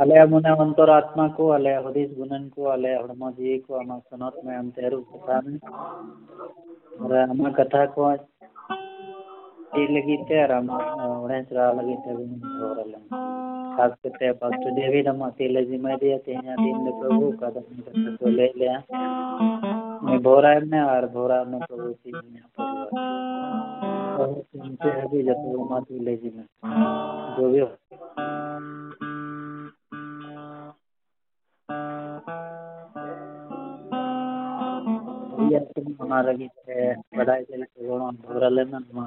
अलय मुन अंतर आत्मा को अलय हृदय गुणन को अलय को सनत में हम कथा में और कथा को लगी और लगी खास जी दिया दिन में प्रभु का दर्शन को ले लिया मैं भोरा और भोरा में प्रभु जब वो जी में जो भी ᱞᱟᱹᱜᱤᱫᱛᱮ ᱵᱟᱰᱟᱭ ᱪᱮᱞᱮ ᱠᱚ ᱜᱚᱲᱚ ᱦᱚᱨᱟ ᱞᱮᱱᱟ ᱱᱚᱣᱟ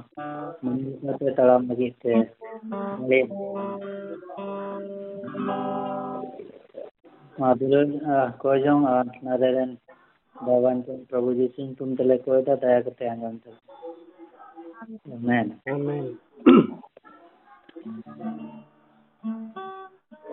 ᱢᱟᱹᱱᱢᱤ ᱥᱟᱶᱛᱮ ᱛᱟᱲᱟᱢ ᱞᱟᱹᱜᱤᱫ ᱛᱮ ᱢᱟ ᱫᱩᱞᱟᱹᱲ ᱠᱚᱭᱡᱚᱝ ᱟᱨ ᱱᱟᱨᱮᱨᱮᱱ भगवान तुम प्रभु जी सिंह तुम तले कोई था दया करते आँगन तक आमेन आमेन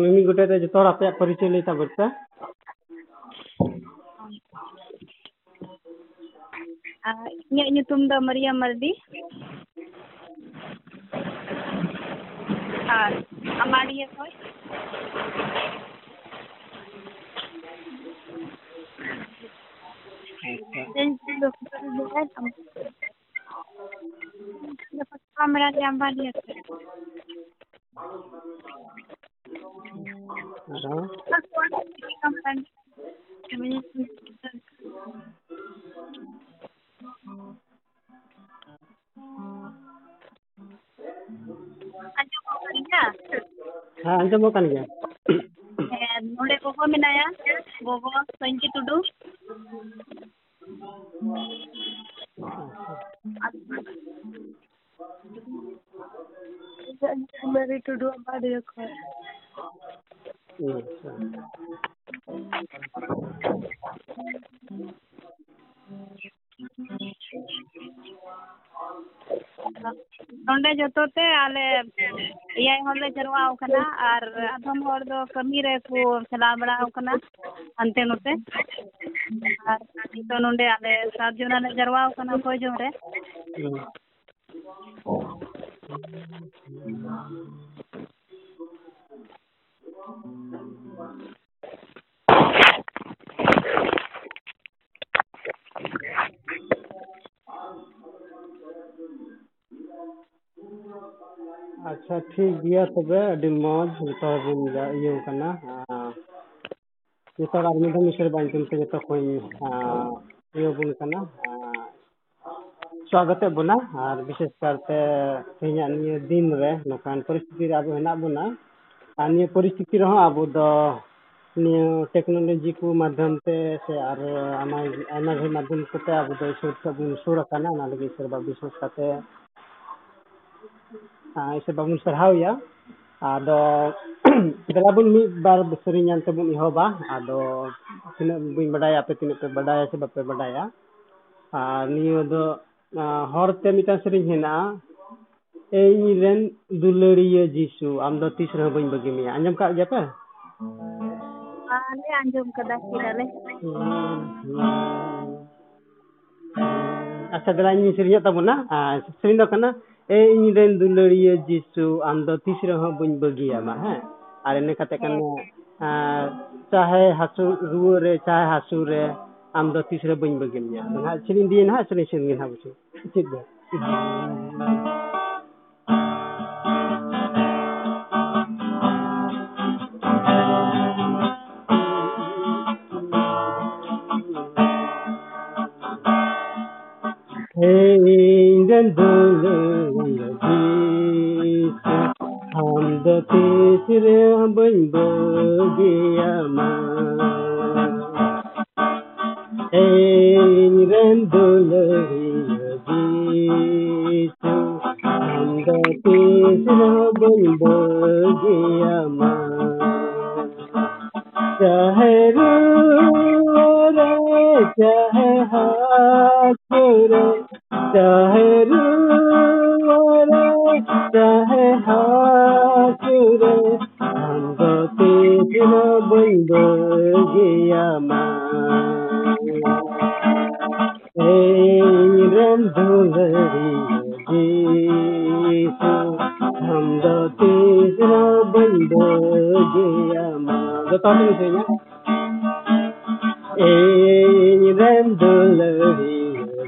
ᱢᱤᱢᱤᱫ ᱜᱚᱴᱮᱡ ᱫᱚ ᱡᱚᱛᱚ ᱦᱚᱲ ᱟᱯᱮᱭᱟᱜ ᱯᱚᱨᱤᱪᱚᱭ ᱞᱟᱹᱭ ᱛᱟᱵᱚᱱ ᱯᱮ ᱤᱧᱟᱹᱜ ᱧᱩᱛᱩᱢ ᱫᱚ ᱢᱟᱨᱤᱭᱟ ᱢᱟᱨᱰᱤ ᱟᱨ ᱟᱢᱟᱰᱤᱭᱟᱹ ᱠᱷᱚᱡ Kamera gambar dia. ᱟᱨᱚ Anjumok kan ya? ᱦᱮᱸ ᱟᱸᱡᱚᱢᱚᱜ ᱠᱟᱱ ᱜᱮᱭᱟ ᱦᱮᱸ ᱱᱚᱰᱮ ᱜᱚᱜᱚ ᱢᱮᱱᱟᱭᱟ ᱜᱚᱜᱚ ᱥᱚᱧᱡᱤ ᱴᱩᱰᱩ ᱢᱟᱨᱤ ᱴᱩᱰᱩ ᱟᱢᱟᱰᱤᱭᱟᱹ ᱠᱷᱚᱡ ᱟᱪᱪᱷᱟ ᱱᱚᱰᱮ ᱡᱚᱛᱚ ᱛᱮ ᱟᱞᱮ ᱮᱭᱟᱭ ᱦᱚᱲ ᱞᱮ ᱡᱟᱨᱣᱟ ᱟᱠᱟᱱᱟ ᱟᱨ ᱟᱫᱚᱢ ᱦᱚᱲ ᱫᱚ ᱠᱟᱹᱢᱤ ᱨᱮᱠᱚ ᱪᱟᱞᱟᱣ ᱵᱟᱲᱟ ᱟᱠᱟᱱᱟ ᱦᱟᱱᱛᱮ ᱱᱚᱛᱮ ᱟᱨ ᱱᱤᱛᱚᱜ ᱱᱚᱰᱮ ᱟᱞᱮ ᱥᱟᱛ ᱡᱚᱱᱟ ᱞᱮ ᱡᱟᱨᱣᱟ ᱟᱠᱟᱱᱟ ᱠᱚᱭ ᱡᱚᱝ ᱨᱮ ᱟᱪᱪᱷᱟ ᱴᱷᱤᱠ ᱜᱮᱭᱟ ᱛᱚᱵᱮ ᱟᱹᱰᱤ ᱢᱚᱡᱽ ᱡᱚᱛᱚ ᱦᱚᱲ ᱵᱚᱱ ᱤᱭᱟᱹᱣ ᱠᱟᱱᱟ ᱡᱚᱛᱚ ᱦᱚᱲ ᱟᱨ ᱢᱤᱫ ᱫᱷᱟᱣ ᱢᱤᱥᱨᱟ ᱵᱟᱝ ᱧᱩᱛᱩᱢ ᱛᱮ ᱡᱚᱛᱚ ᱠᱚᱧ ᱤᱭᱟᱹᱣᱟᱵᱚᱱ ᱠᱟᱱᱟ ᱥᱟᱜᱚᱛᱮᱫ ᱵᱚᱱᱟ ᱟᱨ ᱵᱤᱥᱮᱥ ᱠᱟᱨᱛᱮ ᱛᱮᱦᱮᱧᱟᱜ ᱱᱤᱭᱟᱹ ᱫᱤᱱ ᱨᱮ ᱱᱚᱝᱠᱟᱱ ᱯᱚᱨᱤᱥᱛᱷᱤᱛᱤ ᱨᱮ ᱟᱵᱚ ᱦᱮᱱᱟᱜ ᱵᱚᱱᱟ ᱟᱨ ᱱᱤᱭᱟᱹ ᱯᱚᱨᱤᱥᱛᱷᱤᱛᱤ ᱨᱮᱦᱚᱸ ᱟᱵᱚ ᱫᱚ ᱱᱤᱭᱟᱹ ᱴᱮᱠᱱᱳᱞᱚᱡᱤ ᱠᱚ ᱢᱟᱫᱽᱫᱷᱚᱢ ᱛᱮ ᱥᱮ ᱟᱨ ᱟᱭᱢᱟ ᱰᱷᱮᱨ ᱢᱟᱫᱽᱫᱷᱚᱢ ᱠᱚᱛᱮ ᱟᱵᱚ ᱫᱚ ᱥᱩᱨ ᱥᱮᱫ ᱵᱚᱱ ᱥᱩᱨ ᱟᱠᱟᱱᱟ ᱚᱱᱟ ᱞᱟᱹᱜᱤᱫ ᱥᱮᱨᱣᱟ ᱵᱤᱥᱮᱥ ᱠᱟᱛᱮ ᱤᱥᱚᱨ ᱵᱟᱵᱚᱱ ᱥᱟᱨᱦᱟᱣᱮᱭᱟ ᱟᱫᱚ ᱫᱮᱞᱟ ᱵᱚᱱ ᱢᱤᱫ ᱵᱟᱨ ᱥᱮᱨᱮᱧ ᱧᱟᱢ ᱛᱮᱵᱚᱱ ᱮᱦᱚᱵᱟ ᱟᱫᱚ ᱛᱤᱱᱟᱹᱜ ᱵᱟᱹᱧ ᱵᱟᱰᱟᱭᱟ ᱟᱯᱮ ᱛᱤᱱᱟᱹᱜ ᱯᱮ ᱵᱟᱰᱟᱭᱟ ᱥᱮ ᱵᱟᱯᱮ ᱵᱟᱰᱟᱭᱟ ᱟᱨ ᱱᱤᱭᱟᱹ ᱫᱚ ᱦᱚᱲᱛᱮ ᱢᱤᱫᱴᱟᱝ ᱥᱮᱨᱮᱧ ᱦᱮᱱᱟᱜᱼᱟ ᱮ ᱤᱧᱨᱮᱱ ᱫᱩᱞᱟᱹᱲᱤᱭᱟᱹ ᱡᱤᱥᱩ ᱟᱢ ᱫᱚ ᱛᱤᱥ ᱨᱮᱦᱚᱸ ᱵᱟᱹᱧ ᱵᱟᱹᱜᱤ ᱢᱮᱭᱟ ᱟᱸᱡᱚᱢ ᱠᱟᱜ ᱜᱮᱭᱟ ᱯᱮ ᱟᱞᱮ ᱟᱸᱡᱚᱢ ᱠᱟᱫᱟ ᱠᱮᱫᱟᱞᱮ ᱟᱪᱪᱷᱟ ᱫᱮᱞᱟ ᱤᱧ ᱥᱮᱨᱮᱧᱮᱫ ᱛᱟᱵᱚᱱᱟ ᱥᱮᱨᱮᱧ ᱫᱚ ᱠᱟᱱᱟ ᱮ ᱤᱧᱨᱮᱱ ᱫᱩᱞᱟᱹᱲᱤᱭᱟᱹ ᱡᱤᱥᱩ ᱟᱢ ᱫᱚ ᱛᱤᱥ ᱨᱮᱦᱚᱸ ᱵᱟᱹᱧ ᱵᱟᱹᱜᱤᱭᱟᱢᱟ ᱦᱮᱸ ᱟᱨ ᱤᱱᱟᱹ ᱠᱟᱛᱮ ᱠᱟᱱᱟ ᱪᱟᱦᱮ ᱦᱟᱥᱩ ᱨᱩᱣᱟᱹ ᱨᱮ ᱪᱟᱦᱮ ᱦᱟᱥᱩ ᱨᱮ ᱟᱢ ᱫᱚ ᱛᱤᱥ ᱨᱮ ᱵᱟᱹᱧ ᱵᱟᱹᱜᱤ ᱢᱮᱭᱟ ᱟᱫᱚ ᱦᱟᱸᱜ ᱥᱮᱨᱮᱧ ᱫᱤᱭᱮ ᱱᱟᱦᱟᱜ ᱥᱮᱨᱮᱧ ᱥᱮᱨᱮᱧ ᱱᱟᱦᱟᱜ ᱵᱩᱡᱷᱟᱹᱣ ᱪᱮᱫ ᱜᱮ Praise and bowling Jesus. Hamda tisre abin bogiyama. Praise and bowling Jesus. Hamda tisre abin bogiyama. Chahe ro re, chahe haat re. चाहे रे चाहे हाथ रे हम तो तेरा बंद गया रंधुलरी जीसु हम तो तेरा बंद गया जता नहीं सही ए रंधुलरी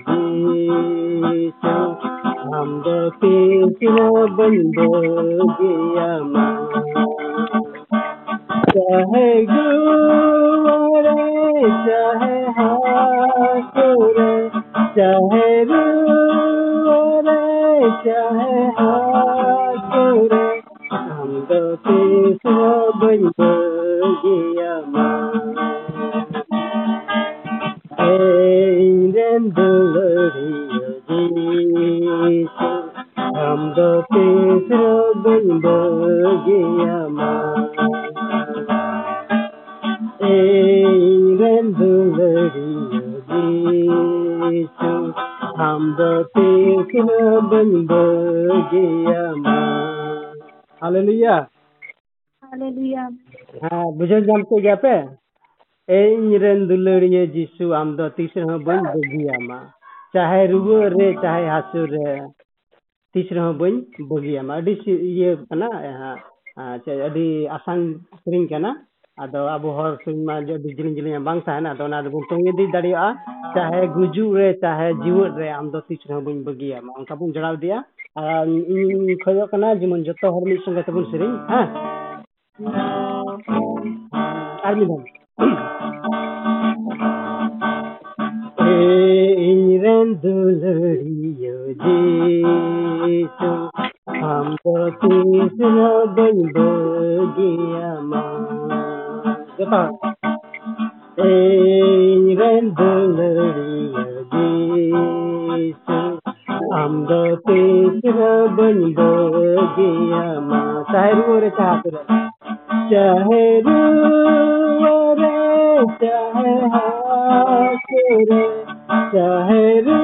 जीसु हम तो तेरा बंद गया चाहे गुरे चाहे हाथुरे चाहे रुरे चाहे हाथुरे हम तो तीसरा बन गया रंदुलरिया जीसु हम तो तीसरा hamda tera bandagi ama rendulari hamda tera bandagi ama haleluya haleluya હા બુઝન જામતો ગયા ᱪᱟᱦᱮ ᱨᱩᱣᱟᱹ ᱨᱮ ᱪᱟᱦᱮ ᱦᱟᱹᱥᱩ ᱨᱮ ᱛᱤᱥ ᱨᱮᱦᱚᱸ ᱵᱟᱹᱧ ᱵᱟᱹᱜᱤᱭᱟᱢᱟ ᱟᱹᱰᱤ ᱤᱭᱟᱹ ᱠᱟᱱᱟ ᱟᱹᱰᱤ ᱟᱥᱟᱱ ᱥᱮᱨᱮᱧ ᱠᱟᱱᱟ ᱟᱫᱚ ᱟᱵᱚ ᱦᱚᱲ ᱥᱮᱨᱮᱧ ᱢᱟ ᱟᱹᱰᱤ ᱡᱤᱞᱤᱧ ᱡᱤᱞᱤᱧ ᱵᱟᱝ ᱛᱟᱦᱮᱱᱟ ᱟᱫᱚ ᱚᱱᱟ ᱫᱚᱵᱚᱱ ᱛᱚᱸᱜᱮ ᱤᱫᱤ ᱫᱟᱲᱮᱭᱟᱜᱼᱟ ᱪᱟᱦᱮ ᱜᱩᱡᱩᱜ ᱨᱮ ᱪᱟᱦᱮ ᱡᱤᱣᱮᱫ ᱨᱮ ᱟᱢ ᱫᱚ ᱛᱤᱥ ᱨᱮᱦᱚᱸ ᱵᱟᱹᱧ ᱵᱟᱹᱜᱤᱭᱟᱢᱟ ᱚᱱᱠᱟ ᱵᱚᱱ ᱡᱚᱲᱟᱣ ᱤᱫᱤᱭᱟ ᱟᱨ ᱤᱧ ᱠᱷᱚᱡᱚᱜ ᱠᱟᱱᱟ ᱡᱮᱢᱚᱱ ᱡᱚᱛᱚ ᱦᱚᱲ ᱢᱤᱫ ᱥᱚᱸᱜᱮ ᱛᱮᱵᱚᱱ ᱥᱮᱨᱮᱧ ᱦᱮᱸ ᱟᱨ ᱢᱤᱫ ᱫᱷᱟᱣ ಇರಂದು ಲಡಿಯೋದೇತು ಹಂಬ ಕೃಷ್ಣ ಬಂಬೋಗಿಯಮ ಇರಂದು ಲಡಿಯೋದೇತು ಹಂಬ ಕೃಷ್ಣ ಬಂಬೋಗಿಯಮ ಸಾಹಿರು ಚಾಹರು ಚಾಹರು ಚಾಹ चाहे रे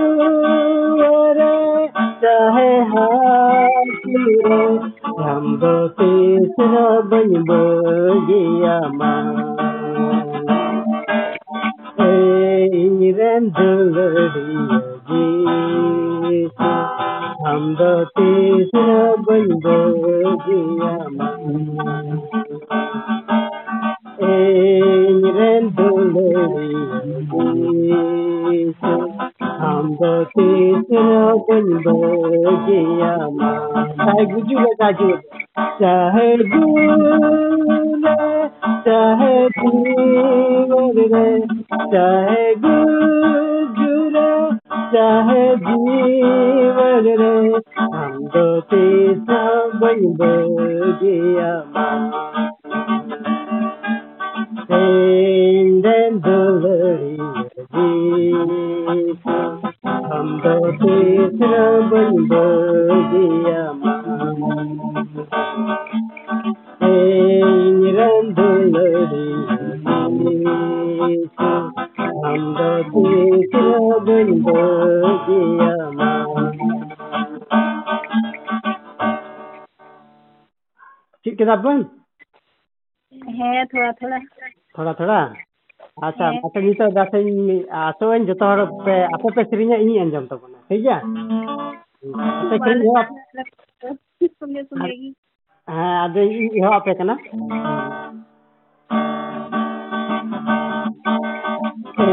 चाहे हाथ रे चाहे रे चाहे हाथ रे हम दो तीसरा बन गया रंधुलड़िया जी हम दो तीसरा बन गया हम conversation, conversation open bergiyama. Sahib, would you let that do it? Saint and Valerie Jesus, Amba Petra Banbergiaman. Saint and Valerie Jesus, Amba Petra Banbergiaman. Chị cái đáp vâng. Hè thua thua ᱛᱷᱚᱲᱟ ᱛᱷᱚᱲᱟ ᱟᱪᱪᱷᱟ ᱟᱪᱪᱷᱟ ᱱᱤᱛᱚᱜ ᱫᱟᱥᱟᱹᱧ ᱟᱥᱚᱜ ᱟᱹᱧ ᱡᱚᱛᱚ ᱦᱚᱲ ᱯᱮ ᱟᱯᱮ ᱯᱮ ᱥᱮᱨᱮᱧᱟ ᱤᱧ ᱟᱸᱡᱚᱢ ᱛᱟᱵᱚᱱᱟ ᱴᱷᱤᱠ ᱜᱮᱭᱟ ᱟᱯᱮ ᱥᱮᱨᱮᱧ ᱦᱚᱸ ᱦᱮᱸ ᱟᱫᱚ ᱤᱧ ᱮᱦᱚᱵ ᱟᱯᱮ ᱠᱟᱱᱟ ᱮ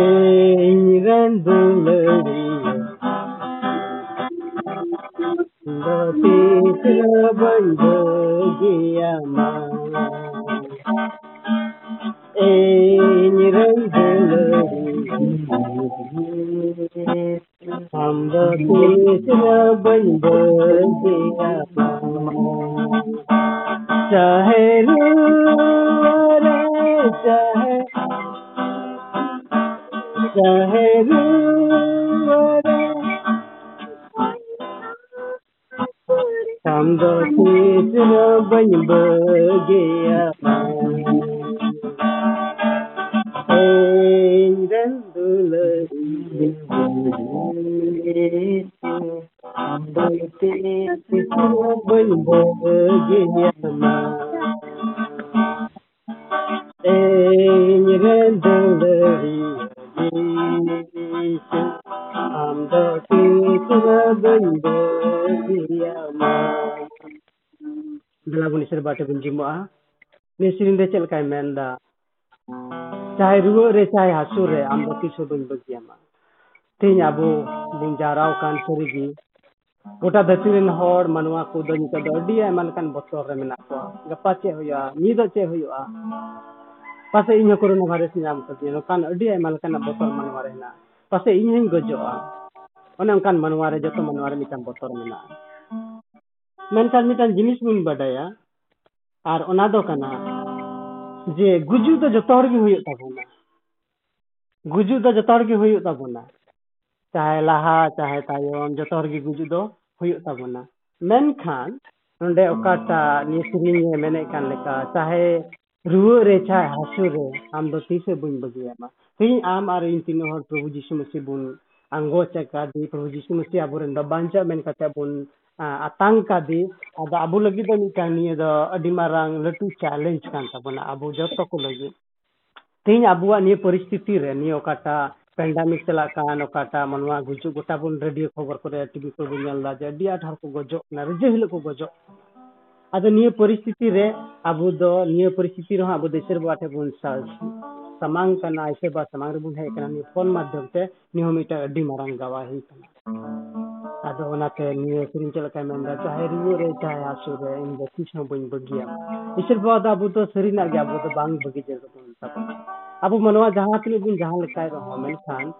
Saya ruo re cahe hasu re ambo kisu bing bagi ama. Tihing abu bing kan suri gi. Gota dhati rin hor manwa ko do nika do di ema lekan botor re mena ko. Gapa che huyo a, nido che huyo a. Pase inyo corona virus nyam ko dino kan di ema lekan botor manwa re na. Pase inyo ing gojo a. One ongkan manwa re jenis bing badaya. ar ᱚᱱᱟ ᱫᱚ ᱠᱟᱱᱟ ᱡᱮ ᱜᱩᱡᱩ ᱫᱚ ᱡᱚᱛᱚ ᱦᱚᱲ ᱜᱮ ᱜᱩᱡᱩᱜ ᱫᱚ ᱡᱚᱛᱚ ᱦᱚᱲ ᱜᱮ ᱦᱩᱭᱩᱜ ᱛᱟᱵᱚᱱᱟ ᱪᱟᱦᱮ ᱞᱟᱦᱟ ᱪᱟᱦᱮ ᱛᱟᱭᱚᱢ ᱡᱚᱛᱚ ᱦᱚᱲ ᱜᱮ ᱜᱩᱡᱩᱜ ᱫᱚ ᱦᱩᱭᱩᱜ ᱛᱟᱵᱚᱱᱟ ᱢᱮᱱᱠᱷᱟᱱ ᱱᱚᱸᱰᱮ ᱚᱠᱟᱴᱟᱜ ᱱᱤᱭᱟᱹ ᱥᱮᱨᱮᱧ ᱢᱮᱱᱮᱫ ᱠᱟᱱ ᱞᱮᱠᱟ ᱪᱟᱦᱮ ᱨᱩᱣᱟᱹ ᱨᱮ ᱪᱟᱦᱮ ᱦᱟᱹᱥᱩ ᱨᱮ ᱟᱢ ᱫᱚ ᱛᱤᱥ ᱦᱚᱸ ᱵᱟᱹᱧ ᱵᱟᱹᱜᱤᱭᱟᱢᱟ ᱛᱤᱦᱤᱧ ᱟᱢ ᱟᱨ ᱤᱧ ᱛᱤᱱᱟᱹᱜ ᱦᱚᱲ ᱯᱨᱚᱵᱷᱩ ᱡᱤᱥᱩ ᱢᱟᱹᱥᱤ ᱵᱚᱱ ᱟᱸᱜᱚᱪ ᱟᱠᱟᱫᱮ ᱯᱨᱚᱵᱷᱩ ᱡᱤᱥᱩ ᱢᱟᱹᱥᱤ ᱟᱵᱚᱨᱮᱱ ᱵᱟᱵᱟᱧᱪᱟ ᱢᱮᱱ ᱠᱟᱛᱮ ᱵᱚᱱ ᱟᱛᱟᱝ ᱠᱟᱫᱮ ᱟᱫᱚ ᱟᱵᱚ ᱞᱟᱹᱜᱤᱫ ᱫᱚ ᱢᱤᱫᱴᱟᱝ ᱱᱤᱭᱟᱹ ᱫᱚ ᱟᱹᱰᱤ ᱢᱟᱨᱟᱝ ᱞᱟᱹᱴᱩ ᱪᱮᱞᱮᱧᱡᱽ ᱠᱟᱱ ᱛᱟᱵᱚᱱᱟ ᱟᱵᱚ ᱡᱚᱛᱚ ᱠᱚ ᱞᱟᱹᱜᱤᱫ ᱛᱮᱦᱮᱧ ᱟᱵᱚᱣᱟᱜ ᱱᱤᱭᱟᱹ ᱯᱚᱨᱤᱥᱛᱷᱤᱛᱤ ᱨᱮ ᱱᱤᱭᱟᱹ ᱚᱠᱟᱴᱟᱜ ᱯᱮᱱᱰᱟᱢᱤᱠ ᱪᱟᱞᱟᱜ ᱠᱟᱱ ᱚᱠᱟᱴᱟᱜ ᱢᱟᱱᱣᱟ ᱜᱩᱡᱩᱜ ᱜᱚᱴᱟ ᱵᱚᱱ ᱨᱮᱰᱤᱭᱳ ᱠᱷᱚᱵᱚᱨ ᱠᱚᱨᱮ ᱴᱤᱵᱷᱤ ᱠᱚᱨᱮ ᱵᱚᱱ ᱧᱮᱞ ᱮᱫᱟ ᱡᱮ ᱟᱹᱰᱤ ᱟᱸᱴ ᱦᱚᱲ ᱠᱚ ᱜᱚᱡᱚᱜ ᱠᱟᱱᱟ ᱨᱤᱡᱟᱹ ᱦᱤᱞᱳᱜ ᱠᱚ ᱜᱚᱡᱚᱜ ᱠᱟᱱᱟ ᱟᱫᱚ ᱱᱤᱭᱟᱹ ᱯᱚᱨᱤᱥᱛᱷᱤᱛᱤ ᱨᱮ ᱟᱵᱚ ᱫᱚ ᱱᱤᱭᱟᱹ ᱯᱚᱨᱤᱥᱛᱷᱤᱛᱤ ᱨᱮᱦᱚᱸ ᱟᱵᱚ ᱫᱚ ᱤᱥᱟᱹᱨ ᱵᱟᱵᱟ ᱴᱷᱮᱱ ᱵᱚᱱ ᱥᱟᱢᱟᱝ ᱠᱟᱱᱟ ᱤᱥᱟᱹᱨ ᱵᱟᱵᱟ ᱥᱟᱢᱟᱝ ᱨᱮᱵᱚᱱ ᱦᱮᱡ ᱠᱟᱱᱟ ᱱᱤᱭᱟᱹ ᱯᱷᱳᱱ ᱢᱟᱫᱽᱫᱷᱚᱢ ᱛᱮ ᱱᱤᱭᱟᱹ ᱦᱚᱸ ᱢᱤᱫᱴᱟᱝ ᱟᱹᱰᱤ ᱢᱟᱨᱟᱝ ᱜᱟᱣᱟᱦᱤ ᱠᱟᱱᱟ ᱟᱫᱚ ᱚᱱᱟᱛᱮ ᱱᱤᱭᱟᱹ ᱥᱮᱨᱮᱧ ᱪᱮᱫ ᱞᱮᱠᱟᱭ ᱢᱮᱱᱫᱟ ᱪᱟᱦᱮ ᱨᱩᱣᱟᱹ ᱨᱮ ᱪᱟᱦᱮ ᱦᱟᱹᱥᱩ ᱨᱮ ᱤᱧ ᱫᱚ ᱛᱤᱥ ᱦᱚᱸ ᱵᱟᱹᱧ ᱵᱟᱹᱜᱤᱭᱟ ᱤᱥᱟᱹᱨ ᱵᱟᱵᱟ ᱫᱚ ᱟᱵᱚ ᱫᱚ ᱥᱟᱹᱨᱤᱱᱟᱜ ᱜᱮ ᱟᱵᱚ ᱫᱚ ᱵᱟᱝ ᱵᱟᱹᱜᱤ ᱡᱟᱹᱨᱩᱲ सकूँ अब मनवा जहाँ के गुण जहाँ लिखा है हमेल खान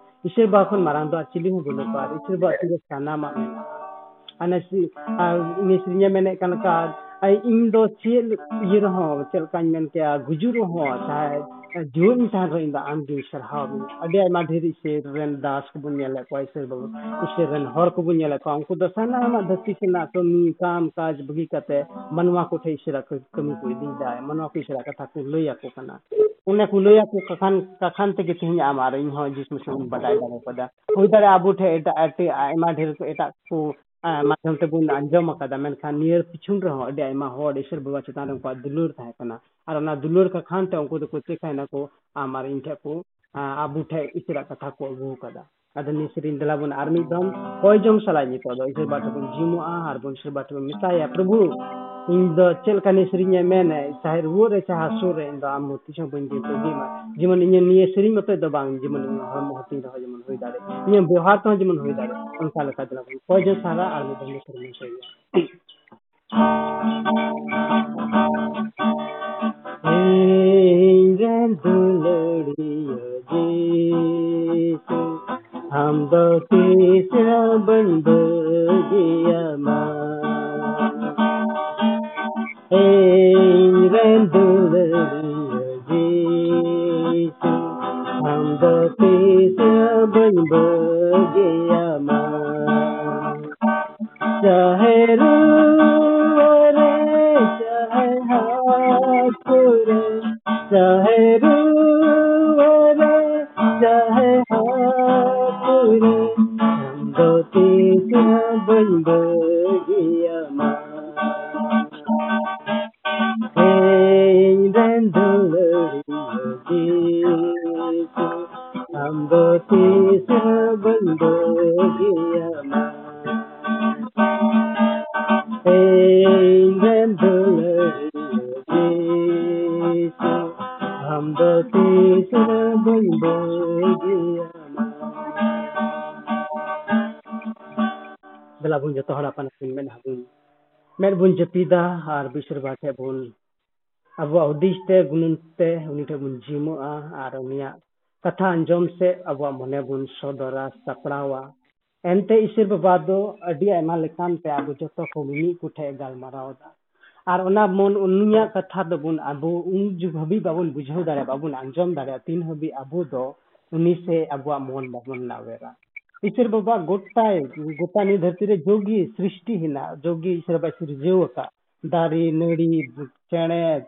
चिली हूँ बुलू पार इसोर बा चिली सानामा मेना अने मिस्रिया इन चल कान मेन चाहे ᱡᱤᱣᱤᱧ ᱛᱟᱦᱮᱱ ᱨᱮ ᱤᱧ ᱫᱚ ᱟᱢᱜᱤᱧ ᱥᱟᱨᱦᱟᱣ ᱢᱮ ᱟᱹᱰᱤ ᱟᱭᱢᱟ ᱰᱷᱮᱨ ᱤᱥᱟᱹᱨ ᱨᱮᱱ ᱫᱟᱥ ᱠᱚᱵᱚᱱ ᱧᱮᱞᱮᱫ ᱠᱚᱣᱟ ᱤᱥᱟᱹᱨ ᱵᱟᱵᱩ ᱤᱥᱟᱹᱨ ᱨᱮᱱ ᱦᱚᱲ ᱠᱚᱵᱚᱱ ᱧᱮᱞᱮᱫ ᱠᱚᱣᱟ ᱩᱱᱠᱩ ᱫᱚ ᱥᱟᱱᱟᱢᱟᱜ ᱫᱷᱟᱹᱨᱛᱤ ᱥᱮᱱᱟᱜ ᱠᱟᱹᱢᱤ ᱠᱟᱢ ᱠᱟᱡ ᱵᱟᱹᱜᱤ ᱠᱟᱛᱮ ᱢᱟᱱᱣᱟ ᱠᱚ ᱴᱷᱮᱱ ᱤᱥᱟᱹᱨᱟ ᱠᱟᱹᱢᱤ ᱠᱚ ᱤᱫᱤᱭᱮᱫᱟ ᱢᱟᱱᱣᱟ ᱠᱚ ᱤᱥᱟᱹᱨᱟ ᱠᱟᱛᱷᱟ ᱠᱚ ᱞᱟᱹᱭ ᱟᱠᱚ ᱠᱟᱱᱟ ᱚᱱᱮ ᱠᱚ ᱞᱟᱹᱭ ᱟᱠᱚ ᱠᱟᱠᱷᱟᱱ ᱠᱟᱠᱷᱟᱱ ᱛᱮᱜᱮ ᱛᱮᱦᱮᱧ ᱟᱢ ᱟᱨ ᱤᱧ ᱦᱚᱸ ᱡᱤᱥ ᱢᱤᱥᱩᱱ ᱵᱟᱰᱟᱭ ᱫᱟᱲᱮ ᱠᱟᱫᱟ ᱦᱩᱭ ᱫᱟᱲᱮᱭᱟᱜᱼᱟ ᱟᱵᱚ ᱴᱷᱮᱱ ᱮᱴᱟᱜ ᱟᱭᱢᱟ ᱰᱷᱮᱨ ᱮᱴᱟᱜ ᱠᱚ माध्यम ते बुन अकादा मेनखान नियर पिछुन बाबा चितान दुलूर थाहे कना और ना दुलूर का खान ते उनको तो चेक है ना को आमार इन ठे को आबू ठे ईश्वर कथा को आदानि सिरिन देलाबुन आर्मि दम कयजों सालायनि पद इसोर बाथौबुन जिमुआ हारबुन इसोर बाथौबुन मिसाया प्रभु इन द चेल का सिरिन मेन चाहे वो रे चाहे सुर रे इन द आम होती सब बन जीते जीमा जीवन इन निये सिरिन पे द बांग जीवन इन हम होती रह जीवन दारे इन व्यवहार तो जीवन होई दारे उनका लका देलाबुन कयजों साला आर्मी दम सिरिन चाहिए अम्बकेश बंद ᱛᱮ ᱜᱩᱱᱟᱹᱱ ᱛᱮ ᱩᱱᱤ ᱴᱷᱮᱱ ᱵᱚᱱ ᱡᱤᱢᱚᱜᱼᱟ ᱟᱨ ᱩᱱᱤᱭᱟᱜ ᱠᱟᱛᱷᱟ ᱟᱸᱡᱚᱢ ᱥᱮ ᱟᱵᱚᱣᱟᱜ ᱢᱚᱱᱮ ᱵᱚᱱ ᱥᱚᱫᱚᱨᱟ ᱥᱟᱯᱲᱟᱣᱟ ᱮᱱᱛᱮ ᱤᱥᱟᱹ ᱵᱟᱵᱟ ᱫᱚ ᱟᱹᱰᱤ ᱟᱭᱢᱟ ᱞᱮᱠᱟᱱ ᱛᱮ ᱟᱵᱚ ᱡᱚᱛᱚ ᱠᱚ ᱢᱤᱢᱤᱫ ᱠᱚᱴᱷᱮᱱ ᱜᱟᱞᱢᱟᱨᱟᱣᱫᱟ ᱟᱨ ᱚᱱᱟ ᱢᱚᱱ ᱩᱱᱤᱭᱟᱜ ᱠᱟᱛᱷᱟ ᱫᱚᱵᱚᱱ ᱟᱵᱚ ᱩᱱ ᱡᱩᱜᱽ ᱦᱟᱹᱵᱤᱡ ᱵᱟᱵᱚᱱ ᱵᱩᱡᱷᱟᱹᱣ ᱫᱟᱲᱮᱭᱟᱜᱼᱟ ᱵᱟᱵᱚᱱ ᱟᱸᱡᱚᱢ ᱫᱟᱲᱮᱭᱟᱜᱼᱟ ᱛᱤᱱ ᱦᱟᱹᱵᱤᱡ ᱟᱵᱚ ᱫᱚ ᱩᱱᱤ ᱥᱮ ᱟᱵᱚᱣᱟᱜ ᱢᱚᱱ ᱵᱟᱵᱚᱱ ᱞᱟᱣᱮᱨᱟ ᱤᱥᱟᱹᱨ ᱵᱟᱵᱟ ᱜᱚᱴᱟᱭ ᱜᱚᱴᱟ ᱱᱤᱭᱟᱹ ᱫᱷᱟᱹᱨᱛᱤ ᱨᱮ ᱡᱳᱜᱤ ᱥᱨᱤᱥᱴᱤ ᱦᱮᱱᱟᱜ ᱡᱳᱜᱤ ᱤᱥᱟᱹᱨ ᱵᱟᱵᱟᱭ ᱥᱤᱨᱡᱟᱹᱣ ᱟᱠᱟᱫ ᱫᱟᱨᱮ ᱱᱟᱹᱲᱤ ᱪᱮᱬᱮ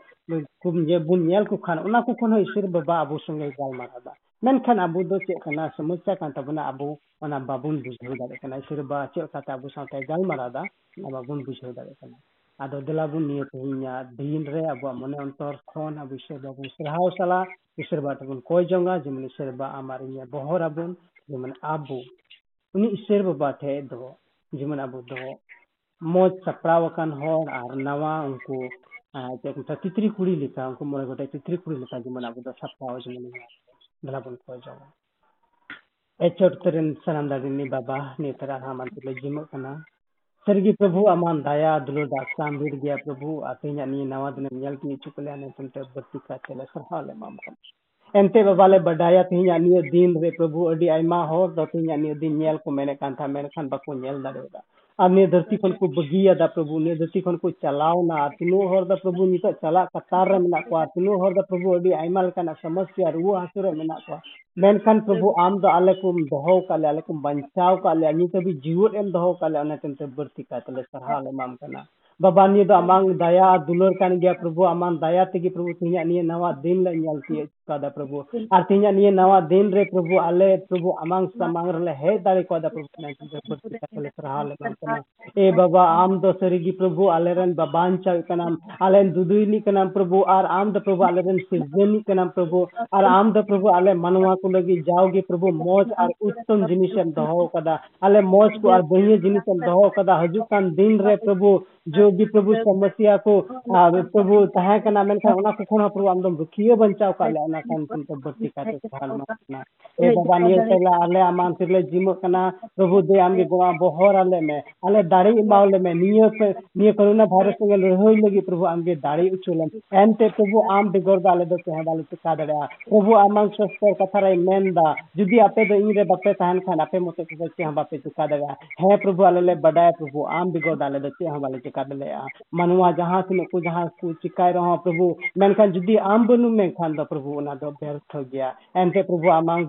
ᱠᱩᱢᱡᱮ ᱵᱩᱱᱭᱟᱞ ᱠᱚ ᱠᱷᱟᱱ ᱚᱱᱟ ᱠᱚ ᱠᱷᱚᱱ ᱦᱚᱸ ᱤᱥᱩᱨ ᱵᱟᱵᱟ ᱟᱵᱚ ᱥᱚᱸᱜᱮ ᱜᱟᱞᱢᱟᱨᱟᱣ ᱢᱮᱱᱠᱷᱟᱱ ᱟᱵᱚ ᱫᱚ ᱪᱮᱫ ᱠᱟᱱᱟ ᱥᱚᱢᱚᱥᱥᱟ ᱠᱟᱱ ᱛᱟᱵᱚᱱᱟ ᱟᱵᱚ ᱚᱱᱟ ᱵᱟᱵᱚᱱ ᱵᱩᱡᱷᱟᱹᱣ ᱫᱟᱲᱮᱭᱟᱜ ᱠᱟᱱᱟ ᱤᱥᱩᱨ ᱵᱟᱵᱟ ᱪᱮᱫ ᱞᱮᱠᱟᱛᱮ ᱟᱵᱚ ᱥᱟᱶᱛᱮ ᱜᱟᱞᱢᱟᱨᱟᱣ ᱫᱟ ᱚᱱᱟ ᱵᱟᱵᱚᱱ ᱵᱩᱡᱷᱟᱹᱣ ᱫᱟᱲᱮᱭᱟᱜ ᱠᱟᱱᱟ ᱟᱫᱚ ᱫᱮᱞᱟᱵᱚᱱ ᱱᱤᱭᱟᱹ ᱛᱮᱦᱮᱧᱟᱜ ᱫᱤᱱ ᱨᱮ ᱟᱵᱚᱣᱟᱜ ᱢᱚᱱᱮ ᱚᱱᱛᱚᱨ ᱠᱷᱚᱱ ᱟᱵᱚ ᱤᱥᱩᱨ ᱵᱟᱵᱚᱱ ᱥᱟᱨᱦᱟᱣ ᱥᱟᱞᱟ ᱤᱥᱩᱨ ᱵᱟᱵᱟ ᱛᱮᱵᱚᱱ ᱠᱚᱭ ᱡᱚᱝᱟ ᱡᱮᱢᱚᱱ ᱤᱥᱩᱨ ᱵᱟᱵᱟ ᱟᱢᱟᱨ ᱤᱧᱟᱹᱜ ᱵᱚᱦᱚᱨ ᱟᱵᱚᱱ ᱡᱮᱢᱚᱱ ᱟᱵᱚ ᱩᱱᱤ ᱤᱥᱩᱨ ᱵᱟᱵᱟ ᱴᱷᱮᱡ ᱫᱚ ᱡᱮᱢᱚᱱ ᱟᱵᱚ ᱫᱚ ᱢᱚᱡᱽ ᱥᱟᱯᱲᱟᱣ ᱟᱠᱟᱱ ᱦᱚᱲ ᱟᱨ ᱱᱟᱣᱟ ᱩᱱᱠᱩ ᱪᱮᱫ ᱠᱚ ᱢᱮᱛᱟᱜᱼᱟ ᱛᱤᱛᱨᱤ ᱠᱩᱲᱤ ᱞᱮᱠᱟ ᱩᱱᱠᱩ ᱢᱚᱬᱮ ᱜᱚᱴᱮᱡ ᱛᱤᱛᱨᱤ ᱠᱩᱲᱤ ᱞᱮᱠᱟ ᱡᱮᱢᱚᱱ ᱟᱵᱚ ᱫᱚ ᱥᱟᱯᱲᱟᱣ ᱡᱮᱢᱚᱱ ᱫᱮᱞᱟ ᱵᱚᱱ ᱠᱚᱭ ᱡᱚᱝᱟ ᱮᱪᱚᱴ ᱛᱮᱨᱮᱱ ᱥᱟᱱᱟᱢ ᱫᱟᱲᱤᱱᱤ ᱵᱟᱵᱟ ᱱᱤᱛᱨᱟ ᱦᱟᱢᱟᱱ ᱛᱩᱞᱮ ᱡᱤᱢᱚᱜ ᱠᱟᱱᱟ सरगी प्रभु अमान दया दुलो दास्तान बीर गया प्रभु आते नि नवा दिन नेल की चुकले ने तुमते बत्ती का चले सरहाले माम एंते बाबाले बडाया तिहिया नि दिन रे प्रभु अडी आइमा हो दो तिहिया नि दिन नेल को मेने कांथा मेने खान बाको नेल दाड़ेदा ᱟᱢᱮ ᱫᱷᱟᱹᱨᱛᱤ ᱠᱷᱚᱱ ᱠᱚ ᱵᱟᱹᱜᱤᱭᱟᱫᱟ ᱯᱨᱚᱵᱷᱩ ᱱᱤᱭᱟᱹ ᱫᱷᱟᱹᱨᱛᱤ ᱠᱷᱚᱱ ᱠᱚ ᱪᱟᱞᱟᱣᱱᱟ ᱛᱤᱱᱟᱹᱜ ᱦᱚᱲ ᱫᱚ ᱯᱨᱚᱵᱷᱩ ᱱᱤᱛᱚᱜ ᱪᱟᱞᱟᱜ ᱠᱟᱛᱟᱨ ᱨᱮ ᱢᱮᱱᱟᱜ ᱠᱚᱣᱟ ᱛᱤᱱᱟᱹᱜ ᱦᱚᱲ ᱫᱚ ᱯᱨᱚᱵᱷᱩ ᱟᱹᱰᱤ ᱟᱭᱢᱟ ᱞᱮᱠᱟᱱᱟᱜ ᱥᱚᱢᱚᱥᱥᱟ ᱨᱩᱣᱟᱹ ᱦᱟᱹᱥᱩ ᱨᱮ ᱢᱮᱱᱟᱜ ᱠᱚᱣᱟ ᱢᱮᱱᱠᱷᱟᱱ ᱯᱨᱚᱵᱷᱩ ᱟᱢ ᱫᱚ ᱟᱞᱮ ᱠᱚᱢ ᱫᱚᱦᱚ ᱟᱠᱟᱫ ᱞᱮᱭᱟ ᱟᱞᱮ ᱠᱚᱢ ᱵᱟᱧᱪᱟᱣ ᱟᱠᱟᱫ ᱞᱮᱭᱟ ᱱᱤᱛ ᱦᱟᱹᱵᱤᱡ ᱡᱤᱣᱮᱫ ᱮᱢ ᱫᱚᱦᱚ ᱟᱠᱟᱫ ᱞᱮᱭᱟ ᱚᱱᱟᱛᱮ ᱱᱤᱛᱚᱜ ᱵᱟᱹᱲᱛᱤ ᱠᱟᱭᱛᱮ ᱞᱮ ᱥᱟᱨᱦᱟᱣ ᱞᱮ ᱮᱢᱟᱢ ᱠᱟᱱᱟ ᱵᱟᱵᱟ ᱱᱤᱭᱟᱹ ᱫᱚ ᱟᱢᱟᱝ ᱫᱟᱭᱟ ᱫᱩᱞᱟᱹᱲ ᱠᱟᱱ ᱜᱮᱭᱟ ᱯᱨᱚᱵᱷᱩ ᱟᱢᱟᱝ ᱫᱟᱭᱟ ᱛᱮᱜᱮ ᱯᱨᱚᱵᱷᱩ ᱛᱮᱦᱮᱧᱟᱜ ᱱᱤᱭᱟᱹ ᱱᱟᱣᱟ ᱫᱤᱱ ᱞᱮ ᱧᱮᱞ ᱛᱤᱭᱳᱜ प्रभु nawa din re Prabhu ale Prabhu amang samang re he dare ko da Prabhu e baba am do serigi Prabhu Prabhu am do Prabhu Prabhu manwa ko lagi jaoge Prabhu ar bhiye jinis em doho kada hajukan din re प्रभु जो भी प्रभु समस्या को प्रभु तहे कना मेनखान ओना को खोना प्रभु आमदम रुखियो बंचाव का ले कान तुम तो बर्ती काते सहाल माना ए बाबा निये सेला आले आमान सिरले जिमो कना प्रभु दे आमगे गोवा बोहर आले में आले दाड़ी इमावले में निये पे निये कोरोना वायरस के रहोय लगी प्रभु आमगे दाड़ी उचुलन एनते प्रभु आम बिगोर दाले दो ते दाले चिका दड़ा प्रभु आमान स्वस्थ कथा रे मेनदा जुदी आपे दो इरे बापे तहन खान आपे मोते के हम बापे चिका दड़ा हे प्रभु आले ले बडाय प्रभु आम बिगोर दाले दो ते हम बाले चिका दले मनवा जहाँ से को जहाँ को चिकाय रहो प्रभु मेनखान जुदी आम बनु मेनखान दो प्रभु ओना दो व्यर्थ गया प्रभु आमांग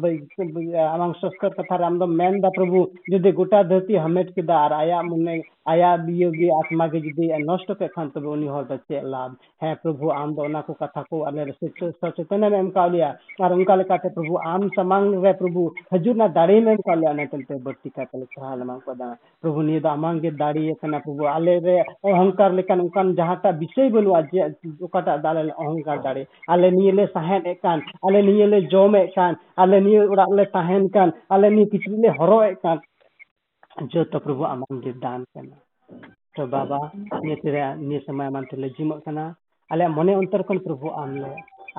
आमांग कथा दो मेन दा प्रभु जुदी गोटा धरती हमेट के दा आया मुने आया बियोगी आत्मा के जुदी नष्ट के खान तब उनी हर चे लाभ है प्रभु आम दो को कथा को अले सचेतन में और उनका प्रभु आम समांग रे प्रभु हजूर ना में कालिया बर्ती का मांग पदा प्रभु निये दा कना प्रभु रे अहंकार लेकिन उनकान जहाटा विषय बनुआ जे ओकाटा दाले अहंकार दाड़े आले निये ले साहेन एकान आले निये उड़ा ले कान किचरी ले हरो एकान जो तो प्रभु आमान के दान करना। तो बाबा निये समय तेरे जिम करना। मने अंतर कन प्रभु आम ले?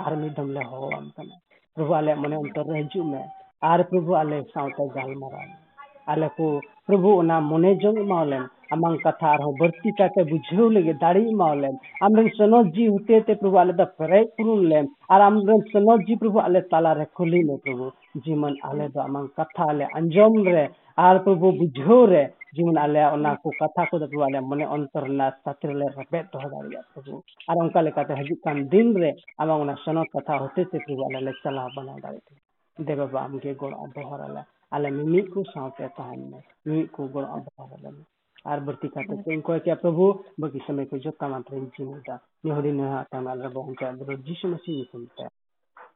आर ले हो आम करना। प्रभु आले मने अंतर रह जु में। आर प्रभु आले साउते गाल मारा को प्रभु ओना मने जंग मावलेन amang kata arho berti kate bujhau lege dari maulem amren sono ji hute te प्रभु आले द फरे पुरुन लेम आर sono ji प्रभु आले ताला खुली ले प्रभु। जीवन आले द amang kata आले अंजम रे आर प्रभु बुझो रे जीवन आले ओना को कथा को प्रभु आले मने अंतर ना सातिर ले रबे तो दारिया प्रभु आर उनका ले कते हजु कान दिन रे amang ओना sono कथा होते ते प्रभु आले ले चला बना दारे देव बाबा आमगे गोड़ अबहर आले आले मिमी को साउते ताहन में मिमी को गोड़ अबहर आले ar bertika te ko ke प्रभु bagi समय को जो कामatre जी मुदा ni hori na ta na la bon ka bro jisu masih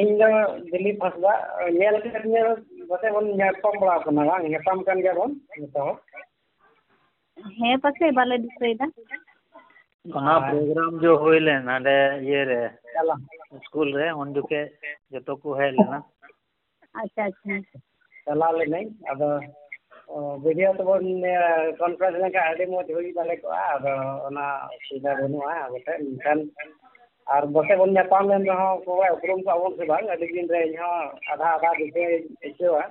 ᱤᱧ ᱫᱚ ᱫᱤᱞᱤᱯ ᱦᱟᱸᱥᱫᱟ ᱧᱮᱞ ᱠᱮᱫ ᱢᱮᱭᱟ ᱯᱟᱥᱮᱡ ᱵᱚᱱ ᱧᱟᱯᱟᱢ ᱵᱟᱲᱟ ᱟᱠᱟᱱᱟ ᱵᱟᱝ ᱧᱟᱯᱟᱢ ᱠᱟᱱ ᱜᱮᱭᱟ ᱵᱚᱱ ᱡᱚᱛᱚ ᱦᱚᱲ ᱦᱮᱸ ᱯᱟᱥᱮᱡ ᱵᱟᱞᱮ दिखᱟᱹᱭᱮᱫᱟ ᱚᱱᱟ ᱯᱨᱳᱜᱨᱟᱢ ᱡᱚ ᱦᱩᱭ ᱞᱮᱱ ᱦᱟᱸᱰᱮ ᱤᱭᱟᱹ ᱨᱮ ᱥᱠᱩᱞ ᱨᱮ ᱩᱱ ᱡᱚᱠᱷᱮᱡ ᱡᱚᱛᱚ ᱠᱚ ᱦᱮᱡ ᱞᱮᱱᱟ ᱟᱪᱪᱷᱟ ᱟᱪᱪᱷᱟ ᱪᱟᱞᱟᱣ ᱞᱮᱱᱟᱹᱧ ᱟᱫᱚ ᱵᱷᱤᱰᱤᱭᱳ ᱛᱮᱵᱚᱱ ᱠᱚᱱᱯᱷᱟᱨᱮᱱᱥ ᱞᱮᱱᱠᱷᱟᱱ ᱟᱹᱰᱤ ᱢᱚᱡᱽ ᱦᱩᱭ ᱫᱟᱲᱮ ᱠᱚᱜᱼᱟ ᱟᱫᱚ ᱚᱱᱟ ᱚᱥᱩᱵᱤᱫᱷᱟ ᱵᱟᱹᱱᱩᱜᱼᱟ ᱟᱵᱚ ᱴᱷᱮᱱ ᱢᱮᱱᱠᱷᱟᱱ ᱟᱨ ᱵᱟᱥᱮᱡ ᱵᱚᱱ ᱧᱟᱯᱟᱢ ᱞᱮᱱ ᱨᱮᱦᱚᱸ ᱵᱚᱸᱜᱟ ᱩᱯᱨᱩᱢ ᱠᱚᱜᱼᱟ ᱵᱚᱱ ᱥᱮ ᱵᱟᱝ ᱟᱹᱰᱤ ᱫᱤᱱ ᱨᱮ ᱤᱧ ᱦᱚᱸ ᱟᱫᱷᱟ ᱟᱫᱷᱟ ᱫᱤᱥᱟᱹᱧ ᱟᱹᱭᱠᱟᱹᱣᱟ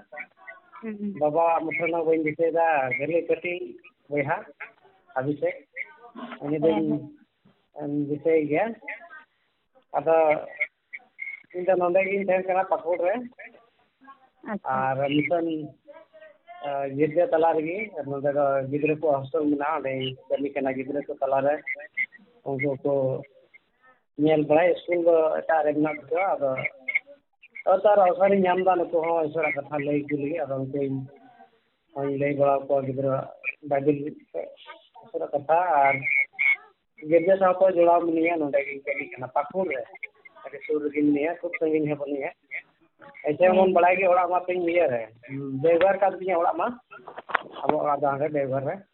ᱵᱟᱵᱟᱣᱟᱜ ᱢᱩᱴᱷᱟᱹᱱ ᱦᱚᱸ ᱵᱟᱹᱧ ᱫᱤᱥᱟᱹᱭᱮᱫᱟ ᱜᱟᱹᱞᱤ ᱠᱟᱹᱴᱤᱡ ᱵᱚᱭᱦᱟ ᱟᱹᱵᱤᱥᱮᱠ ᱩᱱᱤ ᱫᱚᱧ ᱫᱤᱥᱟᱹᱭ ᱜᱮᱭᱟ ᱟᱫᱚ ᱤᱧ ᱫᱚ ᱱᱚᱰᱮ ᱜᱤᱧ ᱛᱟᱦᱮᱱ ᱠᱟᱱᱟ ᱯᱟᱹᱠᱩᱲ ᱨᱮ ᱟᱨ ᱢᱤᱥᱚᱱ ᱜᱤᱫᱽᱨᱟᱹ ᱛᱟᱞᱟ ᱨᱮᱜᱮ ᱱᱚᱰᱮ ᱫᱚ ᱜᱤᱫᱽᱨᱟᱹ ᱠᱚ ᱦᱳᱥᱴᱮᱞ ᱢᱮᱱᱟᱜᱼᱟ ᱚᱸᱰᱮᱧ ᱠᱟᱹᱢᱤ ᱠᱟᱱᱟ ᱜᱤᱫᱽᱨᱟᱹ ᱠᱚ ᱛᱟᱞᱟᱨᱮ ᱩᱱᱠᱩ ᱠᱚ ᱧᱮᱞ ᱵᱟᱲᱟᱭ ᱥᱠᱩᱞ ᱫᱚ ᱮᱴᱟᱜ ᱨᱮ ᱢᱮᱱᱟᱜ ᱛᱟᱠᱚᱣᱟ ᱟᱫᱚ ᱛᱟᱨ ᱚᱣᱥᱚᱨᱤᱧ ᱧᱟᱢ ᱮᱫᱟ ᱱᱩᱠᱩ ᱦᱚᱸ ᱤᱥᱚᱨᱟᱜ ᱠᱟᱛᱷᱟ ᱞᱟᱹᱭ ᱠᱚ ᱞᱟᱹᱜᱤᱫ ᱟᱫᱚ ᱩᱱᱠᱩᱧ ᱦᱚᱧ ᱞᱟᱹᱭ ᱵᱟᱲᱟ ᱟᱠᱚᱣᱟ ᱜᱤᱫᱽᱨᱟᱹ ᱵᱟᱭᱵᱮᱞ ᱤᱥᱚᱨᱟᱜ ᱠᱟᱛᱷᱟ ᱟᱨ ᱜᱤᱫᱽᱨᱟᱹ ᱥᱟᱶᱛᱮ ᱡᱚᱲᱟᱣ ᱢᱤᱱᱟᱹᱧᱟ ᱱᱚᱰᱮ ᱜᱤᱧ ᱠᱟᱹᱢᱤ ᱠᱟᱱᱟ ᱯᱟᱹᱠᱩᱲ ᱨᱮ ᱟᱹᱰᱤ ᱥᱩᱨ ᱨᱮᱜᱮ ᱢᱤᱱᱟᱹᱧᱟ ᱠᱷᱩᱵ ᱥᱟᱺᱜᱤᱧ ᱦᱚᱸ ᱵᱟᱹᱱᱩᱧᱟ ऐसे ᱵᱚᱱ ᱵᱟᱲᱟᱭ ᱜᱮ ᱚᱲᱟᱜ ᱢᱟ ᱛᱤᱧ ᱤᱭᱟᱹ ᱨᱮ ᱵᱮᱜᱷᱚᱨ ᱠᱟᱱ ᱛᱤᱧᱟ ᱚᱲᱟᱜ ᱢᱟ ᱟᱵᱚ ᱚᱲᱟᱜ ᱫᱚ ᱦᱟᱸᱰᱮ ᱵᱮᱜᱷᱚᱨ ᱨᱮ ᱟᱫᱚ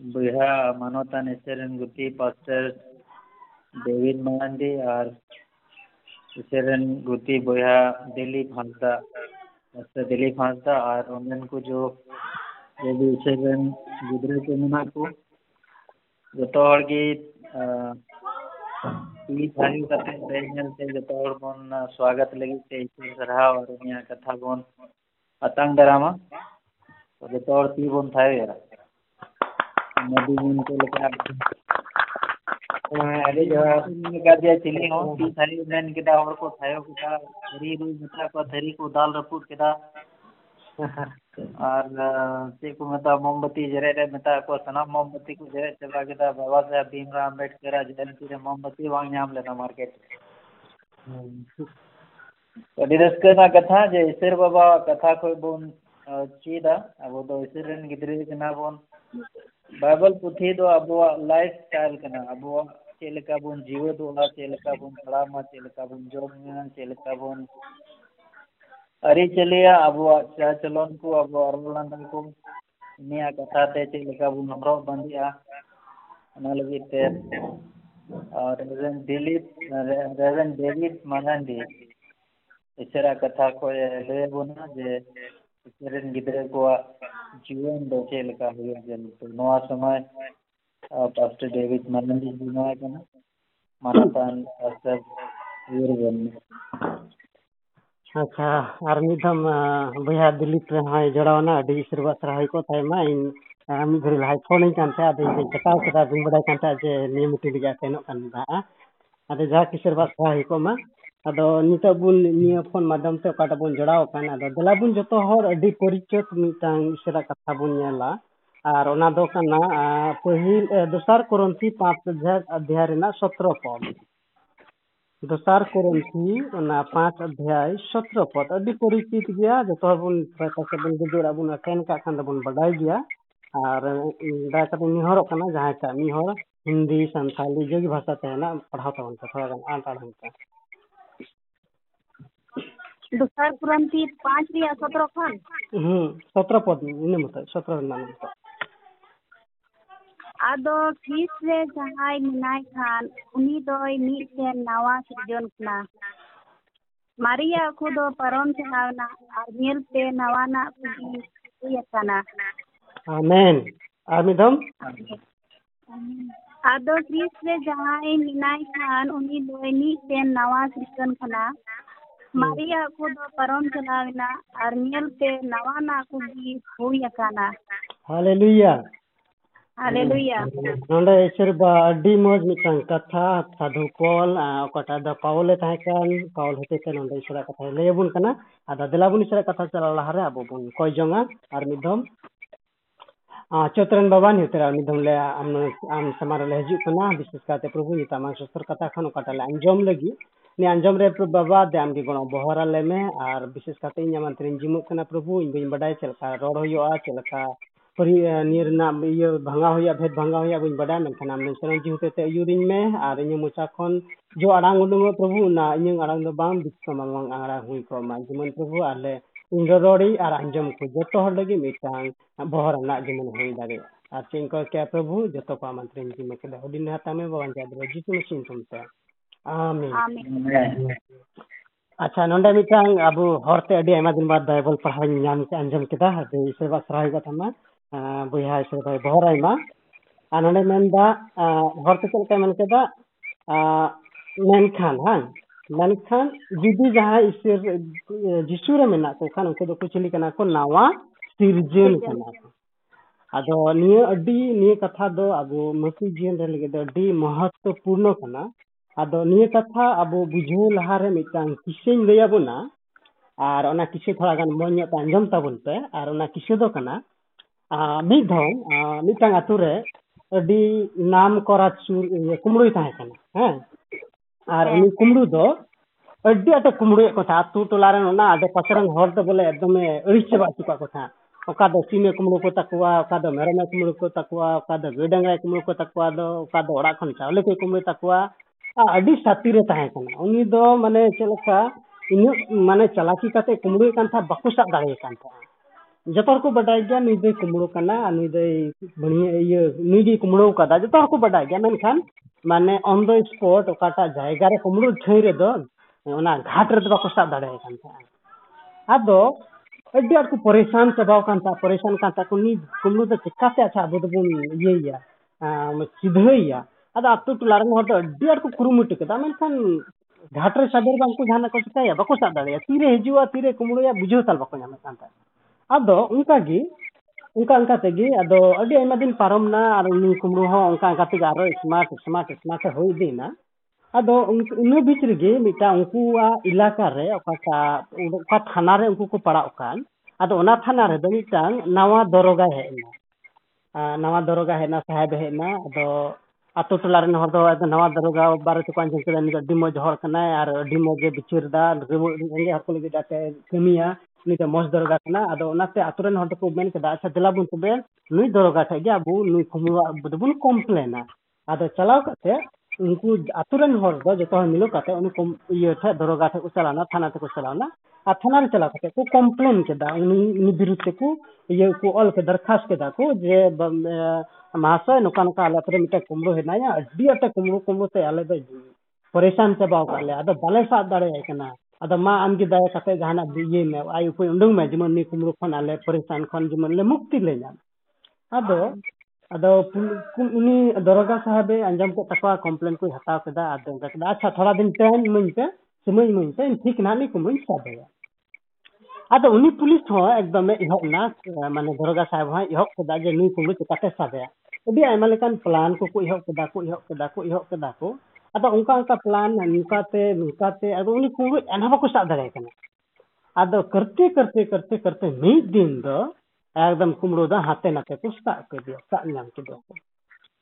बिहार मनोता निशरण गुति पास्टर डेविड मांडी और निशरण गुति बिहार दिल्ली फांसदा पास्टर दिल्ली फांसदा और उन्हें को जो जो भी निशरण गुदरे के मना को जो तो और की ये थाली करते हैं बहन से जो तो और बोन स्वागत लगी से इसे सराह और यहाँ कथा बोन अतंग डरामा तो जो तो और ती बोन था यार ᱱᱚᱫᱤ ᱜᱚᱢᱠᱮ ᱞᱮᱠᱟ ᱟᱹᱰᱤ ᱡᱚᱦᱟᱨ ᱞᱮᱠᱟ ᱡᱮ ᱪᱤᱞᱤ ᱦᱚᱸ ᱛᱤ ᱛᱷᱟᱭᱚ ᱢᱮᱱ ᱠᱮᱫᱟ ᱦᱚᱲ ᱠᱚ ᱛᱷᱟᱭᱚ ᱠᱮᱫᱟ ᱛᱷᱟᱹᱨᱤ ᱨᱩ ᱢᱮᱛᱟ ᱠᱚᱣᱟ ᱛᱷᱟᱹᱨᱤ ᱠᱚ ᱫᱟᱞ ᱨᱟᱹᱯᱩᱫ ᱠᱮᱫᱟ ᱟᱨ ᱪᱮᱫ ᱠᱚ ᱢᱮᱛᱟᱜᱼᱟ ᱢᱳᱢᱵᱟᱛᱤ ᱡᱮᱨᱮᱫ ᱨᱮ ᱢᱮᱛᱟ ᱠᱚᱣᱟ ᱥᱟᱱᱟᱢ ᱢᱳᱢᱵᱟᱛᱤ ᱠᱚ ᱡᱮᱨᱮᱫ ᱪᱟᱵᱟ ᱠᱮᱫᱟ ᱵᱟᱵᱟ ᱥᱟᱦᱮᱵ ᱵᱷᱤᱢᱨᱟᱣ ᱟᱢᱵᱮᱫᱠᱚᱨᱟᱜ ᱡᱚᱭᱚᱱᱛᱤ ᱨᱮ ᱢᱳᱢᱵᱟᱛᱤ ᱵᱟᱝ ᱧᱟᱢ ᱞᱮᱱᱟ ᱢᱟᱨᱠᱮᱴ ᱟᱹᱰᱤ ᱨᱟᱹᱥᱠᱟᱹ ᱨᱮᱱᱟᱜ ᱠᱟᱛᱷᱟ ᱡᱮ ᱤᱥᱟᱹᱨ ᱵᱟᱵᱟᱣᱟᱜ ᱠᱟᱛᱷᱟ ᱠᱷᱚᱡ ᱵᱚᱱ ᱪᱮᱫᱟ ᱟᱵᱚ ᱫᱚ ᱤᱥᱟᱹᱨ ᱨᱮᱱ ᱜᱤᱫᱽᱨᱟᱹ ᱠᱟᱱᱟ ᱵᱚᱱ ᱵᱟᱭᱵᱮᱞ ᱯᱩᱛᱷᱤ ᱫᱚ ᱟᱵᱚᱣᱟᱜ ᱞᱟᱭᱤᱯᱷ ᱥᱴᱟᱭᱤᱞ ᱠᱟᱱᱟ ᱟᱵᱚᱣᱟᱜ ᱪᱮᱫ ᱞᱮᱠᱟ ᱵᱚᱱ ᱡᱤᱣᱮᱫᱚᱜᱼᱟ ᱪᱮᱫ ᱞᱮᱠᱟ ᱵᱚᱱ ᱛᱟᱲᱟᱢᱟ ᱪᱮᱫ ᱞᱮᱠᱟ ᱵᱚᱱ ᱡᱚᱢᱼᱧᱩᱭᱟ ᱪᱮᱫ ᱞᱮᱠᱟ ᱵᱚᱱ ᱟᱹᱨᱤᱪᱟᱹᱞᱤᱭᱟ ᱟᱵᱚᱣᱟᱜ ᱪᱟᱞᱪᱚᱞᱚᱱ ᱠᱚ ᱟᱵᱚᱣᱟᱜ ᱨᱚᱲ ᱞᱟᱸᱫᱟ ᱠᱚ ᱩᱱᱤᱭᱟᱜ ᱠᱟᱛᱷᱟ ᱛᱮ ᱪᱮᱫ ᱞᱮᱠᱟ ᱵᱚᱱ ᱦᱚᱨᱚᱜ ᱵᱟᱸᱫᱮᱜᱼᱟ ᱚᱱᱟ ᱞᱟᱹᱜᱤᱫ ᱛᱮ ᱨᱮᱵᱮᱱ ᱫᱤᱞᱤᱯ ᱨᱮᱵᱮᱱ ᱰᱮᱵᱷᱤᱰ ᱢᱟᱨᱟᱱᱰᱤ ᱤᱥᱟᱹᱨᱟᱜ ᱠᱟᱛᱷᱟ ᱠᱷᱚᱡ ᱞᱟᱹᱭ ᱟᱵᱚᱱᱟ ᱡᱮ ᱤᱥᱟᱹᱨ ᱨᱮᱱ ᱜᱤᱫᱽᱨᱟᱹ ᱠᱚᱣᱟᱜ ᱡᱤᱭᱚᱱ ᱫᱚ ᱪᱮᱫ ᱞᱮᱠᱟ ᱦᱩᱭᱩᱜ ᱡᱟᱹᱨᱩᱲ ᱱᱚᱣᱟ ᱥᱚᱢᱚᱭ ᱯᱟᱥᱴᱟᱨ ᱰᱮᱵᱷᱤᱰ ᱢᱟᱨᱟᱱᱰᱤ ᱮᱢᱟᱭ ᱠᱟᱱᱟ ᱢᱟᱱᱚᱛᱟᱱ ᱯᱟᱥᱴᱟᱨ ᱩᱭᱦᱟᱹᱨ ᱵᱮᱱ ᱟᱪᱪᱷᱟ ᱟᱨ ᱢᱤᱫ ᱫᱷᱟᱣ ᱵᱚᱭᱦᱟ ᱫᱤᱞᱤᱯ ᱨᱮᱦᱚᱸᱭ ᱡᱚᱲᱟᱣᱱᱟ ᱟᱹᱰᱤ ᱥᱮᱨᱵᱟ ᱥᱟᱨᱦᱟᱣ ᱠᱚ ᱛᱟᱭᱢᱟ ᱤᱧ ᱢᱤᱫ ᱜᱷᱟᱹᱲᱤ ᱞᱟᱦᱟᱭ ᱯᱷᱳᱱᱟᱹᱧ ᱠᱟᱱ ᱛᱟᱦᱮᱸᱫ ᱟᱫᱚ ᱤᱧ ᱠᱟᱴᱟᱣ ᱠᱮᱫᱟ ᱵᱟᱹᱧ ᱵᱟᱰᱟᱭ ᱠᱟᱱ ᱛᱟᱦᱮᱸᱫ ᱡᱮ ᱱᱤᱭᱟᱹ ᱢᱤᱴᱤᱝ ᱨᱮᱜᱮ ᱥᱮᱱᱚᱜ ᱠᱟᱱ ᱛᱟᱦᱮᱸᱫᱼᱟ ᱟᱫᱚ ᱡᱟᱦᱟᱸ ᱠᱤ ᱥᱮᱨᱵᱟ ᱥᱟᱨᱦᱟᱣ ᱦᱩᱭ ᱠᱚᱜ ᱢᱟ ᱟᱫᱚ ᱱᱤᱛᱚᱜ ᱵᱚᱱ ᱱᱤᱭᱟᱹ ᱯᱷᱳᱱ ᱢᱟᱫᱽᱫᱷᱚᱢ ᱛᱮ ᱚᱠᱟᱴᱟᱜ ᱵᱚᱱ ᱡᱚᱲᱟᱣ ᱟᱠᱟᱱ ᱟᱫᱚ ᱫᱮᱞᱟ ᱵᱚᱱ ᱡᱚᱛᱚ ᱦᱚᱲ ᱟᱹᱰᱤ ᱯᱚᱨᱤᱪᱚᱛ ᱢᱤᱫᱴᱟᱝ ᱤᱥᱟᱹᱨᱟ ᱠᱟᱛᱷᱟ ᱵᱚᱱ ᱧᱮᱞᱟ ᱟᱨ ᱚᱱᱟ ᱫᱚ ᱠᱟᱱᱟ ᱯᱟᱹᱦᱤᱞ ᱫᱚᱥᱟᱨ ᱠᱚᱨᱚᱱᱛᱷᱤ ᱯᱟᱸᱪ ᱚᱫᱽᱫᱷᱟᱭ ᱨᱮᱱᱟᱜ ᱥᱚᱛᱨᱚ ᱯᱚᱫ দোসার করন্থি না পাঁচ অধ্যায় সতেরো পদ আদি পরিচিত গিয়া যত বন পাশে বন গুজর আবুন আটেন কা খান বন বাডাই গিয়া আর দা কাতে নিহর কানা জাহাই কা নিহর হিন্দি সান্থালি যে ভাষা তেনা পড়াও তাবন কথা আন আড়াং কা દુસર પુરાણથી પાંચ રિયા સતરો ખન હમ સતર પદ એને મત સતર નામ મત ᱟᱫᱚ ᱛᱤᱥ ᱨᱮ ᱡᱟᱦᱟᱸᱭ ᱢᱮᱱᱟᱭ ᱠᱷᱟᱱ ᱩᱱᱤ ᱫᱚᱭ ᱢᱤᱫᱴᱮᱱ ᱱᱟᱣᱟ ᱥᱤᱨᱡᱚᱱ ᱠᱟᱱᱟ ᱢᱟᱨᱮᱭᱟᱜ ᱠᱚ ᱫᱚ ᱯᱟᱨᱚᱢ ᱪᱟᱞᱟᱣᱱᱟ ᱟᱨ ᱧᱮᱞᱛᱮ ᱱᱟᱣᱟᱱᱟᱜ ᱠᱚᱜᱮ ᱦᱩᱭ ᱟᱠᱟᱱᱟ ᱟᱢᱮᱱ ᱟᱨ ᱢᱤᱫ ᱫᱚᱢ ᱟᱫᱚ ᱛᱤᱥ ᱨᱮ ᱡᱟᱦᱟᱸᱭ ᱢᱮᱱᱟᱭ ᱠᱷᱟᱱ ᱩᱱᱤ ᱫᱚᱭ ᱢᱤᱫᱴᱮᱱ ᱱᱟᱣᱟ ᱥᱤᱨᱡᱚᱱ ᱠᱟᱱᱟ ᱢᱟᱨᱮᱭᱟᱜ ᱠᱚᱫᱚ ᱯᱟᱨᱚᱢ ᱪᱟᱞᱟᱣᱮᱱᱟ ᱟᱨ ᱧᱮᱞᱛᱮ ᱱᱟᱣᱟᱱᱟᱜ ᱠᱚᱜᱮ ᱦᱩᱭ ᱟᱠᱟᱱᱟ ᱦᱟᱞᱮᱞᱩᱭᱟ ᱦᱟᱞᱮᱞᱩᱭᱟ ᱱᱚᱰᱮ ᱥᱮᱨᱵᱟ ᱟᱹᱰᱤ ᱢᱚᱡᱽ ᱢᱤᱫᱴᱟᱝ ᱠᱟᱛᱷᱟ ᱥᱟᱫᱷᱩ ᱯᱚᱞ ᱚᱠᱟᱴᱟᱜ ᱫᱚ ᱯᱟᱣᱞᱮ ᱛᱟᱦᱮᱸ ᱠᱟᱱ ᱯᱟᱣᱞ ᱦᱚᱛᱮᱡ ᱛᱮ ᱱᱚᱰᱮ ᱤᱥᱟᱹᱨᱟᱜ ᱠᱟᱛᱷᱟᱭ ᱞᱟᱹᱭᱟᱵᱚᱱ ᱠᱟᱱᱟ ᱟᱫᱚ ᱫᱮᱞᱟᱵᱚᱱ ᱤᱥᱟᱹᱨᱟᱜ ᱠᱟᱛᱷᱟ ᱪᱟᱞᱟᱣ ᱞᱟᱦᱟᱨᱮ ᱟᱵᱚ ᱵᱚᱱ ᱠᱚᱭ ᱡᱚᱝᱟ ᱟᱨ ᱢᱤᱫ ᱫᱷᱚᱢ ᱪᱚᱛᱨᱟᱱ ᱵᱟᱵᱟ ᱱᱤᱛᱨᱟ ᱩᱱᱤ ᱫᱚᱢ ᱞᱮ ᱟᱢ ᱟᱢ ᱥᱟᱢᱟᱨ ᱞᱮ ᱦᱤᱡᱩᱜ ᱠᱟᱱᱟ ᱵᱤᱥᱮᱥ ᱠᱟᱛᱮ ᱯᱨᱚᱵᱷᱩ ᱱᱤᱛᱟᱢ ᱥᱚᱥᱛᱚᱨ ᱠᱟᱛᱷᱟ ᱠᱷᱚᱱ ᱚᱠᱟᱴᱟᱜ ᱞᱮ ᱟᱸᱡᱚᱢ ᱞᱟᱹᱜᱤᱫ आंजम बाबा दाम के गणों बहरा लेमे और विशेष करते निमंत्रण जिम्मे प्रभु इन बी बाडा चलका रड़ चलका भांगा हुआ भेद भागा हुआ बी बाडा मेखान आम नौ जीवते अयुरी में और इन मोचा खन जो आड़ उदूंग प्रभु ना इन आड़ तो बाम आड़ हुई जिमन प्रभु आले इन रड़ी और आंजम को जो लगे मिटा बहरा जिमन हो दाग আর চিন কয়েক প্রভু যত কমান্ত্রিম জিমে খেলে হুদিন হাতামে বাবান ᱟᱢᱤᱱ ᱟᱪᱪᱷᱟ ᱱᱚᱸᱰᱮ ᱢᱤᱫᱴᱟᱝ ᱟᱵᱚ ᱦᱚᱲᱛᱮ ᱟᱹᱰᱤ ᱟᱭᱢᱟ ᱫᱤᱱ ᱵᱟᱫ ᱵᱟᱭᱵᱚᱞ ᱯᱟᱲᱦᱟᱣ ᱤᱧ ᱧᱟᱢ ᱠᱮ ᱟᱸᱡᱚᱢ ᱠᱮᱫᱟ ᱟᱫᱚ ᱤᱥᱟᱹᱵᱟ ᱥᱟᱨᱦᱟᱣ ᱦᱩᱭᱩᱜ ᱛᱟᱢᱟ ᱵᱚᱭᱦᱟ ᱤᱥᱟᱹᱵᱟ ᱵᱚᱦᱚᱨ ᱟᱭᱢᱟ ᱟᱨ ᱱᱚᱸᱰᱮ ᱢᱮᱱᱫᱟ ᱦᱚᱲᱛᱮ ᱪᱮᱫ ᱞᱮᱠᱟᱭ ᱢᱮᱱ ᱠᱮᱫᱟ ᱢᱮᱱᱠᱷᱟᱱ ᱵᱟᱝ ᱢᱮᱱᱠᱷᱟᱱ ᱡᱩᱫᱤ ᱡᱟᱦᱟᱸᱭ ᱤᱥᱟᱹᱨ ᱡᱤᱥᱩ ᱨᱮ ᱢᱮᱱᱟᱜ ᱠᱚ ᱠᱷᱟᱱ ᱩᱱᱠᱩ ᱫᱚᱠᱚ ᱪᱤᱞᱤ ᱠᱟᱱᱟ ᱠᱚ ᱱᱟᱣᱟ ᱥᱤᱨᱡᱚᱱ ᱠᱟᱱᱟ ᱠᱚ ᱟᱫᱚ ᱱᱤᱭᱟᱹ ᱟᱹᱰᱤ ᱱᱤᱭᱟᱹ ᱠᱟᱛᱷᱟ ᱫᱚ ᱟᱵᱚ ᱢᱟᱹᱱᱢᱤ ᱡᱤᱭᱚᱱ ᱨᱮ ᱞᱟᱹᱜᱤᱫ ᱫᱚ ᱟᱹᱰᱤ ᱢᱚᱦᱚᱛᱛᱚᱯᱩᱨᱱᱚ ᱠᱟᱱᱟ ᱟᱫᱚ ᱱᱤᱭᱟᱹ ᱠᱟᱛᱷᱟ ᱟᱵᱚ ᱵᱩᱡᱷᱟᱹᱣ ᱞᱟᱦᱟᱨᱮ ᱢᱤᱫᱴᱟᱝ ᱠᱤᱥᱟᱹᱧ ᱞᱟᱹᱭ ᱟᱵᱚᱱᱟ ᱟᱨ ᱚᱱᱟ ᱠᱤᱥᱟᱹ ᱛᱷᱚᱲᱟ ᱜᱟᱱ ᱢᱚᱸᱡᱽ ᱧᱚᱜ ᱛᱮ ᱟᱸᱡᱚᱢ ᱛᱟᱵᱚᱱ ᱯᱮ ᱟᱨ ᱚᱱᱟ ᱠᱤᱥᱟᱹ ᱫᱚ ᱠᱟᱱᱟ ᱢᱤᱫ ᱫᱷᱟᱣ ᱢᱤᱫᱴᱟᱝ ᱟᱛᱳ ᱨᱮ ᱟᱹᱰᱤ ᱱᱟᱢ ᱠᱚᱨᱟ ᱪᱩᱨ ᱠᱩᱢᱲᱩᱭ ᱛᱟᱦᱮᱸ ᱠᱟᱱᱟ ᱦᱮᱸ ᱟᱨ ᱩᱱᱤ ᱠᱩᱢᱲᱩ ᱫᱚ ᱟᱹᱰᱤ ᱟᱸᱴᱮ ᱠᱩᱢᱲᱩᱭᱮᱫ ᱠᱚ ᱛᱟᱦᱮᱸᱫ ᱟᱛᱳ ᱴᱚᱞᱟ ᱨᱮᱱ ᱚᱱᱟ ᱟᱰᱮ ᱯᱟᱥᱮ ᱨᱮᱱ ᱦᱚᱲ ᱫᱚ ᱵᱚᱞᱮ ᱮᱠᱫᱚᱢᱮ ᱟᱹᱲᱤᱥ ᱪᱟᱵᱟ ᱦᱚᱪᱚ ᱠᱟᱜ ᱠᱚ ᱛᱟᱦᱮᱸᱫ ᱚᱠᱟ ᱫᱚ ᱥᱤᱢᱮ ᱠᱩᱢᱲᱩ ᱠᱚ ᱛᱟᱠᱚᱣᱟ ᱚᱠᱟ ᱫᱚ ᱢᱮᱨᱚᱢᱮ ᱠᱩᱢᱲᱩ ᱠᱚ ᱛᱟᱠᱚᱣᱟ ᱚᱠᱟ ᱫᱚ ᱜᱟᱹᱭ ᱰᱟᱝᱨᱟᱭ ᱠᱩᱢᱲᱩ ᱠᱚ ᱛᱟᱠᱚᱣᱟ ᱫᱚ ᱚᱠᱟ ᱫᱚ ᱚᱲᱟᱜ ᱠᱷᱚᱱ ᱪᱟᱣᱞᱮ ᱠᱚᱭ ᱠᱩᱢᱲᱩ ᱛᱟᱠᱚᱣᱟ सातरेनी मानने चलका इन मानने चलाकी कमड़े बाको सब दिन जो बाडा नई दई कमड़ना नई कमड़ा जो बाडा मेखान मानने अन दपट अकाटा जगार कमड़ छईरे घाट रे बाको सब दिन अब परेशान चाबाद परेशान कमड़ो चेकाते अच्छा अब चिधया ಅದು ಅತ್ತು ತುಲಾರಂಗ್ ಹೊಟ್ಟು ಅಡ್ಡಿ ಅಡ್ಕು ಕುರುಮುಟ್ಟುಕದ ಆಮೇಲೆ ಸಣ್ಣ ಘಾಟ್ರೆ ಸದರ್ ಬಂಕು ಧ್ಯಾನ ಕೊಟ್ಟು ಯಾವಕ್ಕೂ ಸಾಧಾಳೆ ᱛᱤᱨᱮ ಹಿಜುವ ತೀರೆ ಕುಮುಡುಯ ಬುಜುವ ತಲ್ಬಕು ᱧᱟᱢ ᱛᱟᱦᱮᱸᱫ ᱟᱫᱚ ᱚᱱᱠᱟ ᱜᱮ ᱚᱱᱠᱟ ᱚᱱᱠᱟ ᱛᱮᱜᱮ ᱟᱫᱚ ᱟᱹᱰᱤ ᱟᱭᱢᱟ ᱫᱤᱱ ᱯᱟᱨᱚᱢᱱᱟ ᱟᱨ ᱩᱱᱤ ᱠᱩᱢᱲᱩ ᱦᱚᱸ ᱚᱱᱠᱟ ᱚᱱᱠᱟ ᱛᱮᱜᱮ ᱟᱨᱚ ᱥᱢᱟᱨᱴ ᱥᱢᱟᱨᱴ ᱥᱢᱟᱨᱴ ᱦᱩᱭ ᱤᱫᱤᱭᱮᱱᱟ ᱟᱫᱚ ᱤᱱᱟᱹ ᱵᱤᱪ ᱨᱮᱜᱮ ᱢᱤᱫᱴᱟᱝ ᱩᱱᱠᱩᱣᱟᱜ ᱤᱞᱟᱠᱟ ᱨᱮ ᱚᱠᱟᱴᱟ ᱚᱠᱟ ᱛᱷᱟᱱᱟ ᱨᱮ ᱩᱱᱠᱩ ᱠᱚ ᱯᱟᱲᱟᱜ ᱠᱟᱱ ᱟᱫᱚ ᱚᱱᱟ ᱛᱷᱟᱱᱟ ᱨᱮᱫᱚ ᱢᱤᱫᱴᱟᱝ ᱱᱟᱣᱟ ᱫᱚᱨᱚᱜᱟᱭ ᱦᱮᱡ ᱮᱱᱟ ᱱᱟᱣᱟ ᱫᱚᱨᱚᱜᱟ ᱦᱮᱡ ᱮᱱᱟ ᱥᱟᱦᱮᱵ ᱦᱮᱡ ᱮᱱᱟ ᱟᱫᱚ ᱟᱛᱳ ᱴᱚᱞᱟ ᱨᱮᱱ ᱦᱚᱲ ᱫᱚ ᱱᱟᱣᱟ ᱫᱚᱨᱚᱜᱟ ᱵᱟᱨᱮ ᱛᱮᱠᱚ ᱟᱸᱡᱚᱢ ᱠᱮᱫᱟ ᱩᱱᱤ ᱫᱚ ᱟᱹᱰᱤ ᱢᱚᱸᱡᱽ ᱦᱚᱲ ᱠᱟᱱᱟᱭ ᱟᱨ ᱟᱹᱰᱤ ᱢᱚᱸᱡᱽ ᱮ ᱵᱤᱪᱟᱹᱨᱫᱟ ᱨᱮᱸᱜᱮᱡ ᱦᱚᱲ ᱠᱚ ᱞᱟᱹᱜᱤᱫ ᱟᱛᱮ ᱠᱟᱹᱢᱤᱭᱟ ᱩᱱᱤ ᱫᱚ ᱢᱚᱸᱡᱽ ᱫᱚᱨᱚᱜᱟ ᱠᱟᱱᱟ ᱟᱫᱚ ᱚᱱᱟᱛᱮ ᱟᱛᱳ ᱨᱮᱱ ᱦᱚᱲ ᱫᱚᱠᱚ ᱢᱮᱱ ᱠᱮᱫᱟ ᱟᱪᱪᱷᱟ ᱫᱮᱞᱟ ᱵᱚᱱ ᱛᱚᱵᱮ ᱱᱩᱭ ᱫᱚᱨᱚᱜᱟ ᱴᱷᱮᱡ ᱜᱮ ᱟᱵᱚ ᱱᱩᱭ ᱠᱩᱢᱲᱩᱣᱟᱜ ᱫᱚᱵᱚᱱ ᱠᱚᱢᱯᱞᱮᱱᱟ ᱟᱫᱚ ᱪᱟᱞᱟᱣ ᱠᱟᱛᱮ ᱩᱱᱠᱩ ᱟᱛᱳ ᱨᱮᱱ ᱦᱚᱲ ᱫᱚ ᱡᱚᱛᱚ ᱦᱚᱲ ᱢᱤᱞᱟᱹᱣ ᱠᱟᱛᱮ ᱩᱱᱤ ᱤᱭᱟᱹ ᱴᱷᱮᱡ ᱫᱚᱨᱚᱜᱟ ᱴᱷᱮᱡ ᱠᱚ ᱪᱟᱞᱟᱣᱱᱟ ᱛᱷᱟᱱᱟ ᱛᱮᱠᱚ ᱪᱟᱞᱟᱣᱱᱟ ᱟᱨ ᱛᱷᱟᱱᱟ ᱨᱮ ᱪᱟᱞᱟᱣ ᱠᱟᱛᱮ ᱠᱚ ᱠᱚᱢᱯᱞᱮᱱ ᱠᱮᱫᱟ ᱩᱱᱤ ᱩᱱᱤ ᱵᱤᱨᱩᱫᱽ ᱛᱮᱠᱚ ᱤᱭᱟᱹ ᱠᱚ ᱚᱞ ᱠᱮᱫᱟ ᱫᱚᱨᱠᱷᱟᱥ ᱠᱮᱫᱟ ᱠᱚ ᱡᱮ ᱢᱟᱦᱟᱥᱚᱭ ᱱᱚᱝᱠᱟ ᱱᱚᱝᱠᱟ ᱟᱞᱮ ᱟᱛᱳ ᱨᱮ ᱢᱤᱫᱴᱮᱡ ᱠᱩᱢᱲᱩ ᱦᱮᱱᱟᱭᱟ ᱟᱹᱰᱤ ᱟᱸᱴᱮ ᱠᱩᱢᱲᱩ ᱠᱩᱢᱲᱩ ᱛᱮ ᱟᱞᱮ ᱫᱚ ᱯᱚᱨᱮᱥᱟᱱ ᱪᱟᱵᱟᱣ ᱠᱟᱜ ᱞᱮᱭᱟ ᱟᱫᱚ ᱵᱟᱞᱮ ᱥᱟᱵ ᱫᱟᱲᱮᱭᱟᱭ ᱠᱟᱱᱟ ᱟᱫᱚ ᱢᱟ ᱟᱢᱜᱮ ᱫᱟᱭᱟ ᱠᱟᱛᱮ ᱡᱟᱦᱟᱱᱟᱜ ᱤᱭᱟᱹᱭ ᱢᱮ ᱟᱭ ᱩᱯᱟᱹᱭ ᱩᱰᱩᱝ ᱢᱮ ᱡᱮᱢᱚᱱ ᱱᱩᱭ ᱠᱩᱢᱲᱩ ᱠᱷᱚᱱ ᱟᱞᱮ ᱯᱚᱨᱮᱥᱟᱱ ᱠᱷᱚᱱ ᱡᱮᱢᱚᱱ ᱞᱮ ᱢᱩᱠᱛᱤ ᱞᱮ ᱧᱟᱢ ᱟᱫᱚ ᱟᱫᱚ ᱩᱱᱤ ᱫᱚᱨᱚᱜᱟ ᱥᱟᱦᱮᱵᱮ ᱟᱸᱡᱚᱢ ᱠᱮᱫ ᱛᱟᱠᱚᱣᱟ ᱠᱚᱢᱯᱞᱮᱱ ᱠᱚ ᱦᱟᱛᱟᱣ ᱠᱮᱫᱟ ᱟᱫᱚ ᱚᱱᱠᱟ ᱠᱮᱫᱟ ᱟᱪᱪᱷᱟ ᱛᱷᱚᱲᱟ ᱫᱤᱱ ᱴᱟᱭᱤᱢ ᱤᱢᱟᱹᱧ ᱯᱮ ᱥᱚᱢᱚᱭ ᱤᱢᱟᱹᱧ ᱯᱮ ᱴᱷᱤᱠ ᱱᱟᱦᱟᱜ ᱱᱩᱭ ᱠᱩᱢᱲᱩᱧ ᱥᱟᱵᱮᱭᱟ ᱟᱫᱚ ᱩᱱᱤ ᱯᱩᱞᱤᱥ ᱦᱚᱸ ᱮᱠᱫᱚᱢᱮ ᱮᱦᱚᱵ ᱮᱱᱟ ᱢᱟᱱᱮ ᱫᱚᱨᱚᱜᱟ ᱥᱟᱦᱮᱵ ᱦᱚᱸ ᱮᱦᱚᱵ ᱠᱮᱫᱟ ᱡᱮ ᱱᱩᱭ ᱠᱩᱢᱲᱩ ᱪᱤᱠᱟᱛᱮ ᱥᱟᱵᱮᱭᱟ ᱟᱹᱰᱤ ᱟᱭᱢᱟ ᱞᱮᱠᱟᱱ ᱯᱞᱟᱱ ᱠᱚᱠᱚ ᱮᱦᱚᱵ ᱠᱮᱫᱟ ᱠᱚ ᱮᱦᱚᱵ ᱠᱮᱫᱟ ᱠᱚ ᱮᱦᱚᱵ ᱠᱮᱫᱟ ᱠᱚ ᱟᱫᱚ ᱚᱱᱠᱟ ᱚᱱᱠᱟ ᱯᱞᱟᱱ ᱱᱚᱝᱠᱟᱛᱮ ᱱᱚᱝᱠᱟᱛᱮ ᱟᱫᱚ ᱩᱱᱤ ᱠᱩᱢᱲᱩ ᱮᱱᱦᱚᱸ ᱵᱟᱠᱚ ᱥᱟᱵ ᱫᱟᱲᱮᱭᱟᱭ ᱠᱟᱱᱟ ᱟᱫᱚ ᱠᱟᱨᱛᱮ ᱠᱟᱨᱛᱮ ᱠᱟᱨᱛᱮ ᱠᱟᱨᱛᱮ ᱢᱤᱫ ᱫᱤᱱ ᱫᱚ ᱮᱠᱫᱚᱢ ᱠᱩᱢᱲᱩ ᱫᱚ ᱦᱟᱱᱛᱮ ᱱᱟᱛᱮ ᱠᱚ ᱥᱟᱵ ᱠᱮᱫᱮᱭᱟ ᱥᱟᱵ ᱧᱟᱢ ᱠᱮᱫᱮᱭᱟ ᱠᱚ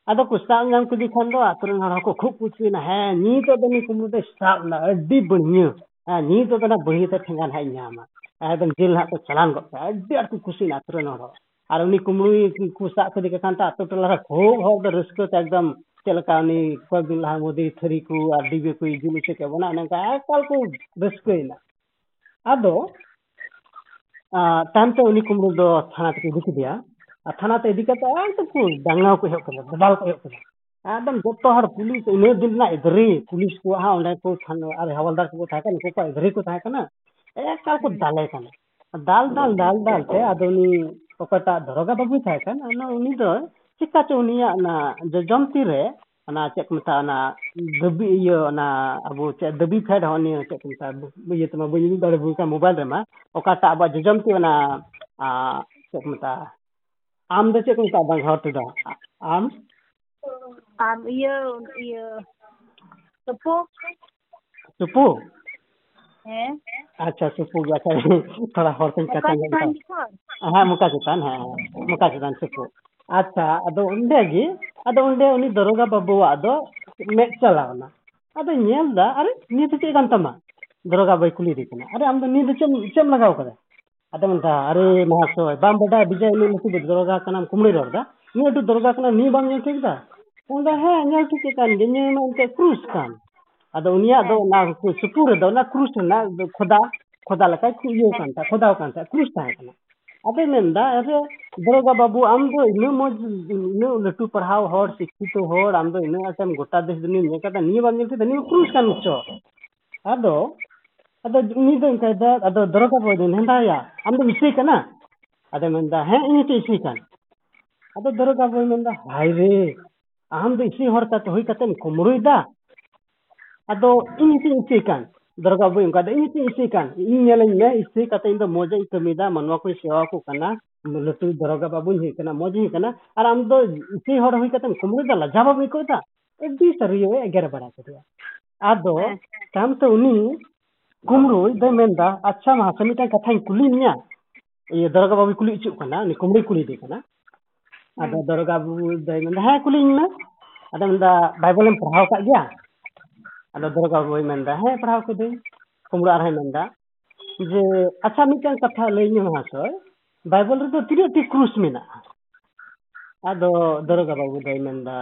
ᱟᱫᱚ ᱠᱚ ᱥᱟᱵ ᱧᱟᱢ ᱠᱮᱫᱮ ᱠᱷᱟᱱ ᱫᱚ ᱟᱛᱳ ᱨᱮᱱ ᱦᱚᱲ ᱦᱚᱸᱠᱚ ᱠᱷᱩᱵ ᱠᱩᱥᱤᱭᱮᱱᱟ ᱦᱮᱸ ᱱᱤᱛᱚᱜ ᱫᱚ ᱱᱩᱭ ᱠᱩᱢᱲᱩ ᱫᱚᱭ ᱥᱟᱵ ᱮᱱᱟ ᱟᱹᱰᱤ ᱵᱟᱹᱲᱭᱟᱹ ᱦᱮᱸ ᱱᱤᱛᱚᱜ ᱫᱚ ᱚᱱᱟ ᱵᱟᱹᱲᱭᱟᱹ ᱛᱮ ᱴᱷᱮᱸᱜᱟ ᱱᱟᱦᱟᱜ ᱧᱟᱢᱟ ᱮᱠᱫᱚᱢ ᱡᱮᱞ ᱱᱟᱦᱟᱜ ᱠᱚ ᱪᱟᱞᱟᱱ ᱜᱚᱫ ᱠᱟᱭᱟ ᱟᱹᱰᱤ ᱟᱸᱴ ᱠᱚ ᱠᱩᱥᱤᱭᱮᱱᱟ ᱟᱛᱳ ᱨᱮᱱ ᱦᱚᱲ ᱟᱨ ᱩᱱᱤ ᱠᱩᱢᱲᱩᱭ ᱠᱚ ᱥᱟᱵ ᱠᱮᱫᱮ ᱠᱷᱟᱱ ᱛᱚ ᱟᱛᱳ ᱴᱚᱞᱟ ᱨᱮ ᱠᱷᱩᱵ ᱦᱚᱲ ᱫᱚ ᱨᱟᱹᱥᱠᱟᱹ ᱛᱮ ᱮᱠᱫᱚᱢ ᱪᱮᱫ ᱞᱮᱠᱟ ᱩᱱᱤ ᱠᱚᱭᱮᱠ ᱫᱤᱱ ᱞᱟᱦᱟ ᱢᱳᱫᱤ ᱛᱷᱟᱹᱨᱤ ᱠᱚ ᱟᱨ ᱰᱤᱵᱮ ᱠᱚ ᱤᱫᱤ ᱦᱚᱪᱚ ᱠᱮᱫ ᱵᱚᱱᱟ ᱚᱱᱮ ᱚᱱᱠᱟ ᱮᱠᱟᱞ ᱠᱚ ᱨᱟᱹᱥᱠᱟᱹᱭᱮᱱᱟ ᱟᱫᱚ ᱛᱟᱭᱚᱢᱛᱮ ᱩᱱᱤ ᱠᱩᱢᱲᱩ ᱫᱚ ᱛᱷᱟᱱᱟ ᱛᱮᱠᱚ ᱤᱫᱤ ᱠᱮᱫᱮᱭᱟ ᱟᱨ ᱛᱷᱟᱱᱟ ᱛᱮ ᱤᱫᱤ ᱠᱟᱛᱮ ᱮᱠᱫᱚᱢ ᱠᱚ ᱰᱟᱸᱜᱟᱣ ᱠᱚ ᱮᱦᱚᱵ ᱠᱮᱫᱟ ᱫᱟᱫᱟᱞ ᱠᱚ ᱮᱦᱚᱵ ᱠᱮᱫᱟ ᱮᱠᱫᱚᱢ ᱡᱚᱛᱚ ᱦᱚᱲ ᱯᱩᱞᱤᱥ ᱤᱱᱟᱹ ᱫᱤᱱ ᱨᱮᱱᱟᱜ ᱮᱫᱽᱨᱮ ᱯᱩᱞᱤᱥ ᱠᱚᱣᱟᱜ ᱦᱚᱸ ᱚᱸᱰᱮ ᱠᱚ ᱟᱨ ᱦᱟᱣᱟᱞᱫᱟᱨ ᱠᱚᱠᱚ ᱛᱟᱦᱮᱸ ᱠᱟᱱᱟ ᱩᱱᱠᱩ ᱠᱚᱣᱟᱜ ᱮᱫᱽᱨᱮ ᱠᱚ ᱛᱟᱦᱮᱸ ᱠᱟᱱᱟ ᱮᱠᱟᱞ ᱠᱚ ᱫᱟᱞᱮ ᱠᱟᱱᱟ ᱫᱟᱞ ᱫᱟᱞ ᱫᱟᱞ ᱫᱟᱞᱛᱮ ᱟᱫᱚ ᱩᱱᱤ ᱚᱠᱚᱭᱴᱟᱜ ᱫᱚᱨᱚᱜᱟ ᱵᱟᱵᱩᱭ ᱛᱟᱦᱮᱸ ᱠᱟᱱ ᱚᱱᱟ ᱩᱱᱤ ᱫᱚ ᱪᱤᱠᱟ ᱪᱚ ᱩᱱᱤᱭᱟᱜ ᱚᱱᱟ ᱡᱚᱡᱚᱢ ᱛᱤ ᱨᱮ ᱚᱱᱟ ᱪᱮᱫ ᱠᱚ ᱢᱮᱛᱟᱜᱼᱟ ᱚᱱᱟ ᱫᱟᱹᱵᱤ ᱤᱭᱟᱹ ᱚᱱᱟ ᱟᱵᱚ ᱪᱮᱫ ᱫᱟᱹᱵᱤ ᱯᱷᱮᱰ ᱦᱚᱸ ᱱᱤᱭᱟᱹ ᱪᱮᱫ ᱠᱚ ᱢᱮᱛᱟᱜᱼᱟ ᱤᱭᱟᱹ ᱛᱮᱢᱟ ᱵᱟᱹᱧ ᱩᱫᱩᱜ ᱫᱟᱲᱮᱭᱟᱵᱚᱱ ᱠᱟᱱ ᱢᱳᱵᱟᱭᱤᱞ ᱨᱮᱢᱟ ᱚᱠᱟᱴᱟᱜ ᱟᱵᱚᱣᱟᱜ ᱡᱚᱡᱚᱢ ᱛᱤ ᱚᱱᱟ ᱪᱮᱫ ᱠᱚ ᱢᱮᱛᱟᱜᱼᱟ ᱟᱢ ᱫᱚ ᱪᱮᱫ ᱠᱚ ᱢᱮᱛᱟᱜᱼᱟ ᱵᱟᱝ ᱦᱚᱲ ᱛᱮᱫᱚ ᱟᱢ ᱟᱨ ᱤᱭᱟᱹ ᱤᱭᱟᱹ ᱛᱩᱯᱩ ᱥᱩᱯᱩ अच्छा सुपू गया था थोड़ा हॉर्सन का हाँ मुका चेतान हाँ मुका चेतान सुपू अच्छा अदो उन्डे गी अदो दरोगा बाबू अदो मैं चलावना अदो नियल अरे नियत चेक अंतमा दरोगा बाई कुली दिखना अरे हम तो नियत चम चम लगाओ करे अदो अरे महासो बाम बड़ा बिजय दरोगा का कुमड़ी रोड दा नियत दरोगा का नी बाम नियत चेक दा उन्दा है नियत चेक अंडे नियत क्रूज काम ᱟᱫᱚ ᱩᱱᱤᱭᱟᱜ ᱫᱚ ᱚᱱᱟ ᱥᱩᱯᱩᱨ ᱨᱮᱫᱚ ᱚᱱᱟ ᱠᱨᱩᱥ ᱨᱮᱱᱟᱜ ᱠᱷᱚᱫᱟ ᱠᱷᱚᱫᱟ ᱞᱮᱠᱟ ᱤᱭᱟᱹ ᱠᱟᱱ ᱛᱟᱭ ᱠᱷᱚᱫᱟᱣ ᱠᱟᱱ ᱛᱟᱭ ᱠᱨᱩᱥ ᱛᱟᱦᱮᱸ ᱠᱟᱱᱟ ᱟᱫᱚᱭ ᱢᱮᱱᱫᱟ ᱟᱨᱮ ᱫᱟᱨᱚᱜᱟ ᱵᱟᱹᱵᱩ ᱟᱢ ᱫᱚ ᱤᱱᱟᱹ ᱢᱚᱡᱽ ᱤᱱᱟᱹ ᱞᱟᱹᱴᱩ ᱯᱟᱲᱦᱟᱣ ᱦᱚᱲ ᱥᱤᱠᱠᱷᱤᱛᱚ ᱦᱚᱲ ᱟᱢ ᱫᱚ ᱤᱱᱟᱹ ᱟᱛᱮᱢ ᱜᱚᱴᱟ ᱫᱮᱥ ᱫᱩᱱᱤᱭᱟᱹᱢ ᱧᱮᱞ ᱠᱟᱫᱟ ᱱᱤᱭᱟᱹ ᱵᱟᱢ ᱧᱮᱞ ᱠᱮᱫᱟ ᱱᱤᱭᱟᱹ ᱠᱨᱩᱥ ᱠᱟᱱ ᱪᱚ ᱟᱫᱚ ᱟᱫᱚ ᱩᱱᱤ ᱫᱚ ᱚᱱᱠᱟᱭᱫᱟ ᱟᱫᱚ ᱫᱟᱨᱚᱜᱟ ᱵᱟᱹᱵᱩ ᱦᱮᱸᱫᱟᱭᱟ ᱟᱢ ᱫᱚ ᱤᱥᱟᱹᱭ ᱠᱟᱱᱟ ᱟᱫᱚᱭ ᱢᱮᱱᱫᱟ ᱦᱮᱸ ᱤᱧ ᱦᱚᱸᱛᱚ ᱤᱥᱟᱹᱭ ᱠᱟᱱ ᱟᱫᱚ ᱫᱟᱨᱚᱜᱟ ᱵᱟᱹᱵᱩᱭ ᱢᱮᱱᱫᱟ ᱦᱟᱭ ᱨᱮ ᱟᱢ ᱫᱚ ᱤᱥᱟᱹᱭ ᱦᱚᱲ ᱠᱟᱛᱮ ᱦᱩᱭ ᱠᱟᱛᱮᱢ ᱠᱩᱢᱲᱩᱭᱫᱟ दुर्गा इन इसे इसे मज़े कमीदा मानवा को सेवा को लटू दुर्गा बाबून मज़े और आम दो इसे हम कमी लाजा बाबू कहता एक दिन सारे एगे बड़ा अद तमते कमरुदा अच्छा हाँ मिट्ट कथा ये दरगा बाबू कुली उचुकना कमरी कुली अद दुर्गा बाबू हाँ कुली अदा बैबल पढ़ाव क्या ᱟᱫᱚ ᱫᱚᱨᱜᱟ ᱵᱳᱭ ᱢᱮᱱᱫᱟ ᱦᱮᱸ ᱯᱟᱲᱦᱟᱣ ᱠᱤᱫᱟᱹᱧ ᱠᱩᱢᱲᱟ ᱟᱨᱦᱚᱸ ᱢᱮᱱᱫᱟ ᱡᱮ ᱟᱪᱪᱷᱟ ᱢᱤᱫᱴᱟᱝ ᱠᱟᱛᱷᱟ ᱞᱟᱹᱭ ᱧᱮ ᱢᱟᱦᱟᱥᱚᱭ ᱵᱟᱭᱵᱮᱞ ᱨᱮᱫᱚ ᱛᱤᱱᱟᱹᱜ ᱴᱤ ᱠᱨᱩᱥ ᱢᱮᱱᱟᱜᱼᱟ ᱟᱫᱚ ᱫᱚᱨᱜᱟ ᱵᱟᱵᱩ ᱫᱚᱭ ᱢᱮᱱᱫᱟ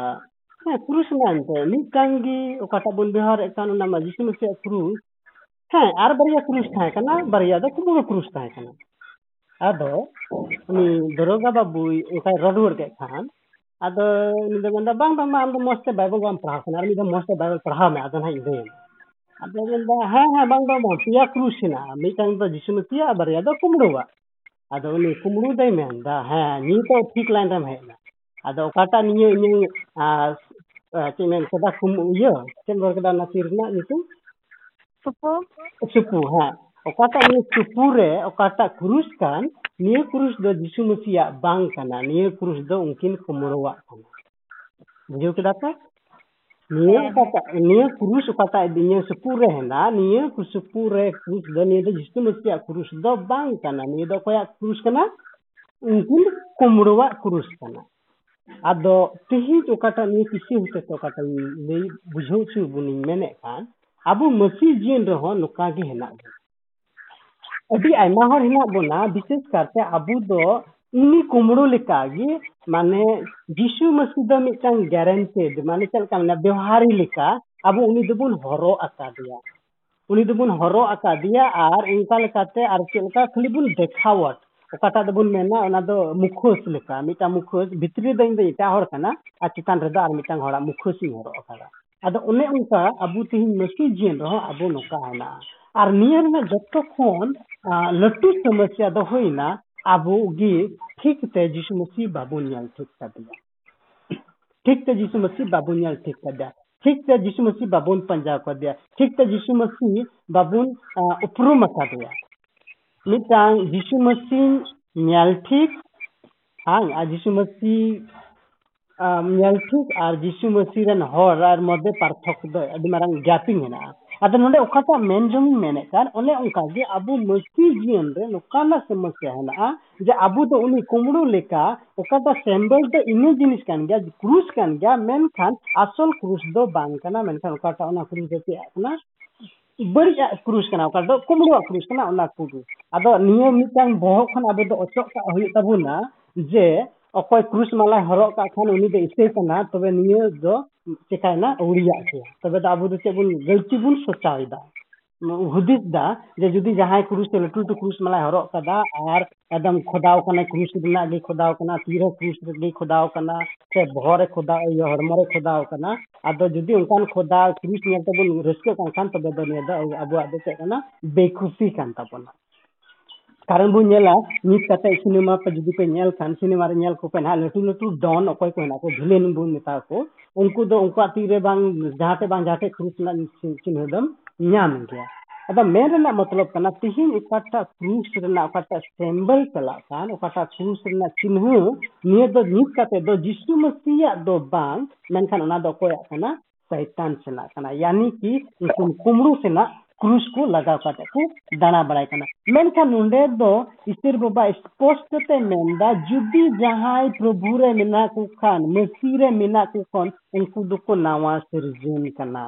ᱦᱮᱸ ᱠᱨᱩᱥ ᱢᱮᱱᱟᱜᱼᱟ ᱮᱱᱛᱮ ᱢᱤᱫᱴᱟᱝ ᱜᱮ ᱚᱠᱟᱴᱟᱜ ᱵᱚᱱ ᱵᱮᱣᱦᱟᱨᱮᱫ ᱠᱟᱱ ᱚᱱᱟ ᱢᱟ ᱡᱤᱥᱩ ᱢᱮᱥᱤᱭᱟᱜ ᱠᱨᱩᱥ ᱦᱮᱸ ᱟᱨ ᱵᱟᱨᱭᱟ ᱠᱨᱩᱥ ᱛᱟᱦᱮᱸ ᱠᱟᱱᱟ ᱵᱟᱨᱭᱟ ᱫᱚ ᱠᱩᱢᱲᱩ ᱠᱨᱩᱥ ᱛᱟᱦᱮᱸ ᱠᱟᱱᱟ ᱟᱫᱚ ᱩᱱᱤ ᱫᱚᱨᱚᱜᱟ ᱵᱟᱵᱩᱭ ᱚᱱᱠᱟᱭ ᱨᱚᱲ ᱨᱩᱣᱟᱹᱲ ᱠᱮᱫ ᱠᱷᱟᱱ ᱟᱫᱚ ᱩᱱᱤ ᱫᱚ ᱢᱮᱱᱫᱟ ᱵᱟᱝ ᱵᱟᱝ ᱟᱢ ᱫᱚ ᱢᱚᱡᱽ ᱛᱮ ᱵᱟᱭᱵᱮᱞ ᱵᱟᱢ ᱯᱟᱲᱦᱟᱣ ᱠᱟᱱᱟ ᱟᱨ ᱢᱤᱫ ᱫᱷᱟᱣ ᱢᱚᱡᱽ ᱛᱮ ᱵᱟᱭᱵᱮᱞ ᱯᱟᱲᱦᱟᱣ ᱢᱮ ᱟᱫᱚ ᱱᱟᱦᱟᱜ ᱤᱧ ᱞᱟᱹᱭᱟᱢᱟ ᱟᱫᱚ ᱢᱮᱱᱫᱟ ᱦᱮᱸ ᱦᱮᱸ ᱵᱟᱝ ᱵᱟᱝ ᱵᱟᱝ ᱯᱮᱭᱟ ᱠᱨᱩᱥ ᱦᱮᱱᱟᱜᱼᱟ ᱢᱤᱫᱴᱟᱝ ᱫᱚ ᱡᱤᱥᱩ ᱢᱮᱥᱤᱭᱟᱜ ᱵᱟᱨᱭᱟ ᱫᱚ ᱠᱩᱢᱲᱩᱣᱟᱜ ᱟᱫᱚ ᱩᱱᱤ ᱠᱩᱢᱲᱩ ᱫᱚᱭ ᱢᱮᱱᱫᱟ ᱦᱮᱸ ᱱᱤᱛᱚᱜ ᱴᱷᱤᱠ ᱞᱟᱭᱤᱱ ᱨᱮᱢ ᱦᱮᱡ ᱮᱱᱟ ᱟᱫᱚ ᱚᱠᱟᱴᱟᱜ ᱱᱤᱭᱟᱹ ᱤᱧᱟᱹᱜ ᱪᱮᱫ ᱢᱮᱱ ᱠᱮᱫᱟ ᱤᱭᱟᱹ ᱪᱮᱫ ᱨᱚᱲ ᱠᱮᱫᱟ ᱚᱱᱟ ᱛᱤᱨ ᱨᱮᱱᱟᱜ ᱧᱩᱛᱩᱢ ᱥᱩᱯᱩ ᱥᱩᱯᱩ ᱦᱮᱸ ᱚᱠᱟᱴᱟᱜ ᱱᱤᱭᱟᱹ ᱥᱩᱯᱩ ᱨᱮ ᱚᱠᱟᱴᱟᱜ ᱠᱨᱩᱥ ᱠᱟᱱ निये क्रूस दो जीशु मसीहा बांग करना निये क्रूस दो उनकीन कुमरोवा करना बुझो के दाता निये पता निये क्रूस पता है निये सुपुरे है ना निये क्रूस सुपुरे क्रूस दो निये दो जीशु मसीहा क्रूस दो बांग करना निये दो कोया क्रूस करना उनकीन कुमरोवा क्रूस करना आदो तिही तो कटा निये किसी होते तो कटा निये बुझो चुबुनी मैंने कहा अबू मसीह जीन रहो नुकागी है ना ᱟᱹᱰᱤ ᱟᱭᱢᱟ ᱦᱚᱲ ᱦᱮᱱᱟᱜ ᱵᱚᱱᱟ ᱵᱤᱥᱮᱥ ᱠᱟᱨᱛᱮ ᱟᱵᱚ ᱫᱚ ᱩᱱᱤ ᱠᱩᱢᱲᱩ ᱞᱮᱠᱟᱜᱮ ᱢᱟᱱᱮ ᱡᱤᱥᱩ ᱢᱟᱹᱥᱤ ᱫᱚ ᱢᱤᱫᱴᱟᱝ ᱜᱮᱨᱮᱱᱴᱮᱰ ᱢᱟᱱᱮ ᱪᱮᱫ ᱞᱮᱠᱟ ᱢᱮᱱᱟ ᱵᱮᱣᱦᱟᱨᱤ ᱞᱮᱠᱟ ᱟᱵᱚ ᱩᱱᱤ ᱫᱚᱵᱚᱱ ᱦᱚᱨᱚᱜ ᱟᱠᱟᱫᱮᱭᱟ ᱩᱱᱤ ᱫᱚᱵᱚᱱ ᱦᱚᱨᱚᱜ ᱟᱠᱟᱫᱮᱭᱟ ᱟᱨ ᱚᱱᱠᱟ ᱞᱮᱠᱟᱛᱮ ᱟᱨ ᱪᱮᱫ ᱞᱮᱠᱟ ᱠᱷᱟᱹᱞᱤ ᱵᱚᱱ ᱫᱮᱠᱷᱟᱣᱟᱴ ᱚᱠᱟᱴᱟᱜ ᱫᱚᱵᱚᱱ ᱢᱮᱱᱟ ᱚᱱᱟ ᱫᱚ ᱢᱩᱠᱷᱳᱥ ᱞᱮᱠᱟ ᱢᱤᱫᱴᱟᱝ ᱢᱩᱠᱷᱳᱥ ᱵᱷᱤᱛᱨᱤ ᱫᱚ ᱤᱧ ᱫᱚ ᱮᱴᱟᱜ ᱦᱚᱲ ᱠᱟᱱᱟ ᱟᱨ ᱪᱮᱛᱟᱱ ᱨᱮᱫᱚ ᱟᱨ ᱢᱤᱫᱴᱟᱝ ᱦᱚᱲᱟᱜ ᱢᱩᱠᱷᱳᱥ ᱤᱧ ᱦᱚᱨᱚᱜ ᱟᱠᱟᱫᱟ ᱟᱫᱚ ᱚᱱᱮ ᱚᱱᱠᱟ ᱟᱵᱚ ᱛᱮᱦᱮᱧ ᱢᱟᱹᱥᱤ ᱡᱤᱭᱚᱱ ᱨᱮᱦᱚᱸ ᱟᱵᱚ ᱱᱚᱝᱠᱟ ᱦᱮᱱᱟᱜᱼᱟ और नियर में जत्तो खोन लट्टू समस्या दो होइना अबु गी ठीक ते जिसु मसी बाबू न्याल ठीक कदिया ठीक ते जिसु मसी बाबू न्याल ठीक कदिया ठीक ते जिसु मसी बाबून पंजाब कदिया ठीक ते जिसु मसी बाबून उपरुम कदिया मिटांग जिसु मसी न्याल ठीक हाँ आ जिसु मसी ᱧᱮᱞ ᱴᱷᱤᱠ ᱟᱨ ᱡᱤᱥᱩ ᱢᱟᱹᱥᱤ ᱨᱮᱱ ᱦᱚᱲ ᱟᱨ ᱢᱚᱫᱽᱫᱷᱮ ᱯᱟᱨᱛᱷᱚᱠᱠᱚ ᱫᱚ ᱟᱹᱰᱤ ᱢᱟᱨᱟᱝ ᱜᱮᱯᱤᱝ ᱦᱮᱱᱟᱜᱼᱟ ᱟᱫᱚ ᱱᱚᱰᱮ ᱚᱠᱟᱴᱟᱜ ᱢᱮᱱ ᱡᱚᱢᱤᱧ ᱢᱮᱱᱮᱫ ᱠᱟᱱ ᱚᱱᱮ ᱚᱱᱠᱟ ᱡᱮ ᱟᱵᱚ ᱢᱟᱹᱱᱢᱤ ᱡᱤᱭᱚᱱ ᱨᱮ ᱱᱚᱝᱠᱟᱱᱟᱜ ᱥᱚᱢᱚᱥᱥᱟ ᱦᱮᱱᱟᱜᱼᱟ ᱡᱮ ᱟᱵᱚ ᱫᱚ ᱩᱱᱤ ᱠᱩᱢᱲᱩ ᱞᱮᱠᱟ ᱚᱠᱟᱴᱟᱜ ᱥᱮᱢᱵᱮᱞ ᱫᱚ ᱤᱱᱟᱹ ᱡᱤᱱᱤᱥ ᱠᱟᱱ ᱜᱮᱭᱟ ᱠᱨᱩᱥ ᱠᱟᱱ ᱜᱮᱭᱟ ᱢᱮᱱᱠᱷᱟᱱ ᱟᱥᱚᱞ ᱠᱨᱩᱥ ᱫᱚ ᱵᱟᱝ ᱠᱟᱱᱟ ᱢᱮᱱᱠᱷᱟन ᱚᱠᱟᱴᱟᱜ ᱚᱱᱟ ᱠᱨᱩᱥ ᱫᱚ ᱪᱮᱫ ᱠᱟᱱᱟ ᱵᱟᱹᱲᱤᱡᱟᱜ ᱠᱨᱩᱥ ᱠᱟᱱᱟ ᱚᱠᱟ ᱫᱚ ᱠᱩᱢᱲᱩᱣᱟᱜ ᱠᱨᱩᱥ ᱠᱟᱱᱟ ᱚᱱᱟ ᱠᱨᱩᱥ ᱟᱫᱚ ᱱᱤᱭᱟᱹ ᱢᱤᱫᱴᱟᱝ ᱵᱚᱦᱚᱜ ᱠᱷᱚᱱ ᱟᱵᱚ ᱫᱚ ᱚᱪᱚᱜ ᱠᱟᱜ ᱦᱩᱭᱩᱜ ᱛᱟᱵᱚᱱᱟ ᱡᱮ ᱚᱠᱚᱭ ᱠᱨᱩᱥ ᱢᱟᱞᱟᱭ ᱦᱚᱨᱚᱜ ᱠᱟᱜ ᱠᱷᱟᱱ ᱩᱱᱤ ᱫᱚ ᱤᱥᱟᱹᱭ ᱠᱟᱱᱟ ᱛᱚᱵᱮ ᱱᱤᱭᱟᱹ ᱫᱚ ᱪᱮᱠᱟᱭᱱᱟ ᱟᱹᱣᱲᱤᱭᱟᱜ ᱜᱮᱭᱟ ᱛᱚᱵᱮ ᱫᱚ ᱟᱵᱚ ᱫᱚ ᱪᱮᱫ ᱵᱚᱱ ᱜᱟᱹᱞᱛᱤ ᱵᱚᱱ ᱥᱚᱪᱟᱣᱮᱫᱟ ᱦᱩᱫᱤᱥ ᱫᱟ ᱡᱮ ᱡᱩᱫᱤ ᱡᱟᱦᱟᱸᱭ ᱠᱨᱩᱥ ᱞᱟᱹᱴᱩ ᱞᱟᱹᱴᱩ ᱠᱨᱩᱥ ᱢᱟᱞᱟᱭ ᱦᱚᱨᱚᱜ ᱠᱟᱫᱟ ᱟᱨ ᱮᱠᱫᱚᱢ ᱠᱷᱚᱫᱟᱣ ᱠᱟᱱᱟ ᱠᱨᱩᱥ ᱨᱮᱱᱟᱜ ᱜᱮ ᱠᱷᱚᱫᱟᱣ ᱠᱟᱱᱟ ᱛᱤᱨᱮ ᱠᱨᱩᱥ ᱨᱮᱜᱮ ᱠᱷᱚᱫᱟᱣ ᱠᱟᱱᱟ ᱥᱮ ᱵᱚᱦᱚᱜ ᱨᱮ ᱠᱷᱚᱫᱟᱣ ᱤᱭᱟᱹ ᱦᱚᱲᱢᱚ ᱨᱮ ᱠᱷᱚᱫᱟᱣ ᱠᱟᱱᱟ ᱟᱫᱚ ᱡᱩᱫᱤ ᱚᱱᱠᱟᱱ ᱠᱷᱚᱫᱟᱣ ᱠᱨᱩᱥ ᱧᱮᱞ ᱛᱮᱵᱚᱱ ᱨᱟᱹᱥᱠᱟᱹᱜ ᱠᱟᱱ ᱠᱷᱟᱱ ᱛᱚᱵᱮ ᱫᱚ ᱱᱤᱭᱟᱹ ᱫᱚ ᱟᱵᱚᱣᱟᱜ ᱫᱚ ᱪᱮᱫ ᱠᱟᱱᱟ ᱵᱮᱠᱩᱥᱤ ᱠᱟᱱ ᱛᱟᱵᱚᱱᱟ कारण बोला निकलते सिनेमा पे जुदी पे सिनेमा रेल को पे ना लटू लटू डन अकय को ना को झिलेन बोन मेता को उनको दो उनको अती रे बांग जाते बांग जाते क्रूस ना चिन्ह दम न्याम गया अब मेन रे मतलब कना तिहिन इकट्ठा क्रूस रे ना इकट्ठा सिंबल चला कान इकट्ठा क्रूस रे ना चिन्ह निय दो निकलते दो जिसु मसीया दो बांग मेन कना दो कोया कना शैतान चला कना यानी कि कुमरू से ना क्रूस को लगा पाते को दाना बड़ाई कना मेनखान नुंडे दो ईश्वर बाबा स्पष्ट ते मेंदा जुदी जहाँ प्रभु रे मिना को खान मसीह रे मिना को कोन उनको दुको नावा सिरजन कना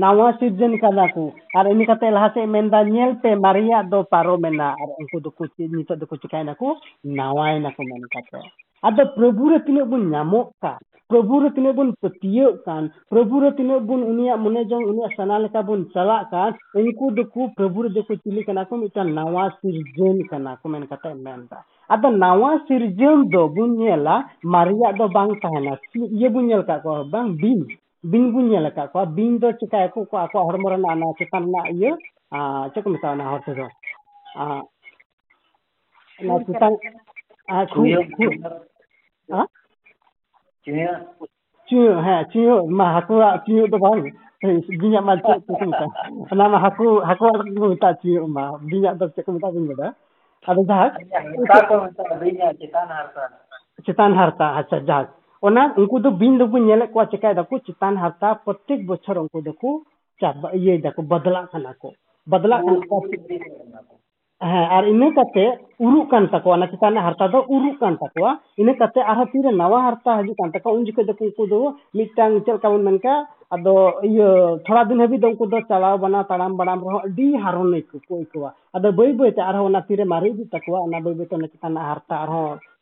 nawa season kana ko ar ini kate laha se menda nyel pe maria do paro mena. Ar engku do kuci nito do kuci kana aku nawa ina ko men kate Ada prabhu re tine bun nyamok ka. Prabhu re tine bun patiyo kan. Prabhu re tine bun unia mone jong unia sanal ka bun chala kan. Engku kan kan do ku prabhu re do ku chili kana ko mita nawa sirjen kana ko men kate menda Ada ᱱᱟᱣᱟ ᱥᱤᱨᱡᱟᱹᱣ do ᱵᱚᱱ Maria do ᱫᱚ ᱵᱟᱝ ᱛᱟᱦᱮᱱᱟ ᱤᱭᱟᱹ kok bang bin bin bun nyel ka ko bin do chika ko ko ko hormor na na chetan na ye ya? a ah, chok mi ta na hor te do a ah. na chetan a ah, ku ku a chiyo ha chiyo ma ha ku a chiyo do ba ni eh, nya ma chok ku ta na ma ha ku ha ku a ku mi ta chiyo ma bin nya do chok mi ta bin da ada jahat ta ko mi ta bin nya chetan harta. Chetan harta acha jahat ᱚᱱᱟ ᱩᱱᱠᱩ ᱫᱚ ᱵᱤᱧ ᱫᱚᱵᱚᱱ ᱧᱮᱞᱮᱫ ᱠᱚᱣᱟ ᱪᱮᱠᱟᱭ ᱫᱟᱠᱚ ᱪᱮᱛᱟᱱ ᱦᱟᱨᱛᱟ ᱯᱨᱚᱛᱮᱠ ᱵᱚᱪᱷᱚᱨ ᱩᱱᱠᱩ ᱫᱚᱠᱚ ᱪᱟᱵᱟ ᱤᱭᱟᱹᱭ ᱫᱟᱠᱚ ᱵᱟᱫᱞᱟᱜ ᱠᱟᱱᱟ ᱠᱚ ᱵᱟᱫᱞᱟᱜ ᱠᱟᱱᱟ ᱠᱚ ᱦᱮᱸ ᱟᱨ ᱤᱱᱟᱹ ᱠᱟᱛᱮ ᱩᱨᱩᱜ ᱠᱟᱱ ᱛᱟᱠᱚᱣᱟ ᱚᱱᱟ ᱪᱮᱛᱟᱱ ᱨᱮᱱᱟᱜ ᱦᱟᱨᱛᱟ ᱫᱚ ᱩᱨᱩᱜ ᱠᱟᱱ ᱛᱟᱠᱚᱣᱟ ᱤᱱᱟᱹ ᱠᱟᱛᱮ ᱟᱨᱦᱚᱸ ᱛᱤᱨᱮ ᱱᱟᱣᱟ ᱦᱟᱨᱛᱟ ᱦᱤᱡᱩᱜ ᱠᱟᱱ ᱛᱟᱠᱚᱣᱟ ᱩᱱ ᱡᱚᱠᱷᱚᱡ ᱫᱚ ᱩᱱᱠᱩ ᱫᱚ ᱢᱤᱫᱴᱟᱝ ᱪᱮᱫ ᱞᱮᱠᱟ ᱵᱚᱱ ᱢᱮᱱ ᱠᱮᱭᱟ ᱟᱫᱚ ᱤᱭᱟᱹ ᱛᱷᱚᱲᱟ ᱫᱤᱱ ᱦᱟᱹᱵᱤᱡ ᱫᱚ ᱩᱱᱠᱩ ᱫᱚ ᱪᱟᱞᱟᱣ ᱵᱟᱱᱟ ᱛᱟᱲᱟᱢ ᱵᱟᱲᱟᱢ ᱨᱮᱦᱚᱸ ᱟᱹᱰᱤ ᱦᱟᱨᱚᱱ ᱠᱚ ᱟᱹᱭᱠᱟᱹᱣᱟ ᱟᱫᱚ ᱵᱟᱹᱭ ᱵᱟᱹᱭᱛᱮ ᱟᱨᱦᱚᱸ ᱚᱱᱟ ᱛᱤᱨᱮ ᱢᱟᱨᱮ ᱤᱫᱤᱜ ᱛᱟᱠᱚᱣᱟ ᱚᱱᱟ ᱵᱟᱹᱭ ᱵᱟᱹᱭᱛᱮ ᱚᱱᱟ ᱪᱮᱛᱟᱱ ᱨᱮᱱᱟᱜ ᱦᱟᱨᱛᱟ ᱟᱨᱦᱚᱸ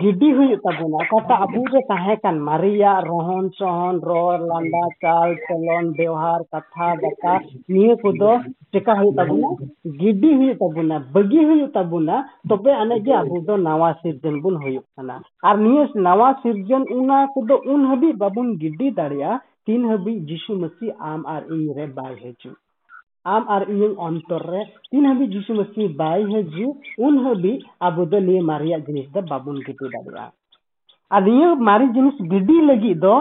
ᱜᱤᱰᱤ ᱦᱩᱭᱩᱜ ᱛᱟᱵᱚᱱᱟ ᱚᱠᱟᱴᱟᱜ ᱟᱵᱚ ᱨᱮ ᱛᱟᱦᱮᱸ ᱠᱟᱱ ᱢᱟᱨᱮᱭᱟᱜ ᱨᱚᱦᱚᱱ ᱥᱚᱦᱚᱱ ᱨᱚᱲ ᱞᱟᱸᱫᱟ ᱪᱟᱞ ᱪᱚᱞᱚᱱ ᱵᱮᱣᱦᱟᱨ ᱠᱟᱛᱷᱟ ᱵᱟᱛᱟ ᱱᱤᱭᱟᱹ ᱠᱚᱫᱚ ᱪᱮᱠᱟ ᱦᱩᱭᱩᱜ ᱛᱟᱵᱚᱱᱟ ᱜᱤᱰᱤ ᱦᱩᱭᱩᱜ ᱛᱟᱵᱚᱱᱟ ᱵᱟᱹᱜᱤ ᱦᱩᱭᱩᱜ ᱛᱟᱵᱚᱱᱟ ᱛᱚᱵᱮ ᱟᱹᱱᱤᱡ ᱜᱮ ᱟᱵᱚ ᱫᱚ ᱱᱟᱣᱟ ᱥᱤᱨᱡᱚᱱ ᱵᱚᱱ ᱦᱩᱭᱩᱜ ᱠᱟᱱᱟ ᱟᱨ ᱱᱤᱭᱟᱹ ᱱᱟᱣᱟ ᱥᱤᱨᱡᱚᱱ ᱚᱱᱟ ᱠᱚᱫᱚ ᱩᱱ ᱦᱟᱹᱵᱤᱡ ᱵᱟᱵᱚᱱ ᱜᱤᱰᱤ ᱫᱟᱲᱮᱭᱟᱜᱼᱟ ᱛᱤᱱ ᱦᱟᱹᱵᱤᱡ ᱡᱤᱥᱩ ᱢᱟᱹᱥᱤ ᱟᱢ ᱟᱨ ᱤᱧ ᱨᱮ ᱵᱟᱭ ᱦᱤᱡᱩᱜ ᱟᱢ ᱟᱨ ᱤᱧᱟᱹᱜ ᱚᱱᱛᱚᱨ ᱨᱮ ᱛᱤᱱ ᱦᱟᱹᱵᱤᱡ ᱡᱤᱥᱩ ᱢᱟᱹᱥᱤ ᱵᱟᱭ ᱦᱤᱡᱩᱜ ᱩᱱ ᱦᱟᱹᱵᱤᱡ ᱟᱵᱚ ᱫᱚ ᱱᱤᱭᱟᱹ ᱢᱟᱨᱮᱭᱟᱜ ᱡᱤᱱᱤᱥ ᱫᱚ ᱵᱟᱵᱚᱱ ᱜᱤᱰᱤ ᱫᱟᱲᱮᱭᱟᱜᱼᱟ ᱟᱨ ᱱᱤᱭᱟᱹ ᱢᱟᱨᱮ ᱡᱤᱱᱤᱥ ᱜᱤᱰᱤ ᱞᱟᱹᱜᱤᱫ ᱫᱚ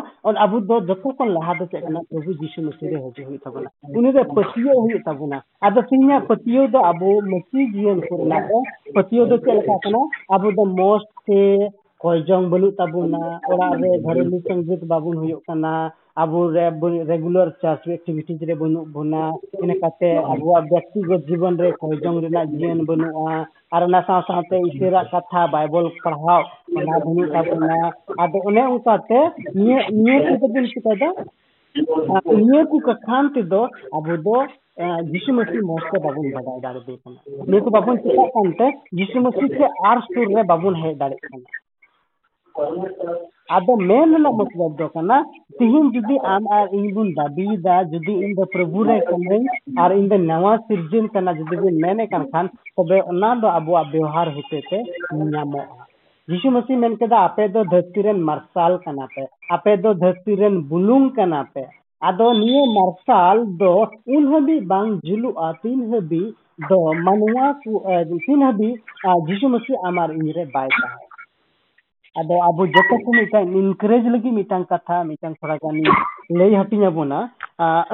ᱟᱵᱚ ᱫᱚ ᱡᱚᱛᱚ ᱠᱷᱚᱱ ᱞᱟᱦᱟ ᱫᱚ ᱪᱮᱫ ᱠᱟᱱᱟ ᱯᱨᱚᱵᱷᱩ ᱡᱤᱥᱩ ᱢᱟᱹᱥᱤ ᱨᱮ ᱦᱤᱡᱩᱜ ᱦᱩᱭᱩᱜ ᱛᱟᱵᱚᱱᱟ ᱩᱱᱤ ᱨᱮ ᱯᱟᱹᱛᱭᱟᱹᱣ ᱦᱩᱭᱩᱜ ᱛᱟᱵᱚᱱᱟ ᱟᱫᱚ ᱛᱤᱦᱤᱧᱟᱜ ᱯᱟᱹᱛᱭᱟᱹᱣ ᱫᱚ ᱟᱵᱚ ᱢᱟᱹᱥᱤ ᱡᱤᱭᱚᱱ ᱠᱚᱨᱮᱱᱟᱜ ᱫᱚ ᱯᱟᱹᱛᱭᱟᱹᱣ ᱫᱚ ᱪᱮᱫ ᱞᱮᱠᱟ ᱠᱟᱱᱟ ᱟᱵᱚ ᱫᱚ ᱢᱚᱸᱡᱽ ᱛᱮ ᱠᱚᱭ ᱡᱚᱝ ᱵᱟᱹᱱᱩᱜ ᱛᱟᱵᱚᱱᱟ ᱚᱲᱟᱜ ᱨᱮ ᱜᱷᱟᱨᱚᱸᱡᱽ ᱥᱚᱝᱜᱤᱛ ᱵᱟᱵᱚᱱ ᱦᱩᱭᱩᱜ ᱠᱟᱱᱟ ᱟᱵᱚ ᱨᱮ ᱨᱮᱜᱩᱞᱟᱨ ᱪᱟᱥ ᱮᱠᱴᱤᱵᱷᱤᱴᱤᱡ ᱨᱮ ᱵᱟᱹᱱᱩᱜ ᱵᱚᱱᱟ ᱤᱱᱟᱹ ᱠᱟᱛᱮ ᱟᱵᱚᱣᱟᱜ ᱵᱮᱠᱛᱤᱜᱚᱛ ᱡᱤᱵᱚᱱ ᱨᱮ ᱠᱚᱭᱡᱚᱝ ᱨᱮᱱᱟᱜ ᱡᱤᱭᱚᱱ ᱵᱟᱹᱱᱩᱜᱼᱟ ᱟᱨ ᱚᱱᱟ ᱥᱟᱶ ᱥᱟᱶᱛᱮ ᱤᱥᱟᱹᱨᱟᱜ ᱠᱟᱛᱷᱟ ᱵᱟᱭᱵᱚᱞ ᱯᱟᱲᱦᱟᱣ ᱚᱱᱟ ᱵᱟᱹᱱᱩᱜ ᱛᱟᱵᱚᱱᱟ ᱟᱫᱚ ᱚᱱᱮ ᱚᱱᱠᱟᱛᱮ ᱱᱤᱭᱟᱹ ᱱᱤᱭᱟᱹ ᱠᱚᱫᱚ ᱵᱚᱱ ᱪᱤᱠᱟᱹᱭᱫᱟ ᱱᱤᱭᱟᱹ ᱠᱚ ᱠᱟᱠᱷᱟᱱ ᱛᱮᱫᱚ ᱟᱵᱚ ᱫᱚ यीशु मसीह मौत से बाबून बदाय दारे देखना नहीं तो बाबून चिता कंटे यीशु मसीह से आर सुर रे बाबून है दारे देखना ᱟᱫᱚ ᱢᱮᱱ ᱨᱮᱱᱟᱜ ᱢᱚᱛᱞᱚᱵ ᱫᱚ ᱠᱟᱱᱟ ᱛᱤᱦᱤᱧ ᱡᱩᱫᱤ ᱟᱢ ᱟᱨ ᱤᱧ ᱵᱚᱱ ᱫᱟᱹᱵᱤᱭᱮᱫᱟ ᱡᱩᱫᱤ ᱤᱧ ᱫᱚ ᱯᱨᱚᱵᱷᱩ ᱨᱮ ᱠᱟᱹᱱᱟᱹᱧ ᱟᱨ ᱤᱧ ᱫᱚ ᱱᱟᱣᱟ ᱥᱤᱨᱡᱚᱱ ᱠᱟᱱᱟ ᱡᱩᱫᱤ ᱵᱚᱱ ᱢᱮᱱᱮᱫ ᱠᱟᱱ ᱠᱷᱟᱱ ᱛᱚᱵᱮ ᱚᱱᱟ ᱫᱚ ᱟᱵᱚᱣᱟᱜ ᱵᱮᱣᱦᱟᱨ ᱦᱚᱛᱮᱛᱮ ᱧᱟᱢᱚᱜᱼᱟ ᱡᱤᱥᱩ ᱢᱟᱹᱥᱤ ᱢᱮᱱ ᱠᱮᱫᱟ ᱟᱯᱮ ᱫᱚ ᱫᱷᱟᱹᱨᱛᱤ ᱨᱮᱱ ᱢᱟᱨᱥᱟᱞ ᱠᱟᱱᱟ ᱯᱮ ᱟᱯᱮ ᱫᱚ ᱫᱷᱟᱹᱨᱛᱤ ᱨᱮᱱ ᱵᱩᱞᱩᱝ ᱠᱟᱱᱟ ᱯᱮ ᱟᱫᱚ ᱱᱤᱭᱟᱹ ᱢᱟᱨᱥᱟᱞ ᱫᱚ ᱩᱱ ᱦᱟᱹᱵᱤᱡ ᱵᱟᱝ ᱡᱩᱞᱩᱜᱼᱟ ᱛᱤᱱ ᱦᱟᱹᱵᱤᱡ ᱫᱚ ᱢᱟᱱᱣᱟ ᱠᱚ ᱛᱤᱱ ᱦᱟᱹᱵᱤᱡ ᱡᱤᱥᱩ ᱢᱟᱹᱥᱤ ᱟᱢ ᱟᱨ ᱤᱧ ᱨᱮ ᱵᱟᱭ ᱛᱟᱦᱮᱸ ᱟᱫᱚ ᱟᱵᱚ ᱡᱚᱛᱚ ᱠᱚ ᱢᱤᱫᱴᱟᱝ ᱤᱱᱠᱟᱨᱮᱡᱽ ᱞᱟᱹᱜᱤᱫ ᱢᱤᱫᱴᱟᱝ ᱠᱟᱛᱷᱟ ᱢᱤᱫᱴᱟᱝ ᱛᱷᱚᱲᱟ ᱜᱟᱱ ᱞᱟᱹᱭ ᱦᱟᱹᱴᱤᱧ ᱟᱵᱚᱱᱟ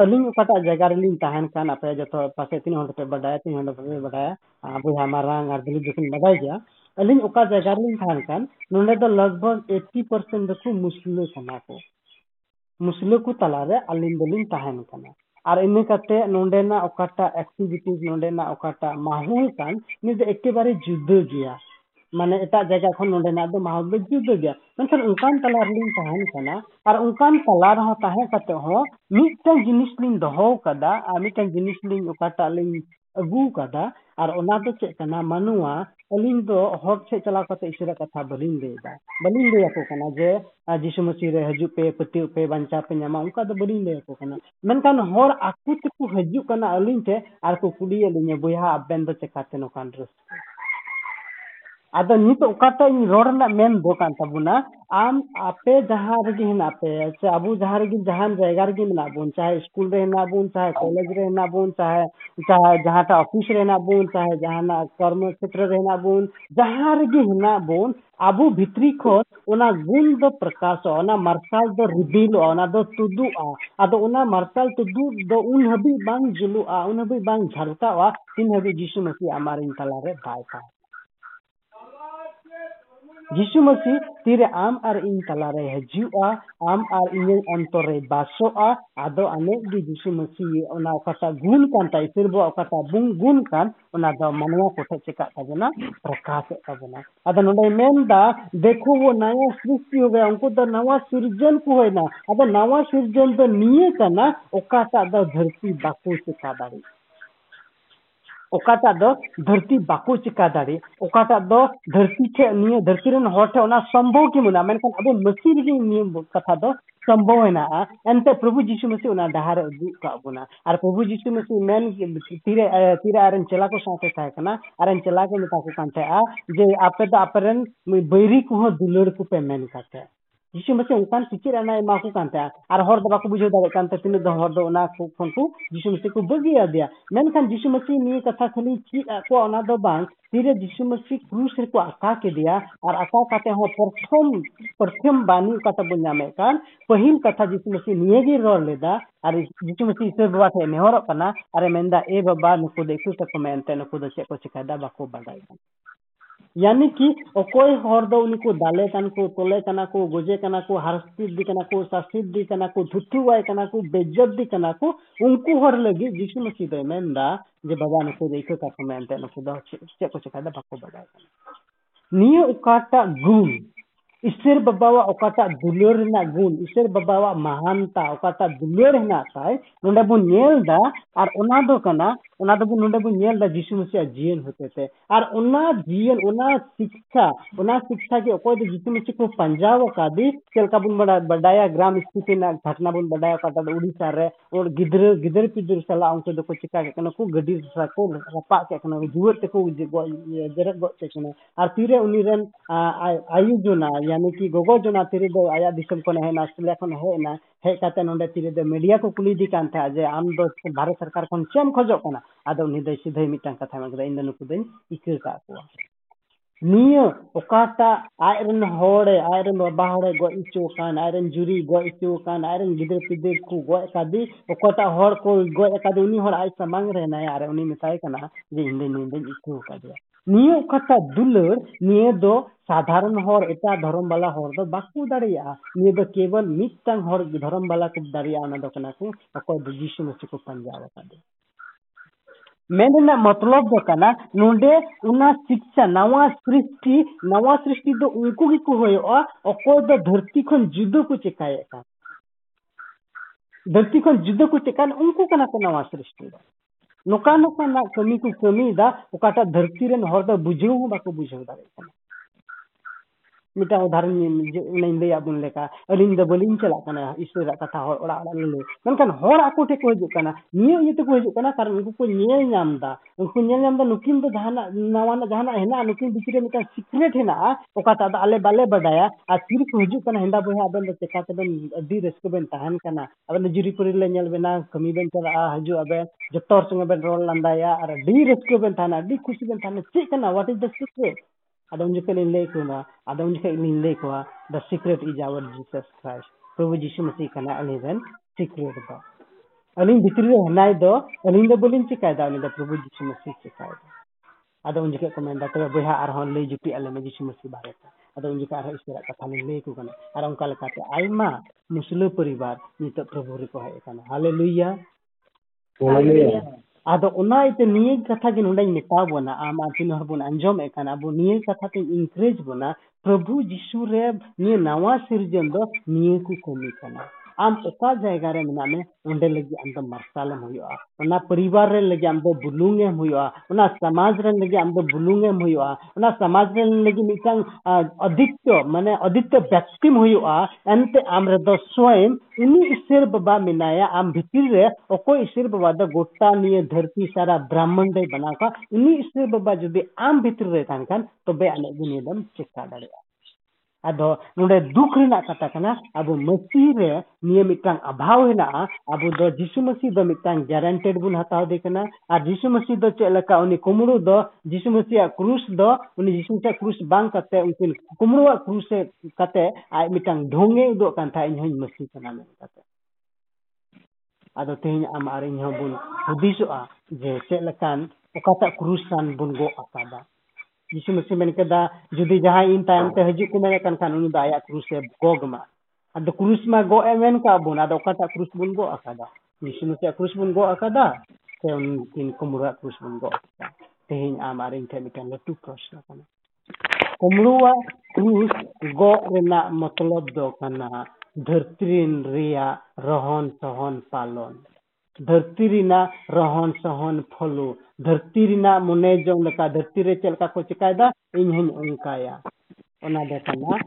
ᱟᱹᱞᱤᱧ ᱚᱠᱟᱴᱟᱜ ᱡᱟᱭᱜᱟ ᱨᱮᱞᱤᱧ ᱛᱟᱦᱮᱱ ᱠᱟᱱ ᱟᱯᱮ ᱡᱚᱛᱚ ᱯᱟᱥᱮ ᱛᱤᱱᱟᱹᱜ ᱦᱚᱲ ᱯᱮ ᱵᱟᱰᱟᱭᱟ ᱛᱤᱱᱟᱹᱜ ᱦᱚᱲ ᱵᱟᱯᱮ ᱵᱟᱰᱟᱭᱟ ᱵᱚᱭᱦᱟ ᱢᱟᱨᱟᱝ ᱟᱨ ᱫᱤᱞᱤᱯ ᱫᱚᱠᱤᱱ ᱵᱟᱰᱟᱭ ᱜᱮᱭᱟ ᱟᱹᱞᱤᱧ ᱚᱠᱟ ᱡᱟᱭᱜᱟ ᱨᱮᱞᱤᱧ ᱛᱟᱦᱮᱱ ᱠᱟᱱ ᱱᱚᱰᱮ ᱫᱚ ᱞᱟᱜᱽᱵᱷᱟᱜᱽ ᱮᱭᱴᱴᱤ ᱯᱟᱨᱥᱮᱱᱴ ᱫᱚᱠᱚ ᱢᱩᱥᱞᱟᱹ ᱠᱟᱱᱟ ᱠᱚ ᱢᱩᱥᱞᱟᱹ ᱠᱚ ᱛᱟᱞᱟᱨᱮ ᱟᱹᱞᱤᱧ ᱫᱚᱞᱤᱧ ᱛᱟᱦᱮᱱ ᱠᱟᱱᱟ ᱟᱨ ᱤᱱᱟᱹ ᱠᱟᱛᱮ ᱱᱚᱰᱮᱱᱟᱜ ᱚᱠᱟᱴᱟᱜ ᱮᱠᱴᱤᱵᱷᱤᱴᱤᱡ ᱱᱚᱰᱮᱱᱟᱜ ᱚᱠᱟᱴᱟᱜ ᱢᱟᱦᱚᱞ ᱠᱟᱱ ᱱᱤᱭᱟᱹ ᱫᱚ ᱮᱠᱮᱵᱟᱨᱮ ᱡᱩᱫᱟᱹ ᱜᱮᱭᱟ ᱢᱟᱱᱮ ᱮᱴᱟᱜ ᱡᱟᱭᱜᱟ ᱠᱷᱚᱱ ᱱᱚᱰᱮᱱᱟᱜ ᱫᱚ ᱢᱟᱦᱚᱞ ᱫᱚ ᱡᱩᱫᱟᱹ ᱜᱮᱭᱟ ᱢᱮᱱᱠᱷᱟᱱ ᱚᱱᱠᱟᱱ ᱛᱟᱞᱟ ᱨᱮᱞᱤᱧ ᱛᱟᱦᱮᱱ ᱠᱟᱱᱟ ᱟᱨ ᱚᱱᱠᱟᱱ ᱛᱟᱞᱟ ᱨᱮᱦᱚᱸ ᱛᱟᱦᱮᱸ ᱠᱟᱛᱮ ᱦᱚᱸ ᱢᱤᱫᱴᱟᱝ ᱡᱤᱱᱤᱥ ᱞᱤᱧ ᱫᱚᱦᱚ ᱟᱠᱟᱫᱟ ᱟᱨ ᱢᱤᱫᱴᱟᱝ ᱡᱤᱱᱤᱥ ᱞᱤᱧ ᱚᱠᱟᱴᱟᱜ ᱞᱤᱧ ᱟᱹᱜᱩ ᱟᱠᱟᱫᱟ ᱟᱨ ᱚᱱᱟ ᱫᱚ ᱪᱮᱫ ᱠᱟᱱᱟ ᱢᱟᱱᱣᱟ ᱟᱹᱞᱤᱧ ᱫᱚ ᱦᱚᱲ ᱴᱷᱮᱡ ᱪᱟᱞᱟᱣ ᱠᱟᱛᱮ ᱤᱥᱟᱹᱨᱟᱜ ᱠᱟᱛᱷᱟ ᱵᱟᱹᱞᱤᱧ ᱞᱟᱹᱭᱮᱫᱟ ᱵᱟᱹᱞᱤᱧ ᱞᱟᱹᱭᱟᱠᱚ ᱠᱟᱱᱟ ᱡᱮ ᱡᱤᱥᱩ ᱢᱚᱥᱤ ᱨᱮ ᱦᱤᱡᱩᱜ ᱯᱮ ᱯᱟᱹᱛᱭᱟᱹᱜ ᱯᱮ ᱵᱟᱧᱪᱟᱣ ᱯᱮ ᱧᱟᱢᱟ ᱚᱱᱠᱟ ᱫᱚ ᱵᱟᱹᱞᱤᱧ ᱞᱟᱹᱭᱟᱠᱚ ᱠᱟᱱᱟ ᱢᱮᱱᱠᱷᱟᱱ ᱦᱚᱲ ᱟᱠᱚ ᱛᱮᱠᱚ ᱦᱤᱡᱩᱜ ᱠᱟᱱᱟ ᱟᱹᱞᱤᱧ ᱴᱷᱮᱡ ᱟᱨ ᱠᱚ ᱠᱩᱞᱤᱭᱮᱫ ᱞᱤᱧᱟᱹ ᱵᱚᱭᱦᱟ ᱟᱵᱮᱱ ᱫᱚ ᱪᱮᱠᱟᱛᱮ ᱱᱚᱝᱠᱟᱱ ᱨᱟᱹᱥᱠᱟᱹ ᱟᱫᱚ ᱱᱤᱛᱚᱜ ᱚᱠᱟᱴᱟᱜ ᱤᱧ ᱨᱚᱲ ᱨᱮᱱᱟᱜ ᱢᱮᱱ ᱫᱚ ᱠᱟᱱ ᱛᱟᱵᱚᱱᱟ ᱟᱢ ᱟᱯᱮ ᱡᱟᱦᱟᱸ ᱨᱮᱜᱮ ᱦᱮᱱᱟᱜ ᱯᱮ ᱥᱮ ᱟᱵᱚ ᱡᱟᱦᱟᱸ ᱨᱮᱜᱮ ᱡᱟᱦᱟᱱ ᱡᱟᱭᱜᱟ ᱨᱮᱜᱮ ᱢᱮᱱᱟᱜ ᱵᱚᱱ ᱪᱟᱦᱮ ᱥᱠᱩᱞ ᱨᱮ ᱦᱮᱱᱟᱜ ᱵᱚᱱ ᱪᱟᱦᱮ ᱠᱚᱞᱮᱡᱽ ᱨᱮ ᱦᱮᱱᱟᱜ ᱵᱚᱱ ᱪᱟᱦᱮ ᱪᱟᱦᱮ ᱡᱟᱦᱟᱸᱴᱟᱜ ᱚᱯᱷᱤᱥ ᱨᱮ ᱦᱮᱱᱟᱜ ᱵᱚᱱ ᱪᱟᱦᱮ ᱡᱟᱦᱟᱱᱟᱜ ᱠᱚᱨᱢᱚ ᱠᱷᱮᱛᱨᱚ ᱨᱮ ᱦᱮᱱᱟᱜ ᱵᱚᱱ ᱡᱟᱦᱟᱸ ᱨᱮᱜᱮ ᱦᱮᱱᱟᱜ ᱵᱚᱱ ᱟᱵᱚ ᱵᱷᱤᱛᱨᱤ ᱠᱷᱚᱱ ᱚᱱᱟ ᱜᱩᱱ ᱫᱚ ᱯᱨᱚᱠᱟᱥᱚᱜᱼᱟ ᱚᱱᱟ ᱢᱟᱨᱥᱟᱞ ᱫᱚ ᱨᱤᱵᱤᱞᱚᱜᱼᱟ ᱚᱱᱟ ᱫᱚ ᱛᱩᱫᱩᱜᱼᱟ ᱟᱫᱚ ᱚᱱᱟ ᱢᱟᱨᱥᱟᱞ ᱛᱩᱫᱩᱜ ᱫᱚ ᱩᱱ ᱦᱟᱹᱵᱤᱡ ᱵᱟᱝ ᱡᱩᱞᱩᱜᱼᱟ ᱩᱱ ᱦᱟᱹᱵᱤᱡ ᱵᱟᱝ ᱡᱷᱟᱞᱠᱟᱜᱼᱟ ᱛᱤᱱ ᱦᱟᱹᱵᱤᱡ ᱡᱤᱥᱩ ᱢᱟᱹᱥᱤ ᱟᱢᱟᱨᱤᱧ ᱛᱟᱞᱟᱨᱮ ᱵᱟᱭ ᱛᱟᱦᱮᱸ जीशु मसी तीर आम और इन तलारे हजुआ आम और इन अंतर रे बासोआ आदो आने दी जीशु मसी ये ओना गुण कान ता इसरबो गुण कान ओना दा मनवा प्रकाश अदा देखो वो नया सृष्टि हो गया उनको दा नवा सृजन को होना ना नवा सुरजन तो निये धरती बाको चेका का दो धरती बाको चिका दाड़ी ओकाटा दो धरती निये धरती नियम कथा दो संभव है एंते प्रभु यीशु मसीह उना डहार उदु का और प्रभु मसीह मेन तीरे तीरे चला को कना आरन चला के मेता को जे आपे द आपरन बैरी को दुलड़ को पे मेन यीशु मसीह उनकान सिचिर अना एमा को कांते दबा को बुझो दारे कांते तिन द हर दो उना को फ़ोन को मसीह को बगी दिया खान यीशु मसीह नि कथा खाली ची को उना दो बांग तीरे मसीह क्रूस रे को आका के दिया आका प्रथम प्रथम बानी काता बुन्यामे कान पहिल कथा यीशु मसीह निये गे रोर लेदा यीशु मसीह से बाबा थे नेहर कना मेंदा ए बाबा नुको देखु तक मेनते नुको दे को चिकादा कि अकोय हर दो उनको दाले कन को, तोले कना को, गोजे कना को हरस्तित दी कना को सासित दी कना को धुतु वाय कना को बेज्जत दी कना को, उनको हर लगी यीशु मसीह दे मेंदा, जे बाबा नको देखो का मेनते नको दो चे को चिकादा बाको बडाई निये उकाटा गुण। ईश्वर बाबा ओकाटा दुलर ना गुण। ईश्वर बाबा महानता ओकाटा दुलर ना ताय नोंडे बुन नेल दा और ओना दो कना ओना दो जिसु जीवन और ओना जीवन ओना शिक्षा शिक्षा के मसीह को पंजाब का दी, चलका बुन बड़ा, बडाया ग्राम स्थिति घटना बुन बडाया काटा उड़ीसा रे, और गिदर गिदर पिदर सला उनको दो को चिका के कना को गडी रपा के कना जुवर ते को जरक गो ते कना और तीरे उनी रन आयु जो ना, यानी कि गोगो जना तिरे आया है है हे नोंडे तिरे मीडिया को कुली दी कान था जे आम भारत सरकार को चेम खोजो कना आदो नि दे सीधे मिटां कथा में इन नुकु दिन इकर का को नियो ओकाटा आयरन होड़े आयरन बाबा होड़े गो इचो कान आयरन जुरी गो इचो कान आयरन गिदर पिदर को गो कादी ओकाटा होड़ को गो कादी उनी होड़ आय समंग रे ना यार उनी मिताय कना जे इंदे निंदे इको कादिया नियो ओकाटा दुलर नियो दो साधारण हर एटा धर्म वाला हर दो बाकू दाड़िया निये दो केवल मिटटांग हर धर्म वाला को दाड़िया ना दो कना को अको दो यीशु मसीह को पंजाब का दे मेन मतलब दो उना शिक्षा, नवा सृष्टि नवा सृष्टि दो उनको की को होयो दो धरती खन जुदो को चिकाए का धरती खन जुदो को चिकान, उनको कना को नवा सृष्टि नोका नोका ना कमी को कमी दा ओकाटा धरती रेन हर दो बुझो बाको बुझो दारे मिटा उदाहरण नहीं ले बुन लेका अलिन द बलिन चला कना ईश्वर कथा हर ओड़ा ओड़ा ले मेनखान हर आको टे को हिजुक कना नियो ये को हिजुक कना कारण उनको को नेल नाम दा उनको नेल नाम दा नुकिन नुकिन बिचरे मिटा सीक्रेट हेना ओकाटा दा आले बाले बडाया तीर को हेंदा बोया अबन द चेका तबन अदी रस्को बेन बेना चला हजु अबे जत्तर संग बेन रोल लंदाया और डी रस्को बेन तहना डी खुशी बेन तहना चेक कना what is the secret is our jesus christ प्रभु alin do bolin chikai da alin da प्रभु ada unjuk ar istira kata lin leko kana ar ongka lekate aima muslim परिवार प्रभु रे को है kana haleluya haleluya ᱟᱫᱚ ᱚᱱᱟ ᱤᱛᱮ ᱱᱤᱭᱟᱹ ᱠᱟᱛᱷᱟ ᱜᱮ ᱱᱚᱰᱮᱧ ᱢᱮᱛᱟ ᱵᱚᱱᱟ ᱟᱢ ᱟᱨ ᱛᱤᱱᱟᱹᱜ ᱦᱚᱲ ᱵᱚᱱ ᱟᱸᱡᱚᱢᱮᱫ ᱠᱟᱱᱟ ᱟᱵᱚ ᱱᱤᱭᱟᱹ ᱠᱟᱛᱷᱟ ᱛᱮᱧ ᱤᱱᱠᱨᱮᱡᱽ ᱵᱚᱱᱟ ᱯᱨᱚᱵᱷᱩ ᱡᱤᱥᱩ ᱨᱮ ᱱᱤᱭᱟᱹ ᱱᱟᱣᱟ ᱥᱤᱨᱡᱚᱱ ᱫᱚ ᱱᱤᱭᱟᱹ ᱠᱚ ᱠᱟᱹᱢᱤ ᱠᱟᱱᱟ आम अका जगह मेना लगे आम तो मारसालम परिवार लगे तो समाज लगे आम तो बुलूम समाज लगे मिटा अदित्य व्यक्तिम होते आम स्वयं इन ईश्वर बाबा मेनाया आम भितर अको ईश्वर बाबा तो गोटा धरती सारा ब्राह्मण बना इन ईश्वर बाबा जुदी आम भितर तब आने चेका दाड़ा दुख कथा अब मसीह रे अभाव हेना अब दो यीशु मसीह दो मिटांग गारंटेड बुन हताव दे कना और यीशु मसीह दो कुमड़ो दो यीशु मसीह क्रूस दो उनी क्रूस बांग कुमड़ो क्रूस ढोंगे दो कान था इन हई मसीह कना आम आर इन बुन हुदिसो जे चेलकान क्रूस बन बुन Jisuh mesti menikah dah judi jahai in time teh haji kuma ya kan kan unu daya kruse go emen ka bun ada okata akada. Jisuh mesti a akada. Teh unu in kumura kruse amarin teh nikah na tu kros na kana. Go rena motolod do kana. Dertrin ria rohon sohon palon. धरती रहन सहन फलो। धरती मने जम लेका धरती रे चलका को चिकायदा इन हन उनकाया। ओना दे कना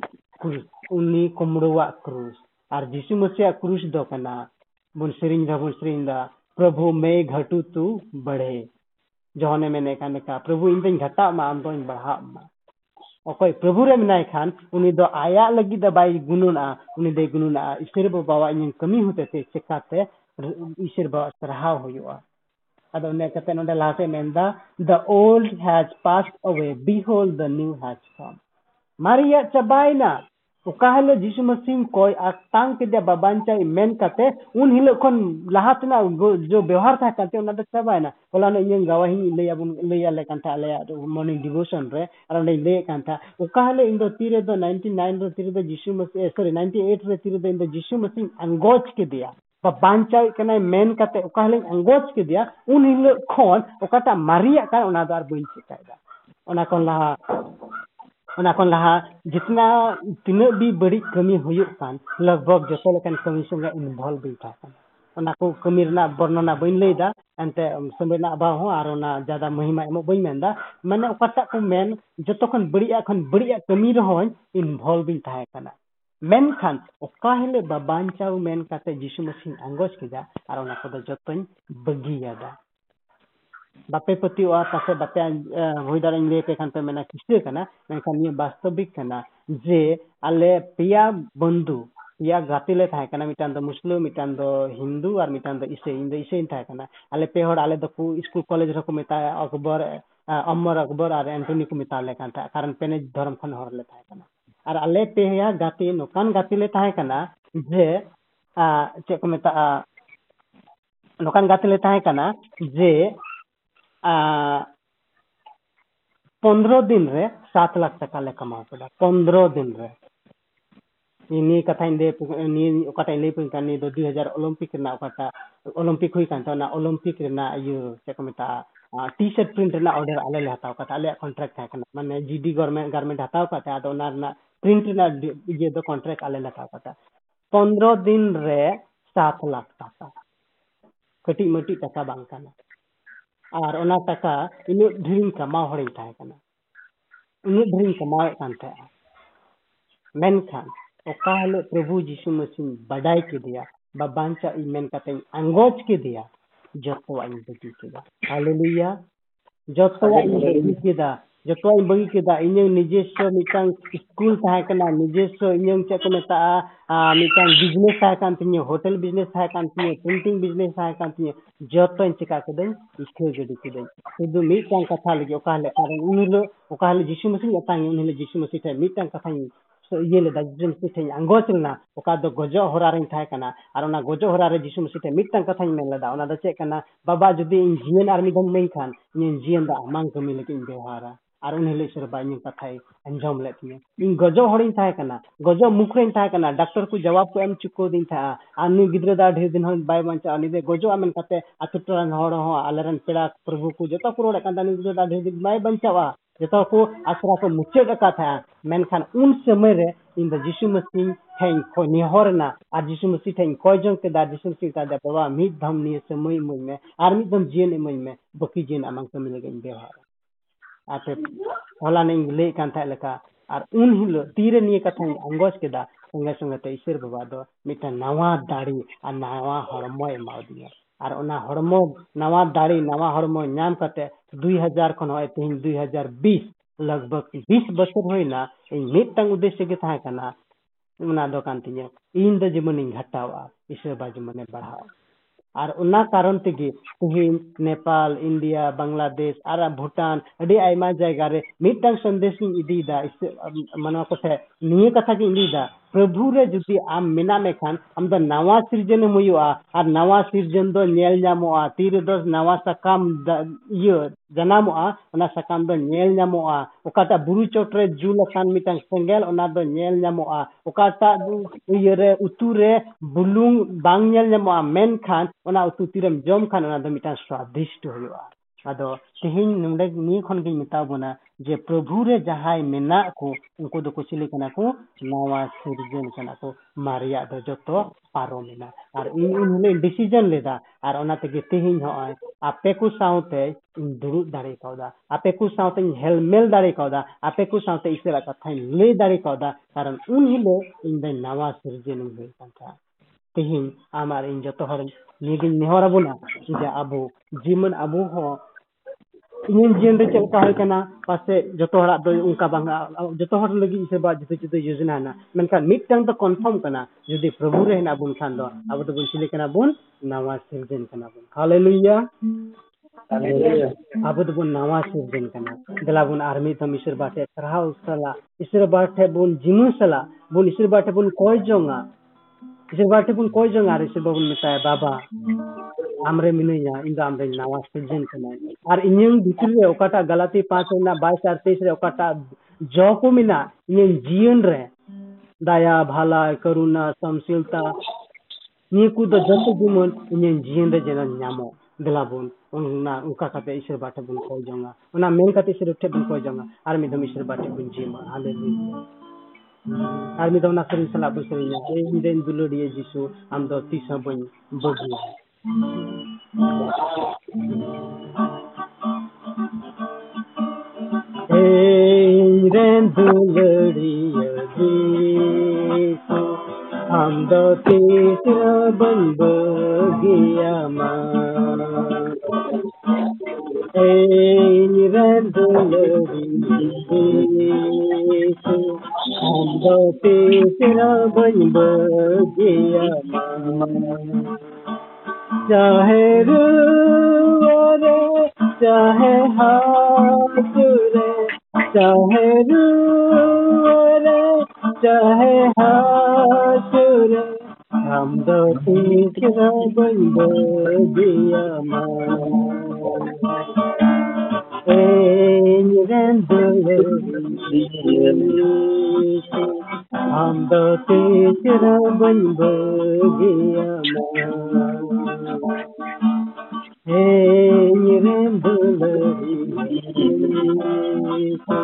क्रूस उनी कुमड़ुआ क्रूस। और जीसु मसीह क्रूस दो कना सिरिंग दा बुन सिरिंग दा प्रभु मैं घटू तू बढ़े। जहने मैंने कहा का प्रभु इन दिन घटा मा, आम दोन बढ़ा मा। ओके प्रभु रे मनाय खान उनी दो आया लगी दा बाई गुनुना उनी दे गुनुना ईश्वर बाबा इन कमी होते ᱤᱥᱤᱨ ᱥᱟᱨᱦᱟᱣ ᱦᱩᱭᱩᱜᱼᱟ ᱟᱫᱚ ᱚᱱᱟ ᱠᱟᱛᱮ ᱱᱚᱰᱮ ᱞᱟᱦᱟᱥᱮ ᱢᱮᱱᱫᱟ the old has passed away behold the new has come ᱢᱟᱨᱮᱭᱟᱜ ᱪᱟᱵᱟᱭᱮᱱᱟ ᱚᱠᱟ ᱦᱤᱞᱳᱜ ᱡᱤᱥᱩ ᱢᱚᱥᱤᱢ ᱠᱚᱭ ᱟᱛᱟᱝ ᱠᱮᱫᱮᱭᱟ ᱵᱟᱵᱟᱧᱪᱟᱭ ᱢᱮᱱ ᱠᱟᱛᱮ ᱩᱱ ᱦᱤᱞᱳᱜ ᱠᱷᱚᱱ ᱞᱟᱦᱟ ᱛᱮᱱᱟᱜ ᱡᱚ ᱵᱮᱣᱦᱟᱨ ᱛᱟᱦᱮᱸ ᱠᱟᱱᱛᱮ ᱚᱱᱟ ᱫᱚ ᱪᱟᱵᱟᱭᱮᱱᱟ ᱦᱚᱞᱟᱱᱚ ᱤᱧᱟᱹᱜ ᱜᱟᱣᱟᱦᱤᱧ ᱞᱟᱹᱭᱟᱵᱚᱱ ᱞᱟᱹᱭᱟᱞᱮ ᱠᱟᱱ ᱛᱟᱦᱮᱸ ᱟᱞᱮᱭᱟᱜ ᱢᱚᱨᱱᱤᱝ ᱰᱤᱵᱷᱳᱥᱚᱱ ᱨᱮ ᱟᱨ ᱚᱸᱰᱮᱧ ᱞᱟᱹᱭᱮᱫ ᱠᱟᱱ ᱛᱟᱦᱮᱸ ᱚᱠᱟ ᱦᱤᱞᱳᱜ ᱤᱧ ᱫᱚ ᱛᱤᱨᱮᱫᱚ ᱱᱟᱭᱤᱱᱴᱤ ᱱᱟᱭᱤᱱ ᱨᱮ ᱛᱤᱨᱮᱫᱚ ᱡᱤᱥᱩ ᱢᱚᱥᱤ ᱥᱚᱨᱤ ᱱᱟᱭᱤᱱᱴᱤ ᱮᱭᱤᱴ ᱨᱮ ᱛᱤᱨᱮᱫᱚ ᱤᱧ ᱫᱚ ᱡᱤᱥᱩ ᱢᱚᱥᱤᱧ ᱟᱸᱜᱚᱪ ᱠᱮᱫᱮᱭᱟ ᱵᱟᱧᱪᱟᱣ ᱠᱟᱱᱟᱭ ᱢᱮᱱ ᱠᱟᱛᱮ ᱚᱠᱟ ᱦᱤᱞᱳᱜ ᱟᱸᱜᱚᱪ ᱠᱮᱫᱮᱭᱟ ᱩᱱ ᱦᱤᱞᱳᱜ ᱠᱷᱚᱱ ᱚᱠᱟᱴᱟᱜ ᱢᱟᱨᱤᱭᱟᱜ ᱠᱟᱱ ᱚᱱᱟ ᱫᱚ ᱟᱨ ᱵᱟᱹᱧ ᱪᱮᱠᱟᱭᱮᱫᱟ ᱚᱱᱟ ᱠᱷᱚᱱ ᱞᱟᱦᱟ ᱚᱱᱟ ᱠᱷᱚᱱ ᱞᱟᱦᱟ जितना तिनाग भी बड़ी कमी हुयुक कान लगभग जतो लेकन कमी संगे इन्वॉल्व भी था ओना को कमी रना वर्णना बइन लेदा एंते समय ना अभाव हो और ओना ज्यादा महिमा एमो बइन मेंदा माने ओकाटा को मेन जतो खन बढ़िया खन बढ़िया कमी रहोय इन्वॉल्व भी था kana ᱢᱮᱱᱠᱷᱟᱱ ᱚᱠᱟ ᱦᱤᱞᱳᱜ ᱵᱟ ᱵᱟᱧᱪᱟᱣ ᱢᱮᱱ ᱠᱟᱛᱮ ᱡᱤᱥᱩ ᱢᱟᱥᱤᱧ ᱟᱸᱜᱚᱪ ᱠᱮᱫᱟ ᱟᱨ ᱚᱱᱟ ᱠᱚᱫᱚ ᱡᱚᱛᱚᱧ ᱵᱟᱹᱜᱤᱭᱟᱫᱟ ᱵᱟᱯᱮ ᱯᱟᱹᱛᱭᱟᱹᱜᱼᱟ ᱯᱟᱥᱮ ᱵᱟᱯᱮ ᱦᱩᱭ ᱫᱟᱲᱮᱭᱟᱜ ᱞᱟᱹᱭᱟᱯᱮ ᱠᱷᱟᱱ ᱯᱮ ᱢᱮᱱᱟ ᱠᱤᱥᱟᱹ ᱠᱟᱱᱟ ᱢᱮᱱᱠᱷᱟᱱ ᱱᱤᱭᱟᱹ ᱵᱟᱥᱛᱚᱵᱤᱠ ᱠᱟᱱᱟ ᱡᱮ ᱟᱞᱮ ᱯᱮᱭᱟ ᱵᱚᱱᱫᱷᱩ ᱯᱮᱭᱟ ᱜᱟᱛᱮ ᱞᱮ ᱛᱟᱦᱮᱸ ᱠᱟᱱᱟ ᱢᱤᱫᱴᱟᱝ ᱫᱚ ᱢᱩᱥᱞᱟᱹ ᱢᱤᱫᱴᱟᱝ ᱫᱚ ᱦᱤᱱᱫᱩ ᱟᱨ ᱢᱤᱫᱴᱟᱝ ᱫᱚ ᱤᱥᱟᱹᱭ ᱤᱧ ᱫᱚ ᱤᱥᱟᱹᱭᱤᱧ ᱛᱟᱦᱮᱸ ᱠᱟᱱᱟ ᱟᱞᱮ ᱯᱮ ᱦᱚᱲ ᱟᱞᱮ ᱫᱚᱠᱚ ᱥᱠᱩᱞ ᱠᱚᱞᱮᱡᱽ ᱨᱮᱠᱚ ᱢᱮᱛᱟᱭᱟ ᱚᱠᱵᱚᱨ ᱚᱢᱚᱨ ᱚᱠᱵᱚᱨ ᱟᱨ ᱮᱱᱴᱚᱱᱤ ᱠᱚ ᱢᱮᱛᱟᱞᱮ ᱠᱟᱱ ᱛᱟᱦᱮᱸᱫ ᱠᱟᱨᱚᱱ ᱯᱮᱱᱮᱡ ᱫᱷᱚᱨᱚᱢ ᱠᱷᱚᱱ ᱦᱚᱲᱞᱮ ᱛᱟᱦᱮᱸ ᱠᱟᱱᱟ कना और अले पेया गाती नोकान गाती ले थाय कना जे चे को मिता नोकान गाती ले थाय कना जे पंद्रह दिन रे सात लाख टका ले कमाओ पड़ा पंद्रह दिन रे ini kata inde ni kata ile pun kan ni 2000 olympic na kata olympic hui kan na olympic na ayu se ko meta T shirt print ना ऑर्डर आले ले हताव कता आले कॉन्ट्रैक्ट था कना माने जीडी गवर्नमेंट गारमेंट हताव कता आदो ना ना प्रिंट ना ये दो कॉन्ट्रैक्ट आले लगा काटा पंद्रह दिन रे सात लाख टाका कटी मटी टाका बांग काना और ओना टाका हो रही था हड़े थाय काना इनु ढेरिन कमावे कान था मेनखान ओका हले प्रभु यीशु मसीह बढ़ाई के दिया बाबांचा इमेन का काते अंगोच के दिया जतवा इन बेटी के दा हालेलुया जतवा इन बेटी के दा जो बी के निजस्व स्कूल निजस्व इन चेक Meta business hotel business printing business जो चेकाकदी इकोदी शुद्ध मिटन कथा लगे उनहिल जीशु मसीह अतंग जीशु मसीह मिटन कथा जीशुम सी ठे आंगोलना गजब गज गजब हरारे जीशु मसीह मिटन कथा मेलदा चेक बाबा जुदी जीन और मिधन मैं खान इन जीन दो कमी लगे व्यवहारा ᱟᱨ ᱩᱱ ᱦᱤᱞᱳᱜ ᱥᱮᱨ ᱵᱟᱭ ᱤᱧᱟᱹᱜ ᱠᱟᱛᱷᱟᱭ ᱟᱸᱡᱚᱢ ᱞᱮᱫ ᱛᱤᱧᱟᱹ ᱤᱧ ᱜᱚᱡᱚ ᱦᱚᱲᱤᱧ ᱛᱟᱦᱮᱸ ᱠᱟᱱᱟ ᱜᱚᱡᱚ ᱢᱩᱠᱷ ᱨᱤᱧ ᱛᱟᱦᱮᱸ ᱠᱟᱱᱟ ᱰᱟᱠᱛᱟᱨ ᱠᱚ ᱡᱚᱵᱟᱵ ᱠᱚ ᱮᱢ ᱪᱩᱠᱟᱹᱣ ᱫᱤᱧ ᱛᱟᱦᱮᱸᱜᱼᱟ ᱟᱨ ᱱᱩᱭ ᱜᱤᱫᱽᱨᱟᱹ ᱫᱚ ᱰᱷᱮᱨ ᱫᱤᱱ ᱦᱚᱸ ᱵᱟᱭ ᱵᱟᱧᱪᱟᱜᱼᱟ ᱩᱱᱤ ᱫᱚ ᱜᱚᱡᱚᱜᱼᱟ ᱢᱮᱱ ᱠᱟᱛᱮ ᱟᱛᱳ ᱴᱚᱞᱟ ᱨᱮᱱ ᱦᱚᱲ ᱦᱚᱸ ᱟᱞᱮᱨᱮᱱ ᱯᱮᱲᱟ ᱯᱨᱚᱵᱷᱩ ᱠᱚ ᱡᱚᱛᱚ ᱠᱚ ᱨᱚᱲᱮᱫ ᱠᱟᱱ ᱛᱟᱦᱮᱸ ᱱᱩᱭ ᱜᱤᱫᱽᱨᱟᱹ ᱫᱚ ᱰᱷᱮᱨ ᱫᱤᱱ ᱵᱟᱭ ᱵᱟᱧᱪᱟᱜᱼᱟ ᱡᱚᱛᱚ ᱠᱚ ᱟᱥᱨᱟ ᱠᱚ ᱢᱩᱪᱟᱹᱫ ᱟᱠᱟᱫ ᱛᱟᱦᱮᱸᱜᱼᱟ ᱢᱮᱱᱠᱷᱟᱱ ᱩᱱ ᱥᱚᱢᱚᱭ ᱨᱮ ᱤᱧ ᱫᱚ ᱡᱤᱥᱩ ᱢᱟᱥᱤ ᱴᱷᱮᱱ ᱠᱷᱚᱡ ᱱᱮᱦᱚᱨᱮᱱᱟ ᱟᱨ ᱡᱤᱥᱩ ᱢᱟᱥᱤ ᱴᱷᱮᱱ ᱠᱚᱭ ᱡᱚᱝ ᱠᱮᱫᱟ ᱡᱤᱥᱩ ᱢᱟᱥᱤ ᱢᱮᱛᱟᱫᱮ ᱵᱟᱵᱟ ᱢᱤᱫ ᱫᱷᱟᱣ ᱱᱤᱭᱟᱹ ᱥᱚᱢᱚᱭ ᱤᱢᱟᱹᱧ ᱢᱮ ᱟᱨ ᱢᱤᱫ ᱫᱷᱟᱣ ᱡᱤᱭᱚᱱ ᱤᱢᱟᱹᱧ ᱢᱮ ᱵᱟᱹᱠᱤ ᱡᱤᱭᱚᱱ ᱟᱢᱟᱝ ᱠᱟᱹᱢᱤ ᱞᱟᱹᱜᱤᱫ ᱤᱧ ᱵᱮᱣᱦᱟᱨᱟ ᱟᱯᱮ ᱦᱚᱞᱟᱱᱤᱧ ᱞᱟᱹᱭᱮᱫ ᱠᱟᱱ ᱛᱟᱦᱮᱸ ᱞᱮᱠᱟ ᱟᱨ ᱩᱱ ᱦᱤᱞᱳᱜ ᱛᱤᱨᱮ ᱱᱤᱭᱟᱹ ᱠᱟᱛᱷᱟᱧ ᱟᱸᱜᱚᱪ ᱠᱮᱫᱟ ᱥᱚᱸᱜᱮ ᱥᱚᱸᱜᱮᱛᱮ ᱤᱥᱥᱚᱨ ᱵᱟᱵᱟ ᱫᱚ ᱢᱤᱫᱴᱟᱝ ᱱᱟᱣᱟ ᱫᱟᱲᱮ ᱟᱨ ᱱᱟᱣᱟ ᱦᱚᱲᱢᱚᱭ ᱮᱢᱟᱣᱫᱤᱧᱟ ᱟᱨ ᱚᱱᱟ ᱦᱚᱲᱢᱚ ᱱᱟᱣᱟ ᱫᱟᱲᱮ ᱱᱟᱣᱟ ᱦᱚᱲᱢᱚ ᱧᱟᱢ ᱠᱟᱛᱮ ᱫᱩᱭ ᱦᱟᱡᱟᱨ ᱠᱷᱚᱱ ᱱᱚᱜᱼᱚᱭ ᱛᱮᱦᱮᱧ ᱫᱩᱭ ᱦᱟᱡᱟᱨ ᱵᱤᱥ ᱞᱟᱜᱵᱷᱟᱜ ᱵᱤᱥ ᱵᱚᱪᱷᱚᱨ ᱦᱩᱭᱱᱟ ᱤᱧ ᱢᱤᱫᱴᱟᱝ ᱩᱫᱽᱫᱮᱥᱥᱚ ᱜᱮ ᱛᱟᱦᱮᱸ ᱠᱟᱱᱟ ᱚᱱᱟ ᱫᱚ ᱠᱟᱱ ᱛᱤᱧᱟᱹ ᱤᱧ ᱫᱚ ᱡᱮᱢᱚᱱᱤᱧ ᱜᱷᱟᱴᱟᱣᱟ ᱤᱥᱥᱚᱨ ᱵᱟ ᱡᱮᱢᱚᱱᱮ ᱵᱟᱲᱦᱟᱣᱟ ᱟᱨ ᱚᱱᱟ ᱠᱟᱨᱚᱱ ᱛᱮᱜᱮ ᱛᱮᱦᱮᱧ ᱱᱮᱯᱟᱞ ᱤᱱᱰᱤᱭᱟ ᱵᱟᱝᱞᱟᱫᱮᱥ ᱟᱨ ᱵᱷᱩᱴᱟᱱ ᱟᱹᱰᱤ ᱟᱭᱢᱟ ᱡᱟᱭᱜᱟ ᱨᱮ ᱢᱤᱫᱴᱟᱝ ᱥᱟᱸᱫᱮᱥᱤᱧ ᱤᱫᱤᱭᱮᱫᱟ ᱢᱟᱱᱣᱟ ᱠᱚᱴᱷᱮᱡ ᱱᱤᱭᱟᱹ ᱠᱟᱛᱷᱟ ᱜᱮ ᱤᱧ ᱞᱟᱹᱭᱫᱟ ᱯᱨᱚᱵᱷᱩ ᱨᱮ ᱡᱩᱫᱤ ᱟᱢ ᱢᱮᱱᱟᱜ ᱢᱮᱠᱷᱟᱱ ᱟᱢ ᱫᱚ ᱱᱟᱣᱟ ᱥᱤᱨᱡᱚᱱᱮᱢ ᱦᱩᱭᱩᱜᱼᱟ ᱟᱨ ᱱᱟᱣᱟ ᱥᱤᱨᱡᱚᱱ ᱫᱚ ᱧᱮᱞ ᱧᱟᱢᱚᱜᱼᱟ ᱛᱤᱨᱮᱫᱚ ᱱᱟᱣᱟ ᱥᱟᱠᱟᱢ ᱤᱭᱟᱹ ᱡᱟᱱᱟᱢᱚᱜᱼᱟ ᱚᱱᱟ ᱥᱟᱠᱟᱢ ᱫᱚ ᱧᱮᱞ ᱧᱟᱢᱚᱜᱼᱟ ᱚᱠᱟᱴᱟᱜ ᱵᱩᱨᱩ ᱪᱚᱴᱨᱮ ᱡᱩᱞ ᱟᱠᱟᱱ ᱢᱤᱫᱴᱟᱝ ᱥᱮᱸᱜᱮᱞ ᱚᱱᱟ ᱫᱚ ᱧᱮᱞ ᱧᱟᱢᱚᱜᱼᱟ ᱚᱠᱟᱴᱟᱜ ᱤᱭᱟᱹᱨᱮ ᱩᱛᱩᱨᱮ ᱵᱩᱞᱩᱝ ᱵᱟᱝ ᱧᱮᱞ ᱧᱟᱢᱚᱜᱼᱟ ᱢᱮᱱᱠᱷᱟᱱ ᱚᱱᱟ ᱩᱛᱩ ᱛᱤᱨᱮᱢ ᱡᱚᱢ ᱠᱷᱟᱱ ᱚᱱᱟ ᱫᱚ ᱢᱤᱫᱴᱟᱝ ᱥᱣᱟᱫᱤᱥᱴᱚ ᱦᱩᱭᱩᱜᱼᱟ ᱟᱫᱚ ᱛᱤᱦᱤᱧ ᱱᱚᱰᱮ ᱱᱤᱭᱟᱹ ᱠᱷᱚᱱ ᱜᱤᱧ ᱢᱮᱛᱟ ᱵᱚᱱᱟ ᱡᱮ ᱯᱨᱚᱵᱷᱩ ᱡᱟᱦᱟᱸᱭ ᱢᱮᱱᱟᱜ ᱠᱚ ᱩᱱᱠᱩ ᱫᱚᱠᱚ ᱪᱤᱞᱤ ᱠᱟᱱᱟ ᱠᱚ ᱱᱟᱣᱟ ᱥᱤᱨᱡᱚᱱ ᱠᱟᱱᱟ ᱠᱚ ᱢᱟᱨᱮᱭᱟᱜ ᱫᱚ ᱡᱚᱛᱚ ᱯᱟᱨᱚᱢᱮᱱᱟ ᱟᱨ ᱤᱧ ᱩᱱ ᱦᱤᱞᱳᱜ ᱤᱧ ᱰᱤᱥᱤᱡᱚᱱ ᱞᱮᱫᱟ ᱟᱨ ᱚᱱᱟ ᱛᱮᱜᱮ ᱛᱤᱦᱤᱧ ᱦᱚᱸᱜᱼᱚᱭ ᱟᱯᱮ ᱠᱚ ᱥᱟᱶᱛᱮ ᱤᱧ ᱫᱩᱲᱩᱵ ᱫᱟᱲᱮ ᱠᱟᱣᱫᱟ ᱟᱯᱮ ᱠᱚ ᱥᱟᱶᱛᱮᱧ ᱦᱮᱞᱢᱮᱞ ᱫᱟᱲᱮ ᱠᱟᱣᱫᱟ ᱟᱯᱮ ᱠᱚ ᱥᱟᱶᱛᱮ ᱤᱥᱟᱹᱨᱟᱜ ᱠᱟᱛᱷᱟᱧ ᱞᱟᱹᱭ ᱫᱟᱲᱮ ᱠᱟᱣᱫᱟ ᱠᱟᱨᱚᱱ ᱩᱱ ᱦᱤᱞᱳᱜ ᱤᱧ ᱱᱟᱣᱟ ᱥᱤᱨᱡᱚᱱᱤᱧ ᱦᱩᱭ ᱠᱟᱱ ᱛᱟᱦᱮᱸᱫ ᱛᱤᱦᱤᱧ ᱟᱢ ᱤᱧ ᱡᱚᱛᱚ ᱦᱚᱲ ᱱᱤᱭᱟᱹᱜᱤᱧ ᱱᱮᱦᱚᱨ ᱟᱵᱚᱱᱟ ᱡᱮ ᱟᱵᱚ ᱡᱤᱵᱚᱱ ᱟᱵᱚ ᱦᱚᱸ ᱤᱧᱟᱹᱜ ᱡᱤᱭᱚᱱ ᱨᱮ ᱪᱮᱫ ᱞᱮᱠᱟ ᱦᱩᱭ ᱠᱟᱱᱟ ᱯᱟᱥᱮ ᱡᱚᱛᱚ ᱦᱚᱲᱟᱜ ᱫᱚ ᱚᱱᱠᱟ ᱵᱟᱝ ᱡᱚᱛᱚ ᱦᱚᱲ ᱞᱟᱹᱜᱤᱫ ᱥᱮ ᱵᱟ ᱡᱚᱛᱚ ᱡᱚᱛᱚ ᱡᱳᱡᱚᱱᱟ ᱦᱮᱱᱟᱜ ᱢᱮᱱᱠᱷᱟᱱ ᱢᱤᱫᱴᱟᱝ ᱫᱚ ᱠᱚᱱᱯᱷᱟᱨᱢ ᱠᱟᱱᱟ ᱡᱩᱫᱤ ᱯᱨᱚᱵᱷᱩ ᱨᱮ ᱦᱮᱱᱟᱜ ᱵᱚᱱ ᱠᱷᱟᱱ ᱫᱚ ᱟᱵᱚ ᱫᱚᱵᱚᱱ ᱪᱤᱞᱤ ᱠᱟᱱᱟ ᱵᱚᱱ ᱱᱟᱣᱟ ᱥᱤᱨᱡᱚᱱ ᱠᱟᱱᱟ ᱵᱚᱱ ᱦᱟᱞᱮᱞᱩᱭᱟ ᱟᱵᱚ ᱫᱚᱵᱚᱱ ᱱᱟᱣᱟ ᱥᱤᱨᱡᱚᱱ ᱠᱟᱱᱟ ᱫᱮᱞᱟ ᱵᱚᱱ ᱟᱨ ᱢᱤᱫ ᱫᱚᱢ ᱤᱥᱚᱨ ᱵᱟᱴᱷᱮ ᱥᱟᱨᱦᱟᱣ ᱥᱟᱞᱟᱜ ᱤᱥᱚᱨ ᱵᱟᱴᱷᱮ ᱵᱚᱱ ᱡᱤᱢᱟᱹ ᱥᱟᱞᱟᱜ ᱵᱚᱱ ᱤᱥᱚᱨ ᱵᱟᱴᱷᱮ ᱵᱚᱱ ᱠᱚᱭ ᱡᱚᱝᱟ zirbatikun koi jong ar isi babun mitai baba amre minunya inga amre nawas pejin kanai ar inyeng bikir re okata galati paanch na 22 ar 23 re okata jo ko mina inyeng jiyon re daya bhala karuna samsilta ni ku do jantu jimon inyeng jiyon re jena nyamo dilabun ᱚᱱᱟ ᱚᱱᱠᱟ ᱠᱟᱛᱮ ᱤᱥᱟᱹᱨ ᱵᱟᱴᱷᱮ ᱵᱚᱱ ᱠᱚᱭ ᱡᱚᱝᱟ ᱚᱱᱟ ᱢᱮᱱ ᱠᱟᱛᱮ ᱤᱥᱟᱹᱨ ᱴᱷᱮᱱ ᱵᱚᱱ ᱠᱚᱭ ᱡᱚᱝᱟ ᱟᱨ ᱢᱤᱫ ᱫᱚᱢ ᱤᱥᱟᱹᱨ ᱵᱟᱴᱷᱮ ᱵᱚᱱ ᱡᱤᱢᱟ ᱦᱟᱞᱮᱞᱩᱭᱟ Armi daw na karin sa labon sa rinya. E hindi ang e dulo niya Jisu am daw tisa ba niya. Bagyo. Am daw tisa ban bagya man. बन बगिया चाहे रे चाहे हाथ रे चाहे रे चाहे हाथ रे ambakira bamba diyama enyirendele diyami ambakira bamba diyama enyirendele diyami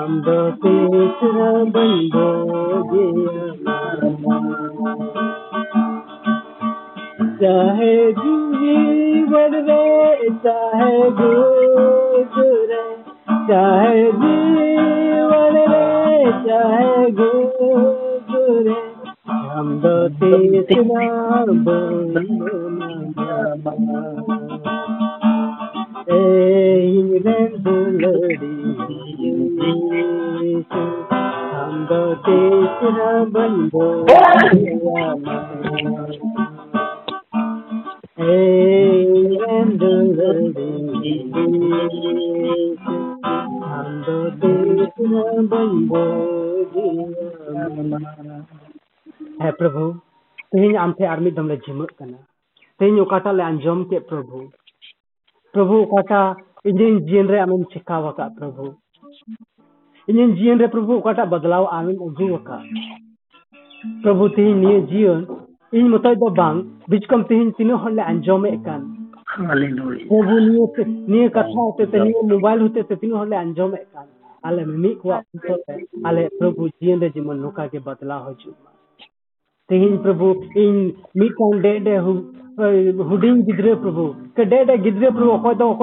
ambakira bamba diyama चाहे जीवन रे चाहे गुजरे चाहे जीवन रे चाहे गुजरे हम दो तीसरा हम दो बन हम दो तीसरा बन है प्रभु तेहन आम थे आर मिद दम ले झिमक तेहन ओकाटा ले अंजम के प्रभु. प्रभु ओकाटा इᱧ जीवन रे चिकाव का, प्रभु? इन जीवन रे प्रभु अटा बदलाव आमी उजुका प्रभु ते जीवन इन मतय दो बांग बिच कम प्रभु कथा मोबाइल होते ते तिनो आले आले प्रभु जीवन रे जीवन नुका के बदला हो प्रभु इन मी कौन डे डे हु हुडिंग गिद्रे प्रभु के गिद्रे प्रभु को तो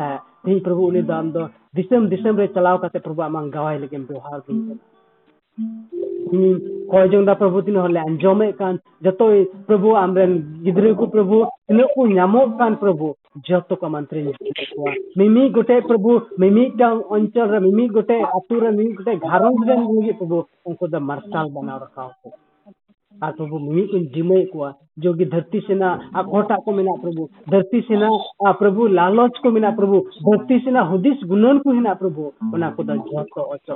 है ᱛᱮᱦᱮᱧ ᱯᱨᱚᱵᱷᱩ ᱩᱱᱤ ᱫᱟᱢ ᱫᱚ ᱫᱤᱥᱚᱢ ᱫᱤᱥᱚᱢ ᱨᱮ ᱪᱟᱞᱟᱣ ᱠᱟᱛᱮ ᱯᱨᱚᱵᱷᱩ ᱟᱢᱟᱜ ᱜᱟᱣᱟᱭ ᱞᱟᱹᱜᱤᱫ ᱵᱮᱣᱦᱟᱨ ᱦᱩᱭ ᱟᱠᱟᱱᱟ ᱤᱧ ᱠᱚᱭ ᱡᱚᱝ ᱫᱟ ᱯᱨᱚᱵᱷᱩ ᱛᱤᱱᱟᱹᱜ ᱦᱚᱲᱞᱮ ᱟᱸᱡᱚᱢᱮᱫ ᱠᱟᱱ ᱡᱚᱛᱚ ᱯᱨᱚᱵᱷᱩ ᱟᱢᱨᱮᱱ ᱜᱤᱫᱽᱨᱟᱹ ᱠᱚ ᱯᱨᱚᱵᱷᱩ ᱛᱤᱱᱟᱹᱜ ᱠᱚ ᱧᱟᱢᱚᱜ ᱠᱟᱱ ᱯᱨᱚᱵᱷᱩ ᱡᱚᱛᱚ ᱠᱚ ᱢᱟᱱᱛᱨᱤᱧ ᱠᱚᱣᱟ ᱢᱤᱢᱤᱫ ᱜᱚᱴᱮᱡ ᱯᱨᱚᱵᱷᱩ ᱢᱤᱢᱤᱫᱴᱟᱝ ᱚᱧᱪᱚᱞ ᱨᱮ ᱢᱤᱢᱤᱫ ᱜᱚᱴᱮᱡ ᱟᱛᱩ ᱨᱮ ᱢᱤᱢᱤᱫ ᱜᱚᱴᱮᱡ ᱜᱷᱟᱨᱚᱸᱡᱽ ᱨᱮᱱ ᱞᱟᱹᱜᱤᱫ ᱯᱨᱚᱵᱷᱩ ᱩᱱᱠᱩ ᱫᱚ ᱢᱟᱨᱥᱟᱞ ᱵᱮᱱᱟᱣ ᱨᱟᱠᱟᱵ ᱠᱚ आ प्रभु नुमिकुन जिमय जो कि धरती से ना आ कोटा को मेना प्रभु, धरती से ना आ प्रभु, लालच को मेना प्रभु, धरती से ना हुदिस गुनन को हिना प्रभु, ओना को दा जत अचो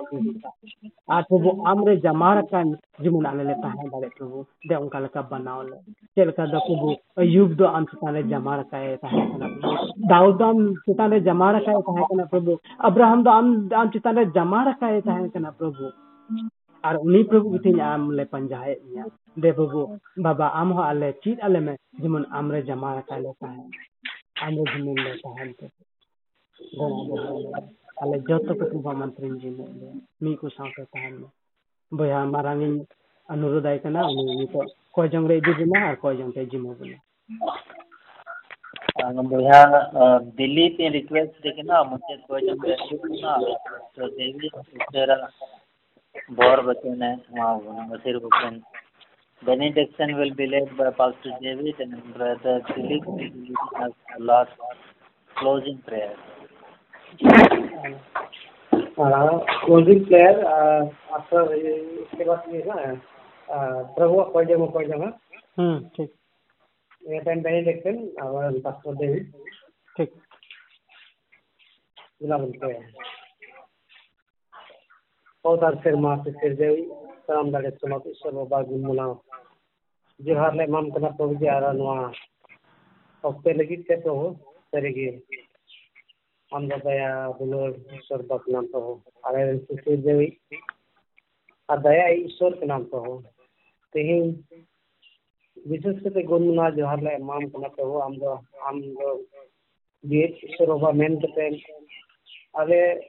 आ प्रभु, आमरे जमार का जिमुन आले ले ताहे बारे प्रभु, दे उनका लका बनाओ ले। चल का दा प्रभु अयुब दो अंत सिताने जमार का है ता प्रभु, दाऊद दो आम सिताने जमार काए ताहे ना प्रभु, अब्राहम दो आम आम सिताने जमार काए ताहे ना प्रभु। और उन्हीं प्रभु के आम ले पंजाए दे प्रभु बाबा आम हो आले चीत आले में जेमन आम रे जमाड़ काए ले ताहे आम रे जेमन ले ताहे ते आले जत को प्रभु मंत्री जेमन ले। मी को साथे ताहे में बया मारांगी अनुरोध आय कना उनी नितो कोय जंग रे इदी बिना और कोय जंग ते जिमो बिना भैया दिल्ली पे रिक्वेस्ट देखिए ना मुझे कोई जब ना। तो देवी तेरा बोर बचन है वहाँ बशीर बचन benediction will be led by Pastor David and Brother Philip will be leading us the last closing prayer. Closing prayer after इसके बाद ये ना प्रभु कोई जमा कोई जमा हम्म ठीक ये टाइम बेनिडिक्शन और पास्टर डेविड ठीक गुलाम पे पौधार सेरमा से सिर देवी साम दाड़े सुनो ईश्वर बाबा गुनमुना जोहार ले माम कना प्रभु जी आरा नवा ऑक्टे लगी ते तो सरीगे हम दया बुलोर ईश्वर बाप नाम आरे सिर देवी आ दया ईश्वर के गुनमुना बीच ईश्वर बाबा ᱥᱮ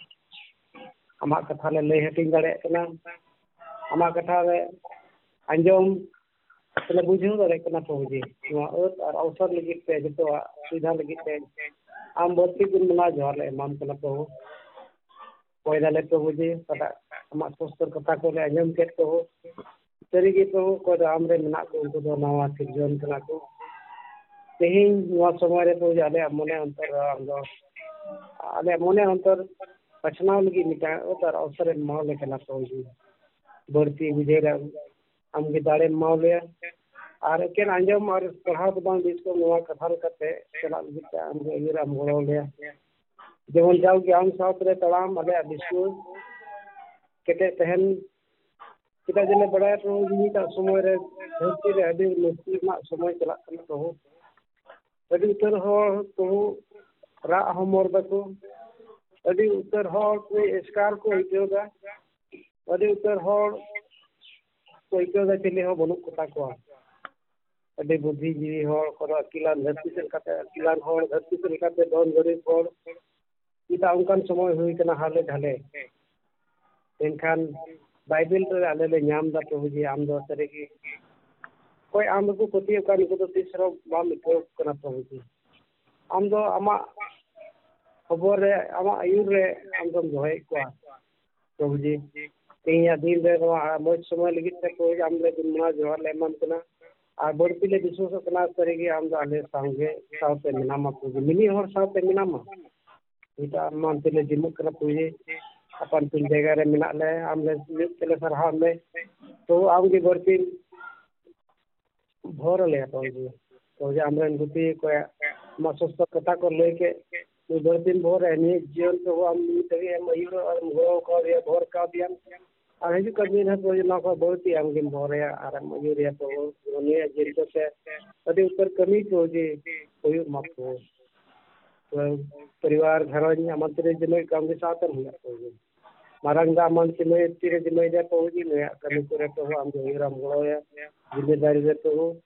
ᱟᱢᱟᱜ ᱠᱟᱛᱷᱟ ᱞᱮ ᱞᱟᱹᱭ ᱦᱟᱹᱴᱤᱧ ᱫᱟᱲᱮᱭᱟᱜ ᱠᱟᱱᱟ ᱟᱢᱟᱜ ᱠᱟᱛᱷᱟ ᱞᱮ ᱟᱸᱡᱚᱢ ᱥᱮᱞᱮ ᱵᱩᱡᱷᱟᱹᱣ ᱫᱟᱲᱮᱭᱟᱜ ᱠᱟᱱᱟ ᱯᱨᱚᱵᱷᱩᱡᱤ ᱱᱚᱣᱟ ᱟᱹᱫ ᱟᱨ ᱚᱵᱚᱥᱚᱨ ᱞᱟᱹᱜᱤᱫ ᱛᱮ ᱡᱚᱛᱚᱣᱟᱜ ᱥᱩᱵᱤᱫᱷᱟ ᱞᱟᱹᱜᱤᱫ ᱛᱮ ᱟᱢ ᱵᱟᱹᱲᱛᱤ ᱫᱤᱱ ᱢᱟᱱᱟᱣ ᱡᱚᱦᱟᱨ ᱞᱮ ᱮᱢᱟᱢ ᱠᱟᱱᱟ ᱯᱨᱚᱵᱷᱩ ᱠᱚᱭ ᱫᱟᱞᱮ ᱯᱨᱚᱵᱷᱩᱡᱤ ᱚᱠᱟᱴᱟᱜ ᱟᱢᱟᱜ ᱥᱚᱥᱛᱚᱨ ᱠᱟᱛᱷᱟ ᱠᱚᱞᱮ ᱟᱸᱡᱚᱢ ᱠᱮᱫ ᱯᱨᱚᱵᱷᱩ ᱥᱟᱹᱨᱤᱜᱮ ᱯᱨᱚᱵᱷᱩ ᱚᱠᱚᱭ ᱫᱚ ᱟᱢᱨᱮ ᱢᱮᱱᱟᱜ ᱠᱚ ᱩᱱᱠᱩ ᱫᱚ ᱱᱟᱣᱟ ᱥᱤᱨᱡᱚᱱ ᱠᱟᱱᱟ ᱠᱚ ᱛᱮᱦᱮᱧ ᱱᱚᱣᱟ ᱥᱚᱢᱚᱭ ᱨᱮ ᱯᱨᱚᱵᱷᱩ ᱟᱞᱮᱭᱟᱜ ᱢᱚᱱᱮ ᱚᱱᱛᱚᱨ ᱨᱮ ᱟᱢ ᱫᱚ ᱟᱞᱮᱭᱟᱜ ᱢᱚᱱᱮ ᱚᱱᱛᱚᱨ पचना लगी मिटा ओ तर तो अवसर मौले के ना पहुँच गई बढ़ती विजय हम के दाड़े मौले आर के आंजम और पढ़ा तो बाँध इसको नुआ कथा करते चला बिता हम के इरा मोड़ ले जेवन जाओ के हम साहब रे तड़ाम अबे अभिषु केते तहन किता जने बड़ा तो जी का समय रे, धरती रे, अभी मुक्ति मा समय चला कर तो हो। बड़ी उत्तर तो हो तो रा हमर बको আস্কাৰ বানুদ্ধি জীৱন ধিলান্তি ধন দৰিতা অকণমান সময় হ'ব হালে হালে এনে বাইবেল আমাৰ তাপুজি আমি আমি পতীয় তৃহৰ বা আমি আমাক ᱠᱷᱚᱵᱚᱨ ᱨᱮ ᱟᱢᱟᱜ ᱟᱹᱭᱩᱨ ᱨᱮ ᱟᱢ ᱫᱚᱢ ᱫᱚᱦᱚᱭᱮᱫ ᱠᱚᱣᱟ ᱯᱨᱚᱵᱷᱩᱡᱤ ᱛᱮᱦᱮᱧᱟᱜ ᱫᱤᱱ ᱨᱮ ᱱᱚᱣᱟ ᱢᱚᱡᱽ ᱥᱚᱢᱚᱭ ᱞᱟᱹᱜᱤᱫ ᱛᱮ ᱯᱨᱚᱵᱷᱩ ᱟᱢ ᱞᱮ ᱜᱩᱱᱢᱟᱱᱟᱣ ᱡᱚᱦᱟᱨ ᱞᱮ ᱮᱢᱟᱢ ᱠᱟᱱᱟ ᱟᱨ ᱵᱟᱹᱲᱛᱤ ᱞᱮ ᱵᱤᱥᱥᱟᱹᱥᱚᱜ ᱠᱟᱱᱟ ᱥᱟᱹᱨᱤᱜᱮ ᱟᱢ ᱫᱚ ᱟᱞᱮ ᱥᱟᱶᱜᱮ ᱥᱟᱶᱛᱮ ᱢᱮᱱᱟᱢᱟ ᱯᱨᱚᱵᱷᱩ ᱢᱤᱢᱤᱫ ᱦᱚᱲ ᱥᱟᱶᱛᱮ ᱢᱮᱱᱟᱢᱟ ᱱᱤᱛᱚᱜ ᱟᱢ ᱢᱟᱱᱛᱮ ᱞᱮ ᱡᱤᱢᱟᱹᱜ ᱠᱟᱱᱟ ᱯᱨᱚᱵᱷᱩᱡᱤ ᱟᱯᱟᱱ ᱟᱹᱯᱤᱱ ᱡᱟᱭᱜᱟ ᱨᱮ ᱢᱮᱱᱟᱜ ᱞᱮ ᱟᱢ ᱞᱮ ᱢᱤᱫ ᱛᱮᱞᱮ ᱥᱟᱨᱦᱟᱣ ᱢᱮ ᱛᱚ ᱟᱢᱜᱮ ᱵᱟᱹᱲᱛᱤ ᱵᱷᱳᱨ ᱟᱞᱮᱭᱟ ᱯᱨᱚᱵᱷᱩᱡᱤ ᱯᱨᱚᱵᱷᱩᱡᱤ ᱟᱢᱨᱮᱱ ᱜᱩᱯᱤ ᱚᱠᱚᱭᱟᱜ ᱟᱢᱟᱜ ᱥᱚᱥᱛᱚ ᱠᱟᱛᱷᱟ ᱠᱚ ᱞᱟᱹᱭ ᱠᱮᱫ तो दो दिन भर एहनी जीवन तो हम तभी हम मयूर और मुगलों का भी है का भी हम और हजू कर दिन है तो ये नौकर बहुत ही हम गेम है और मयूर है तो उन्हें जिनको से तभी उत्तर कमी तो जी, कोई मत हो। तो परिवार घर में आमंत्रित ज़िले काम के साथ हम लोग हो तो गए मारंगा मन से मैं ज़िले को तो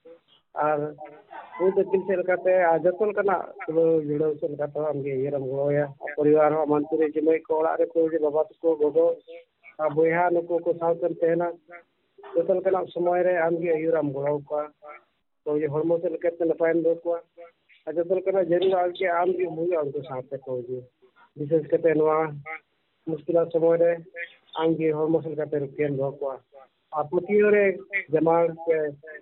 दिल से लगाते आ जतन जुड़ो से लगाते हम के राम गड़ोया परिवार हो आमंत्रित जिम्मे को ओड़ा रे प्रभु जी बाबा को गोगो बोया नुको को साथ तेना जतन करना समय रे हम के राम गड़ो का ये हॉर्मोन से लेकर नपाय दो को और जो हुई उनको जी विशेष मुश्किल समय रे आम की हॉर्मोन से लेकर ᱟᱯᱚᱛᱤᱭᱚᱨᱮ ᱡᱟᱢᱟ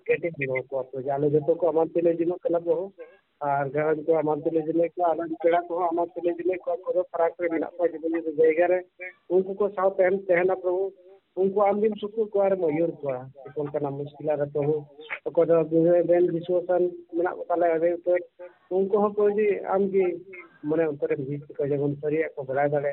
ᱠᱮᱴᱮᱡ ᱞᱮ ᱮᱢᱟ ᱠᱚᱣᱟ ᱠᱷᱚᱡ ᱟᱞᱮ ᱡᱚᱛᱚ ᱠᱚ ᱮᱢᱟᱱ ᱛᱮᱞᱮ ᱡᱚᱱᱚᱜ ᱠᱟᱱᱟ ᱠᱚ ᱟᱨ ᱜᱷᱟᱨᱚᱸᱡᱽ ᱠᱚ ᱮᱢᱟᱱ ᱛᱮᱞᱮ ᱡᱮᱞᱮᱫ ᱠᱚᱣᱟ ᱟᱨ ᱯᱮᱲᱟ ᱠᱚᱦᱚᱸ ᱮᱢᱟᱱ ᱛᱮᱞᱮ ᱡᱮᱞᱮᱫ ᱠᱚᱣᱟ ᱚᱠᱚᱭ ᱫᱚ ᱯᱷᱟᱨᱟᱠ ᱨᱮ ᱢᱮᱱᱟᱜ ᱠᱚᱣᱟ ᱡᱩᱫᱟᱹ ᱡᱩᱫᱟᱹ ᱡᱟᱭᱜᱟ ᱨᱮ ᱩᱱᱠᱩ ᱠᱚ ᱥᱟᱶ ᱛᱮᱢ ᱛᱟᱦᱮᱱᱟ ᱯᱨᱚᱵᱷᱩ उनको आम दिन सुकून को आर मयूर को कौन का नाम मुश्किल है तो हो तो को दो बेन विश्वासन मना को ताले अबे तो उनको हो कोई जी आम की मने उनके बीच को जब उन सरिया को बढ़ा दले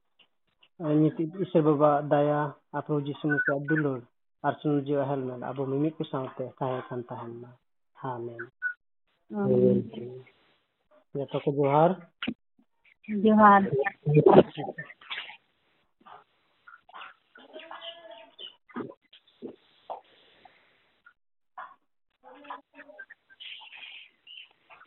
ᱱᱤᱛᱤᱡ ᱤᱥᱟᱹ ᱵᱟᱵᱟ ᱫᱟᱭᱟ ᱟᱯᱨᱩ ᱡᱤᱥᱩ ᱢᱩᱥᱟᱜ ᱫᱩᱞᱟᱹᱲ ᱟᱨ ᱥᱩᱱᱩ ᱡᱤᱣᱟ ᱦᱮᱞᱢᱮᱞ ᱟᱵᱚ ᱢᱤᱢᱤᱫ ᱠᱚ ᱥᱟᱶᱛᱮ ᱛᱟᱦᱮᱸ ᱠᱟᱱ ᱛᱟᱦᱮᱱ ᱢᱟ ᱟᱢᱮᱱ ᱡᱚᱛᱚ ᱠᱚ ᱡᱚᱦᱟᱨ ᱡᱚᱦᱟᱨ